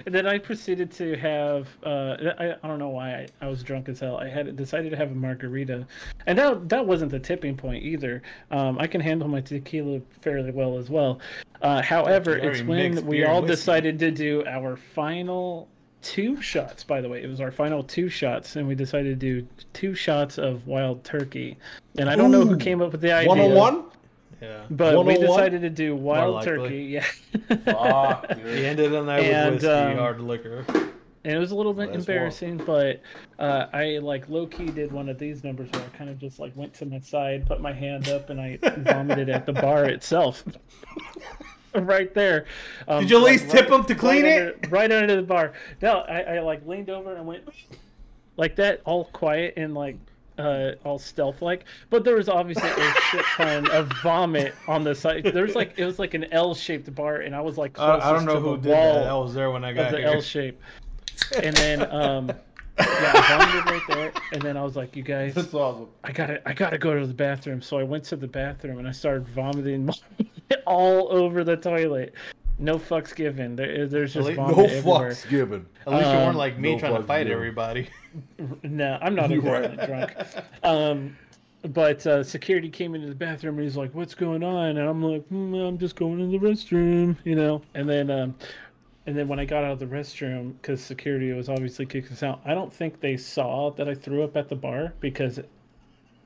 and then I proceeded to have uh, I, I don't know why I, I was drunk as hell. I had decided to have a margarita, and that that wasn't the tipping point either. Um, I can handle my tequila fairly well as well. Uh, however, Very it's when we all whiskey. decided to do our final two shots. By the way, it was our final two shots, and we decided to do two shots of wild turkey. And I don't know who came up with the idea. One on one. Yeah. But we decided to do wild turkey. Yeah. Fuck, *laughs* He dude. ended on that And, with whiskey, um, hard liquor. and it was a little bit Last embarrassing, but uh, I like low key did one of these numbers where I kind of just like went to my side, put my hand up, and I *laughs* vomited at the bar itself. *laughs* right there. Um, Did you at like, least tip right- him to clean right it? Under, right under the bar. No, I, I like leaned over and went like that, all quiet and like uh, all stealth like. But there was obviously a *laughs* shit ton of vomit on the side. There was like it was like an L shaped bar, and I was like I, I don't know who did wall that. I was there when I of got the here. L shape. And then *laughs* um yeah, I vomited right there. And then I was like, you guys, That's awesome. I gotta I gotta go to the bathroom. So I went to the bathroom and I started vomiting *laughs* all over the toilet. No fucks given. There, there's just Really? vomit No everywhere. fucks given. At least you Um, weren't like me no trying to fight given. everybody. No, I'm not a drunk. Um, but uh, security came into the bathroom and he's like, "What's going on?" And I'm like, "Hmm, "I'm just going to the restroom," you know. And then, um, and then when I got out of the restroom, because security was obviously kicking us out, I don't think they saw that I threw up at the bar because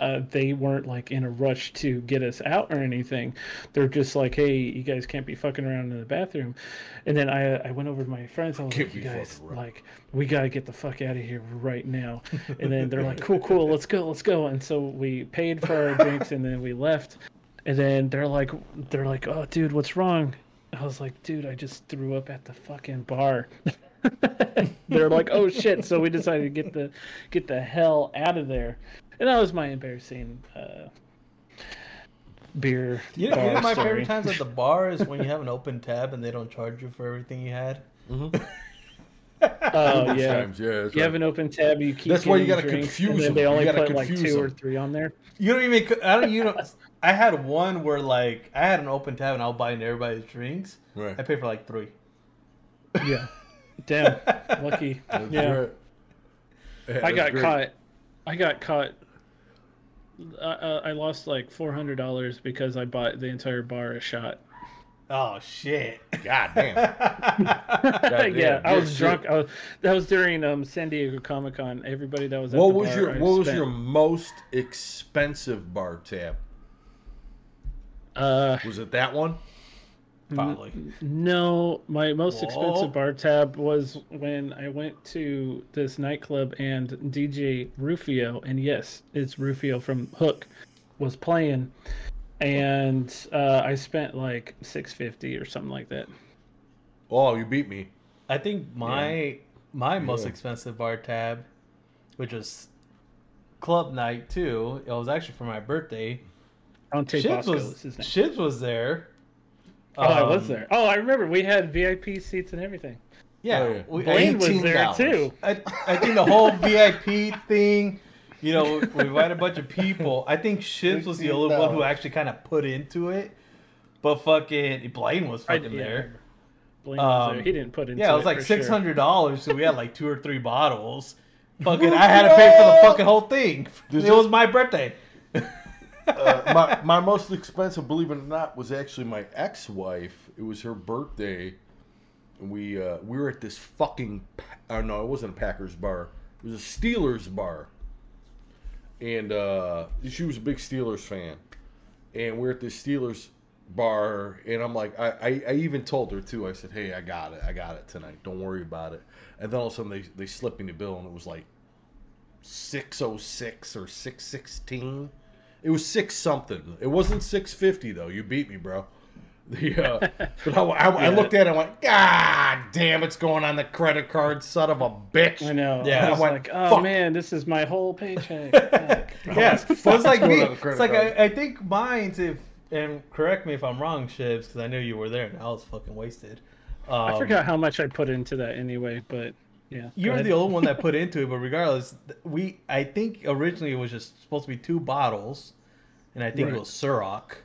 uh, they weren't like in a rush to get us out or anything. They're just like, "Hey, you guys can't be fucking around in the bathroom." And then I I went over to my friends. I was Can't like, "You guys, fucking around." like, we gotta get the fuck out of here right now." *laughs* And then they're like, "Cool, cool, let's go, let's go." And so we paid for our drinks and then we left. And then they're like, they're like, "Oh, dude, what's wrong?" I was like, "Dude, I just threw up at the fucking bar." *laughs* they're like, "Oh shit!" So we decided to get the get the hell out of there, and that was my embarrassing uh, beer. You know, you know my story. favorite times at the bar is when you have an *laughs* open tab and they don't charge you for everything you had. *laughs* Oh Those yeah. times, yeah. that's You have an open tab. You keep. That's why you getting gotta confuse them. They only gotta put like confuse two or three on there. You don't even. I don't. You know. *laughs* I had one where like I had an open tab and I was buying everybody's drinks. Right. I paid for like three. Yeah. Damn. Lucky. That's yeah. great. Yeah, I got great. caught. I got caught. I, uh, I lost like four hundred dollars because I bought the entire bar a shot. Oh shit. God damn. *laughs* *laughs* damn, yeah, I was shit. drunk. I was, that was during um, San Diego Comic Con. Everybody that was at What the was bar, your I What was spent- your most expensive bar tab? Uh, Was it that one? Probably. No, my most Whoa. expensive bar tab was when I went to this nightclub and DJ Rufio, and yes, it's Rufio from Hook, was playing, and uh, I spent like six fifty or something like that. Oh, you beat me. I think my my most Yeah. expensive bar tab, which was club night too. It was actually for my birthday. Dante Shibs Bosco was is. Shibs was there. Oh, I was Um, there. Oh, I remember. We had VIP seats and everything. Yeah, Oh, yeah. we- Blaine was there too. I, I think the whole VIP thing, you know, we invited a bunch of people. I think Shibs was the only one who actually kind of put into it. But fucking Blaine was I- fucking yeah, there. remember. Blaine was Um, there. He didn't put in. Yeah, it was like for six sure. hundred dollars, so we had like two or three bottles. *laughs* Fucking, I had to pay for the fucking whole thing. Does it this- was my birthday. *laughs* uh, my my most expensive, believe it or not, was actually my ex-wife. It was her birthday, and we uh, we were at this fucking. Uh, no, it wasn't a Packers bar. It was a Steelers bar. and uh, she was a big Steelers fan, and we're at this Steelers bar, and I'm like, I, I, I even told her too. I said, hey, I got it, I got it tonight. Don't worry about it. And then all of a sudden they they slipped me the bill, and it was like six oh six or six sixteen. It was six something. It wasn't six fifty though. You beat me, bro. The, uh, but I, I, I looked at it and went, God damn, it's going on the credit card, son of a bitch. I know. Yeah. I was I went, like, oh "Fuck." man, this is my whole paycheck. *laughs* Fuck. Yeah, well, it's like me. Hold on, credit It's like. I, I think mine's if and correct me if I'm wrong, Shivs, because I knew you were there and I was fucking wasted. Um, I forgot how much I put into that anyway, but yeah. You're the only one that *laughs* put into it, but regardless, we I think originally it was just supposed to be two bottles, and I think Right. it was Ciroc.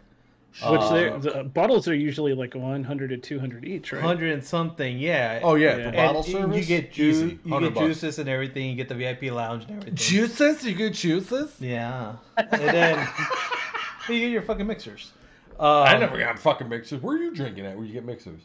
Which uh, the bottles are usually like 100 to 200 each, right? hundred and something, yeah. Oh yeah, Yeah. for bottle you- service. You get juice, you 100 get bucks. juices and everything. You get the VIP lounge and everything. Juices? You get juices? Yeah, and then *laughs* you get your fucking mixers. Um, I never got fucking mixers. Where are you drinking at? Where you get mixers?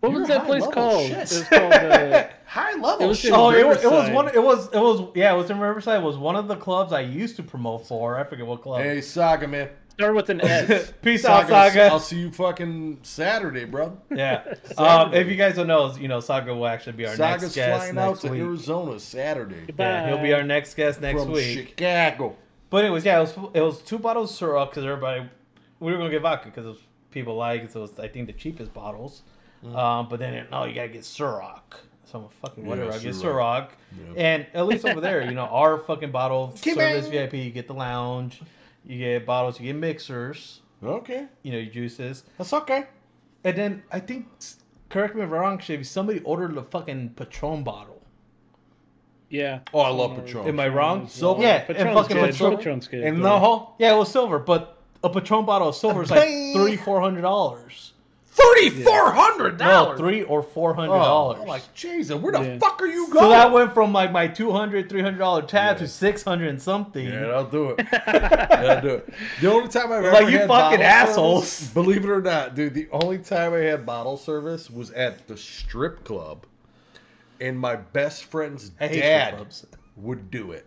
What You're was that place called? shit. It was called. Uh, *laughs* High level. It was shit. in Oh, it was, it was one. It was it was yeah. It was in Riverside. It was one of the clubs I used to promote for. I forget what club. Hey, Saga man. start with an S. *laughs* *laughs* Peace out, Saga, Saga. I'll see you fucking Saturday, bro. Yeah. Um, if you guys don't know, you know, Saga will actually be our Saga's next guest flying out to week. Arizona Saturday Yeah, he'll be our next guest next from week. Chicago. But anyways, yeah, it was it was two bottles of syrup because everybody we were gonna get vodka because people like it. So it was I think the cheapest bottles. Mm. Um, but then no, you gotta get Ciroc. So I'm like, fucking Yeah, whatever. I get Ciroc. Ciroc, Yeah. and at least over there, you know, our fucking bottle Keep service. VIP. You get the lounge, you get bottles, you get mixers, Okay, you know, your juices, that's okay. and then I think correct me if I'm wrong, Chevy. Somebody ordered a fucking Patron bottle. Yeah. Oh, I love Patron. Am I wrong? Silver? Yeah, and Patron's fucking good. Patron. Patron's good. And but- the whole Yeah, it was silver, but a Patron bottle of silver is like three, four hundred dollars. Thirty four hundred No, dollars. three or four hundred Oh, dollars. I'm like Jesus, where the Yeah. fuck are you going? so that went from like my 200 300 dollar tab Yeah. to six hundred and something. Yeah, I'll do it. *laughs* yeah, I'll do it. The only time I've ever Like, you had fucking assholes. service- *laughs* believe it or not, dude, the only time I had bottle service was at the strip club, and my best friend's I hate strip dad would do it.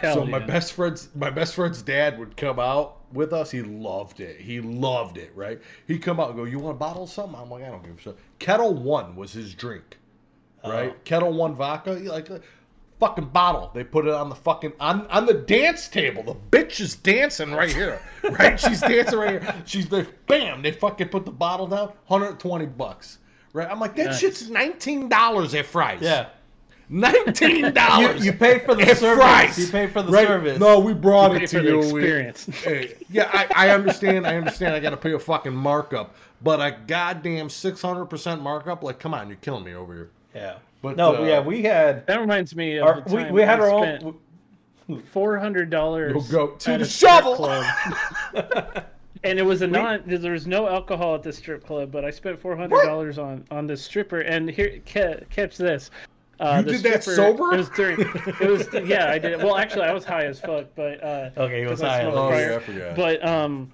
Hell so my best friend's my best friend's dad would come out with us. He loved it. He loved it. Right? He'd come out and go, "You want a bottle of something?" I'm like, "I don't give a shit." Ketel One was his drink. Oh. Right? Oh. Ketel One vodka. Like. Uh, fucking bottle. They put it on the fucking on on the dance table. The bitch is dancing right here, *laughs* right? She's dancing right here. She's there. Bam! They fucking put the bottle down. 120 bucks. Right? I'm like, that Nice. shit's nineteen dollars at Fry's. Yeah, nineteen you, dollars. you pay for the At service. Fry's. You pay for the Right? service. No, we brought Pay it for to the you. We- experience. *laughs* Hey, yeah, I, I understand. I understand. I got to pay a fucking markup, but a goddamn six hundred percent markup. Like, come on, you're killing me over here. Yeah, But, no, uh, yeah, we had That reminds me of our, the we, time we had I our own. four hundred dollars. You'll go to the shovel. club. *laughs* and it was a non. There was no alcohol at the strip club, but I spent four hundred dollars on on the stripper. And here, catch this. Uh, You the did that stripper- sober? It was during. It was *laughs* yeah, I did it. Well, actually, I was high as fuck, but uh, Okay, he was I high. smoked Oh prior. yeah, I forgot. But um,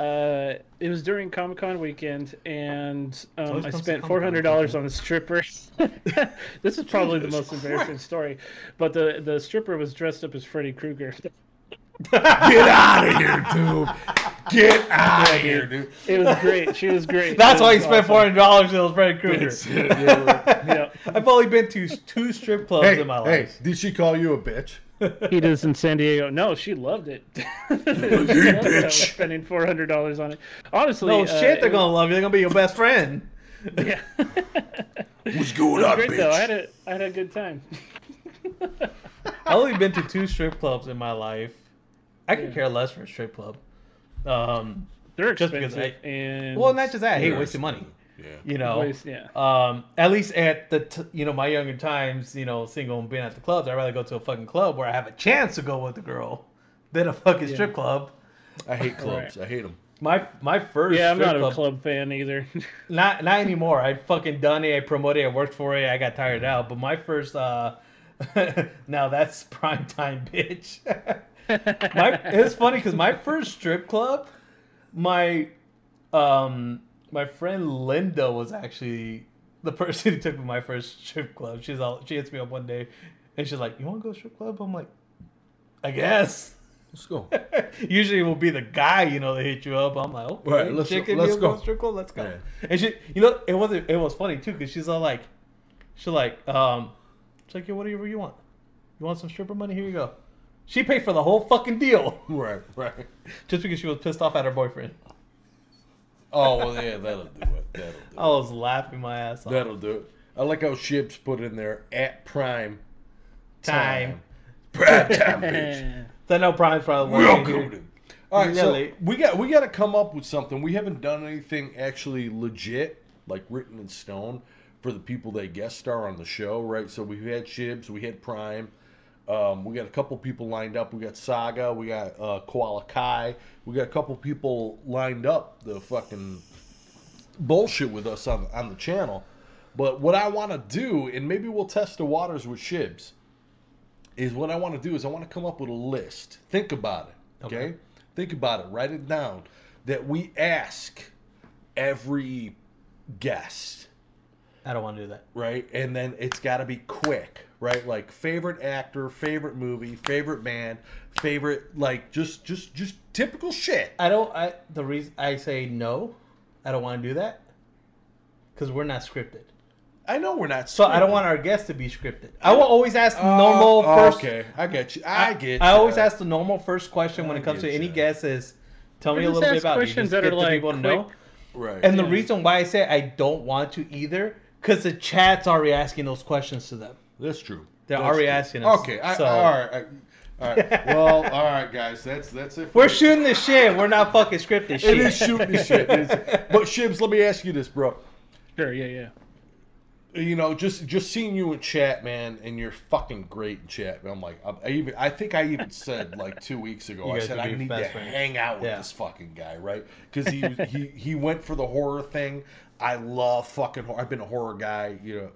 uh, it was during Comic Con weekend, and um, I spent four hundred dollars on a stripper. *laughs* this is probably the most embarrassing story, but the the stripper was dressed up as Freddy Krueger. *laughs* Get out of here, dude. Get out of here, dude. It was great. She was great. That's It why was you spent four hundred dollars on was Freddy Krueger. Yeah. Yeah, *laughs* I've only been to two strip clubs Hey, in my hey, life. did she call you a bitch? he does in San Diego. No, she loved it. *laughs* she loved bitch. that spending four hundred dollars on it. Honestly, No uh, shit, they're it gonna love you. They're gonna be your best friend. was- Yeah. *laughs* What's going was on, great bitch? though. I had a I had a good time. I've only been to two strip clubs in my life. I could Yeah. care less for a strip club. Um, They're Just because expensive. and well, not just that. I hate wasting money. Yeah. You know, Waste- yeah. um, at least at the t- you know my younger times, you know, single and being at the clubs, I'd rather go to a fucking club where I have a chance to go with a girl than a fucking Yeah. strip club. I hate clubs. I hate them. My my first Yeah, I'm strip not club, a club fan either. *laughs* not not anymore. I fucking done it. I promoted. it, I worked for it. I got tired out. But my first, uh, *laughs* now that's *laughs* prime time, bitch. my it's funny because my first strip club, my um my friend Linda was actually the *laughs* person who took me to my first strip club. She's all she hits me up one day, and she's like, "You want to go to strip club?" I'm like, I guess. Let's go. *laughs* Usually it will be the guy, you know, that hit you up. I'm like, oh, Right, let's- chicken let's go. strip club, let's go. Yeah. And she, you know, it wasn't. It was funny too because she's all like, she's like, um, she's like, yeah, whatever you want. You want some stripper money? Here you go. She paid for the whole fucking deal right, right. *laughs* just because she was pissed off at her boyfriend. Oh well, yeah, that'll do it. That'll do *laughs* I was laughing my ass off. That'll do it. I like how Ships put in there at prime Time. Prime *laughs* time, bitch. So know Brian's probably Welcome to. All right, so Really? we got we got to come up with something. We haven't done anything actually legit, like written in stone, for the people that guest star on the show, right? So we've had Shibs, we had Prime, um, we got a couple people lined up. We got Saga, we got uh, Koala Kai, we got a couple people lined up. The fucking bullshit with us on on the channel. But what I want to do, and maybe we'll test the waters with Shibbs, is what I want to do is I want to come up with a list. Think about it. Okay? Okay. Think about it. Write it down. That we ask every guest, I don't want to do that. right? And then it's got to be quick, right? Like favorite actor, favorite movie, favorite band, favorite like just just just typical shit. I don't. I the reason I say no, I don't want to do that because we're not scripted. I know we're not. So I don't want our guests to be scripted. I will always ask the normal Oh, first. Okay, I get you. I get. I you. always ask the normal first question when I it comes get to any you. guest is, tell me a little bit ask about you. questions Just that get are, the like, people to know. quick. right. And the reason why I say I don't want to either, because the chat's already asking those questions to them. That's true. They're That's already true. asking us, Okay, I, so- all right, I, all right. *laughs* Well, all right, guys. That's that's it. for We're me. shooting the shit. We're not fucking scripted shit. *laughs* It is shooting the shit. It is- *laughs* But Shibbs, let me ask you this, bro. Sure, yeah, yeah. You know, just just seeing you in chat, man, and you're fucking great in chat. I'm like, I, I even I think I even said like two weeks ago, I said I need to best friends. hang out with Yeah. this fucking guy, right? Because he he he went for the horror thing. I love fucking. horror. I've been a horror guy, you know,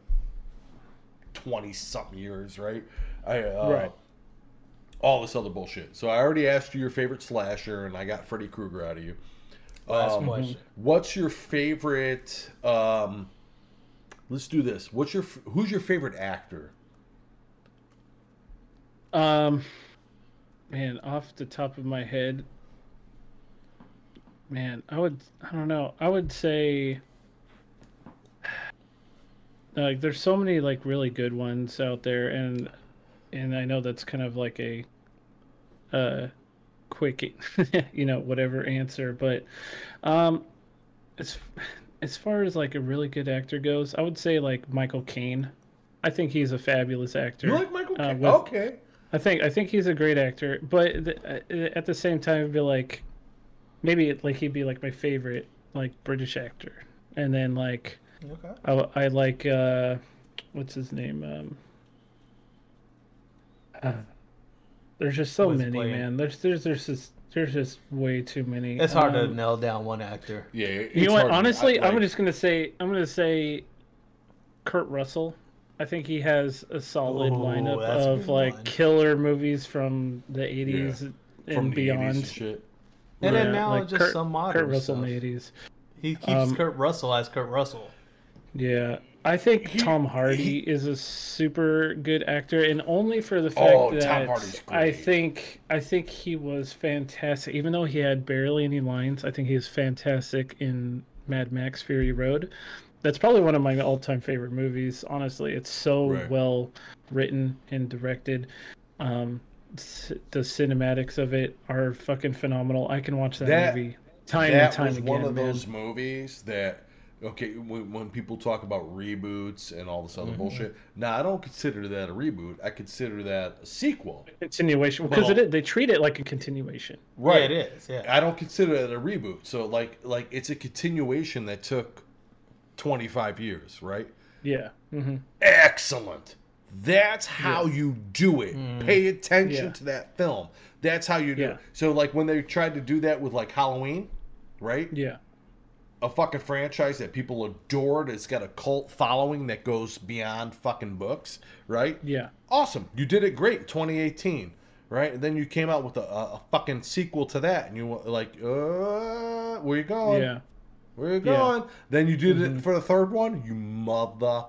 twenty something years, right? I uh, Right. All this other bullshit. So I already asked you your favorite slasher, and I got Freddy Krueger out of you. Last Um, question. What's your favorite? Um, let's do this. What's your who's your favorite actor? Um, man, off the top of my head, man, I would, I don't know, I would say, like, there's so many like really good ones out there, and and I know that's kind of like a, uh, quick, *laughs* you know, whatever answer, but, um, as as far as like a really good actor goes, I would say like Michael Caine. I think he's a fabulous actor. You like Michael? Uh, Caine? with- okay. I think I think he's a great actor, but th- uh, at the same time, it'd be like maybe like he'd be like my favorite like British actor, and then like Okay. I, I like uh, what's his name? Um, uh, *sighs* there's just so What's many, playing? man. There's there's there's just there's just way too many. It's hard to Um, nail down one actor. Yeah. it's You know what? hard to- Honestly, I- I'm just gonna say I'm gonna say Kurt Russell. I think he has a solid Ooh, lineup of like one. killer movies from the 80s from and the 80s beyond. and shit. And then now like just Kurt, some modern Kurt Russell stuff. in the 80s. He keeps Um, Kurt Russell as Kurt Russell. Yeah, I think He- Tom Hardy he- is a super good actor, and only for the fact Oh, Tom that Hardy's I think I think he was fantastic. Even though he had barely any lines, I think he was fantastic in Mad Max Fury Road. That's probably one of my all-time favorite movies. Honestly, it's so Right. well written and directed. Um, the cinematics of it are fucking phenomenal. I can watch that, That- movie time that and time was again. one of man. those movies that okay when, when people talk about reboots and all this Mm-hmm. other bullshit now i don't consider that a reboot i consider that a sequel continuation because Well- they treat it like a continuation. right Yeah, it is. Yeah. i don't consider it a reboot so like like it's a continuation that took 25 years right Yeah. hmm excellent that's how you do it pay attention Yeah. to that film that's how you do Yeah. it so like when they tried to do that with like halloween right Yeah. A fucking franchise that people adored. It's got a cult following that goes beyond fucking books, right? Yeah. Awesome. You did it great in 2018, right? And then you came out with a, a, a fucking sequel to that, and you were like, uh, where you going? Yeah. Where you Yeah. going? Then you did it for the third one, you mother.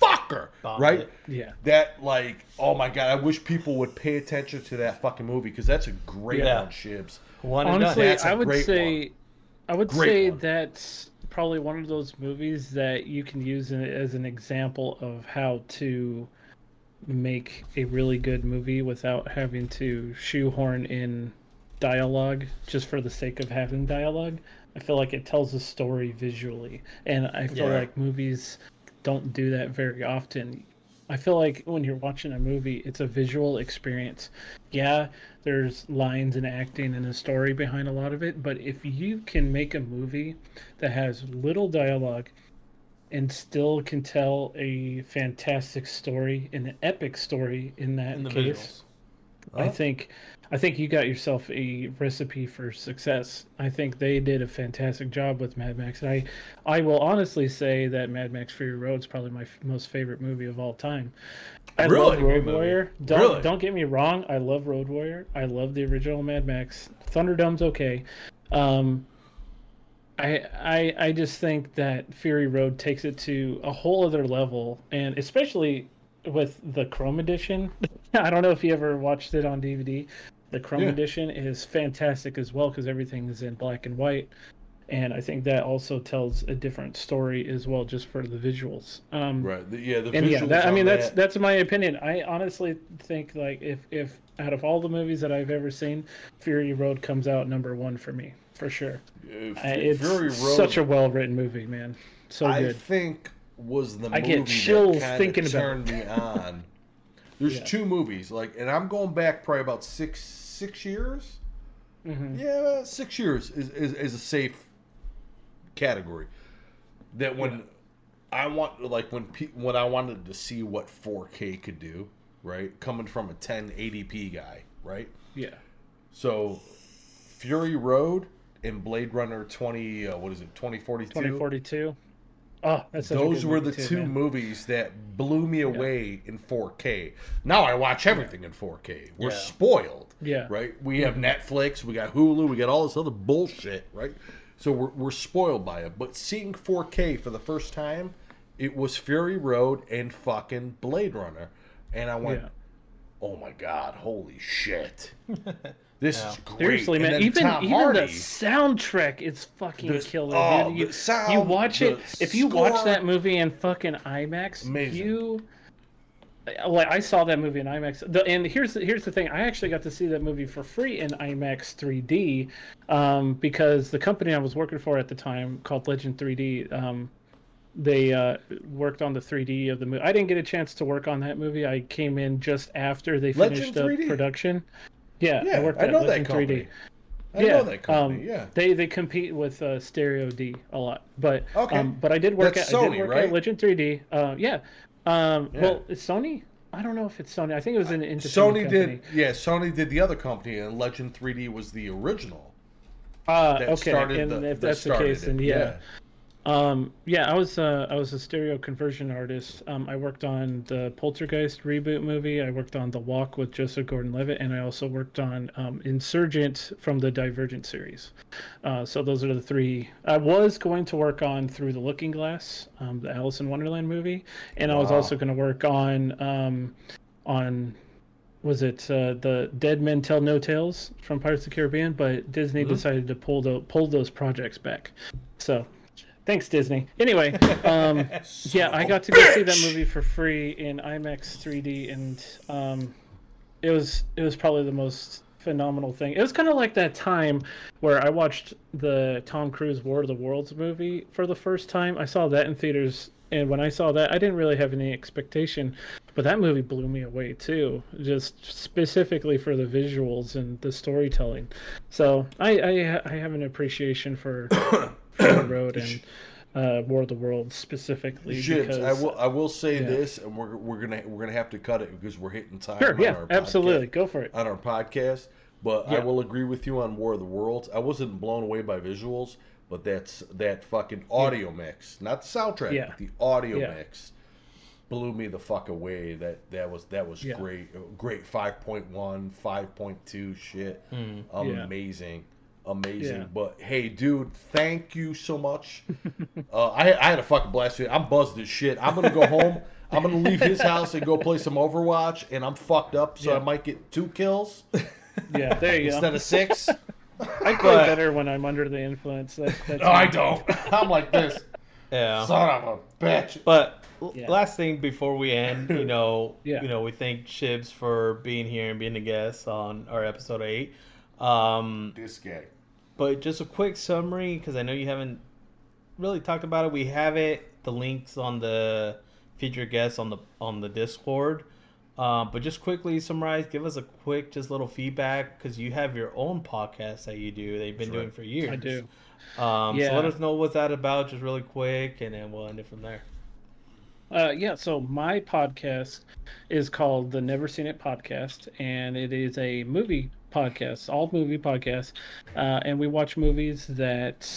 Fucker, Bombed right? it. Yeah. That like, oh my god, I wish people would pay attention to that fucking movie because that's a great Yeah. one, Shibbs. One Honestly, That's a I would great say, I would Great say one. that's probably one of those movies that you can use as an example of how to make a really good movie without having to shoehorn in dialogue just for the sake of having dialogue. I feel like it tells a story visually, and I feel Yeah. like movies don't do that very often. I feel like when you're watching a movie, it's a visual experience. Yeah, there's lines and acting and a story behind a lot of it, but if you can make a movie that has little dialogue and still can tell a fantastic story, an epic story in that in the case, visuals. I think I think you got yourself a recipe for success. I think they did a fantastic job with Mad Max. And I I will honestly say that Mad Max Fury Road is probably my f- most favorite movie of all time. I Really? love Road. Warrior. Don't Really? don't get me wrong, I love Road Warrior. I love the original Mad Max. Thunderdome's okay. Um I, I I just think that Fury Road takes it to a whole other level, and especially with the Chrome edition. *laughs* I don't know if you ever watched it on DVD. The Chrome Yeah. edition is fantastic as well because everything is in black and white, and I think that also tells a different story as well, just for the visuals. Um, Right. The, yeah. The and yeah, that, I mean that's that- that's my opinion. I honestly think like if if out of all the movies that I've ever seen, Fury Road comes out number one for me for sure. uh, I, it's Fury Road. such a well written movie, man. So I good. think was the I movie get chills that thinking kinda about turned me on. There's *laughs* Yeah. two movies like, and I'm going back probably about six six years. Mhm. Yeah, six years is, is, is a safe category. That when I want like when pe- when I wanted to see what 4K could do, right? Coming from a 1080p guy, right? Yeah. So Fury Road and Blade Runner 20 uh, what is it? 2042. 2042. Oh, that's such a Those were the too, two man. movies that blew me away in 4K. Now I watch everything in 4K. We're Yeah. spoiled, Yeah. right? We have Netflix, we got Hulu, we got all this other bullshit, right? So we're, we're spoiled by it. But seeing 4K for the first time, it was Fury Road and fucking Blade Runner. And I went, Yeah. oh my God, holy shit. *laughs* This Yeah. is great. Seriously, man. Even Tom even Hardy, the soundtrack is fucking The- killer, oh, dude. You, the sound, you watch it the if you watch that movie in fucking IMAX, Amazing. you like I saw that movie in IMAX. The, and here's the, here's the thing: I actually got to see that movie for free in IMAX 3D um, because the company I was working for at the time, called Legend 3D, um, they uh, worked on the 3D of the movie. I didn't get a chance to work on that movie. I came in just after they Legend finished up 3D? production. Yeah, Yeah, I worked I at know Legend that company. 3D. I yeah, know that company, um, yeah. They they compete with uh, Stereo D a lot, but Okay. um, but I did work That's at I Sony, did work right? at Legend 3D. Uh, yeah. Um, Yeah. Well, Sony. I don't know if it's Sony. I think it was an Sony company. did, yeah. Sony did the other company, and Legend 3D was the original. Uh, That okay, started and the- if that that's the case, it, then yeah. Um, yeah, I was uh, I was a stereo conversion artist. Um, I worked on the Poltergeist reboot movie. I worked on The Walk with Joseph Gordon-Levitt, and I also worked on um, Insurgent from the Divergent series. Uh, so those are the three. I was going to work on Through the Looking Glass, um, the Alice in Wonderland movie, and I was also going to work on um, on was it uh, the Dead Men Tell No Tales from Pirates of the Caribbean? But Disney Mhm. decided to pull the pull those projects back. So, thanks Disney. Anyway, *laughs* um, yeah, I got to go see that movie for free in IMAX 3D, and um, it was it was probably the most phenomenal thing. It was kind of like that time where I watched the Tom Cruise War of the Worlds movie for the first time. I saw that in theaters, and when I saw that, I didn't really have any expectation, but that movie blew me away too, just specifically for the visuals and the storytelling. So I I, I have an appreciation for, for *coughs* *coughs* the road and uh, War of the Worlds specifically because I will. I will say yeah. this, and we're, we're gonna we're gonna have to cut it because we're hitting time. sure on yeah our absolutely podcast, go for it. on our podcast. But I will agree with you on War of the Worlds. I wasn't blown away by visuals, but that's that fucking audio mix, not the soundtrack, Yeah. but the audio Yeah. mix blew me the fuck away. That that was that was Yeah. great. Great 5.1, 5.2 shit. Mm. Yeah. Amazing. Amazing. Yeah. But hey, dude, thank you so much. *laughs* uh, I, I had a fucking blast. with it. I'm buzzed as shit. I'm gonna go home. I'm gonna leave his house and go play some Overwatch, and I'm fucked up, so Yeah. I might get two kills *laughs* Yeah, there you instead go. Instead of six. *laughs* I play but- better when I'm under the influence. That, that's No, I don't. I'm like this, Yeah. son of a bitch. But Yeah. last thing before we end, you know, Yeah. you know, we thank Shibbs for being here and being a guest on our episode eight. Um, This guy. but just a quick summary because I know you haven't really talked about it. We have it, the links on the featured guests on the on the Discord. Um, but just quickly summarize, give us a quick, just little feedback because you have your own podcast that you do. They've been That's doing right. for years. I do. Um, So let us know what's that about, just really quick, and then we'll end it from there. Uh, yeah, so my podcast is called the Never Seen It Podcast, and it is a movie podcast, all movie podcasts, uh, and we watch movies that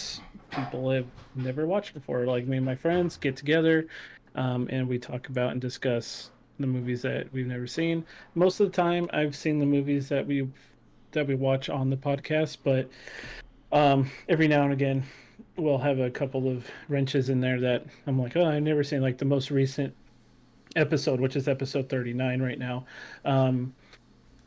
people have never watched before. Like me and my friends get together, um, and we talk about and discuss the movies that we've never seen. Most of the time, I've seen the movies that we that we watch on the podcast, but um, every now and again, we'll have a couple of wrenches in there that I'm like, oh, I've never seen. Like the most recent episode, which is episode 39 right now. Um,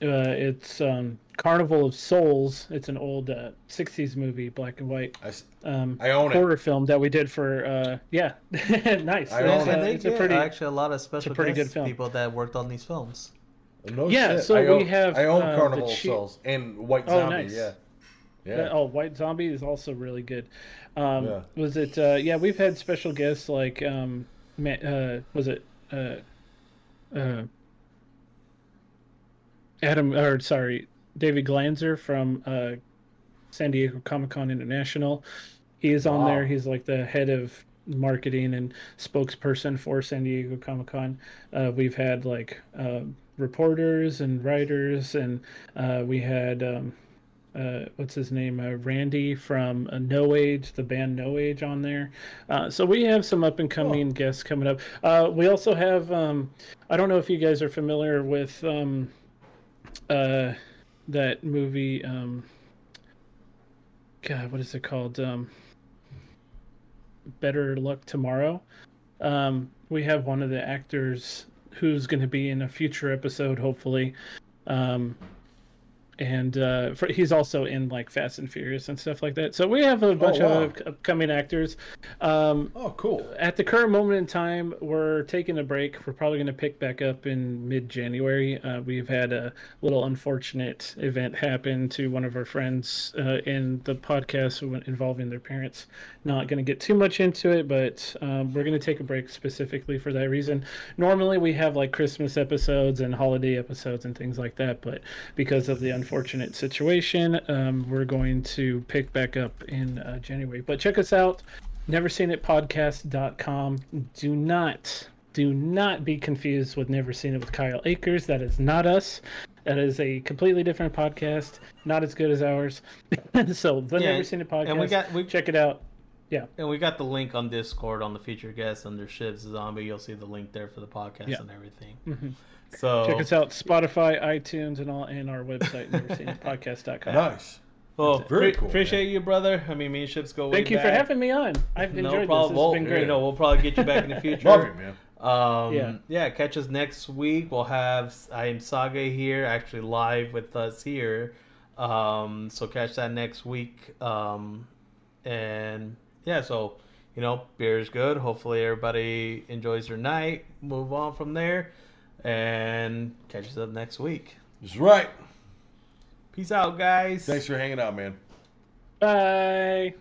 uh, it's um, Carnival of Souls. It's an old uh, 60s movie, black and white I, s- um, I own it. horror film that we did for. Uh, yeah, *laughs* nice. I It's, own it. uh, And it's a pretty. actually a lot of special pretty good film. people that worked on these films. No Yeah, shit. so I we own, have, I own uh, Carnival of chi- Souls and White Zombie. Oh, nice. Yeah. Yeah. Oh, White Zombie is also really good. Um, Yeah. Was it? Uh, yeah, we've had special guests like, um, uh, was it uh, uh, Adam? Or sorry, David Glanzer from uh, San Diego Comic Con International. He is on Wow. there. He's like the head of marketing and spokesperson for San Diego Comic Con. Uh, we've had like uh, reporters and writers, and uh, we had. Um, uh, what's his name? Uh, Randy from uh, No Age, the band No Age, on there. Uh, so we have some up and coming guests coming up. Uh, we also have. Um, I don't know if you guys are familiar with um, uh, that movie. Um, God, what is it called? Um, Better Luck Tomorrow. Um, we have one of the actors who's going to be in a future episode, hopefully. Um, and uh, for, he's also in like Fast and Furious and stuff like that. So we have a bunch wow. of upcoming actors. Um, Oh, cool. at the current moment in time, we're taking a break. We're probably going to pick back up in mid-January. Uh, we've had a little unfortunate event happen to one of our friends uh, in the podcast involving their parents. Not going to get too much into it, but um, we're going to take a break specifically for that reason. Normally, we have like Christmas episodes and holiday episodes and things like that, but because of the unfortunate situation, um, we're going to pick back up in uh, January. But check us out neverseenitpodcast.com. Do not, do not be confused with Never Seen It with Kyle Ayers. That is not us. That is a completely different podcast, not as good as ours. *laughs* so the Yeah, Never Seen It podcast. and we got- we- check it out. And we got the link on Discord on the featured guest under Shibbs Zombie. You'll see the link there for the podcast Yeah. and everything. Mhm. So Check us out, Spotify, iTunes, and all, and our website, neverseenitpodcast.com. *laughs* Nice. well, Very pre- cool, appreciate you, brother. I mean, me and Shibbs go way Thank you for having me on. I've No enjoyed problem. this. This Well, has been great. You know, we'll probably get you back in the *laughs* future. Love you, man. Um, Yeah. yeah. catch us next week. We'll have I am Saga here, actually live with us here. Um, so catch that next week. Um, and yeah, so you know, beer is good. Hopefully, everybody enjoys their night. Move on from there, and catch us up next week. That's right. Peace out, guys. Thanks for hanging out, man. Bye.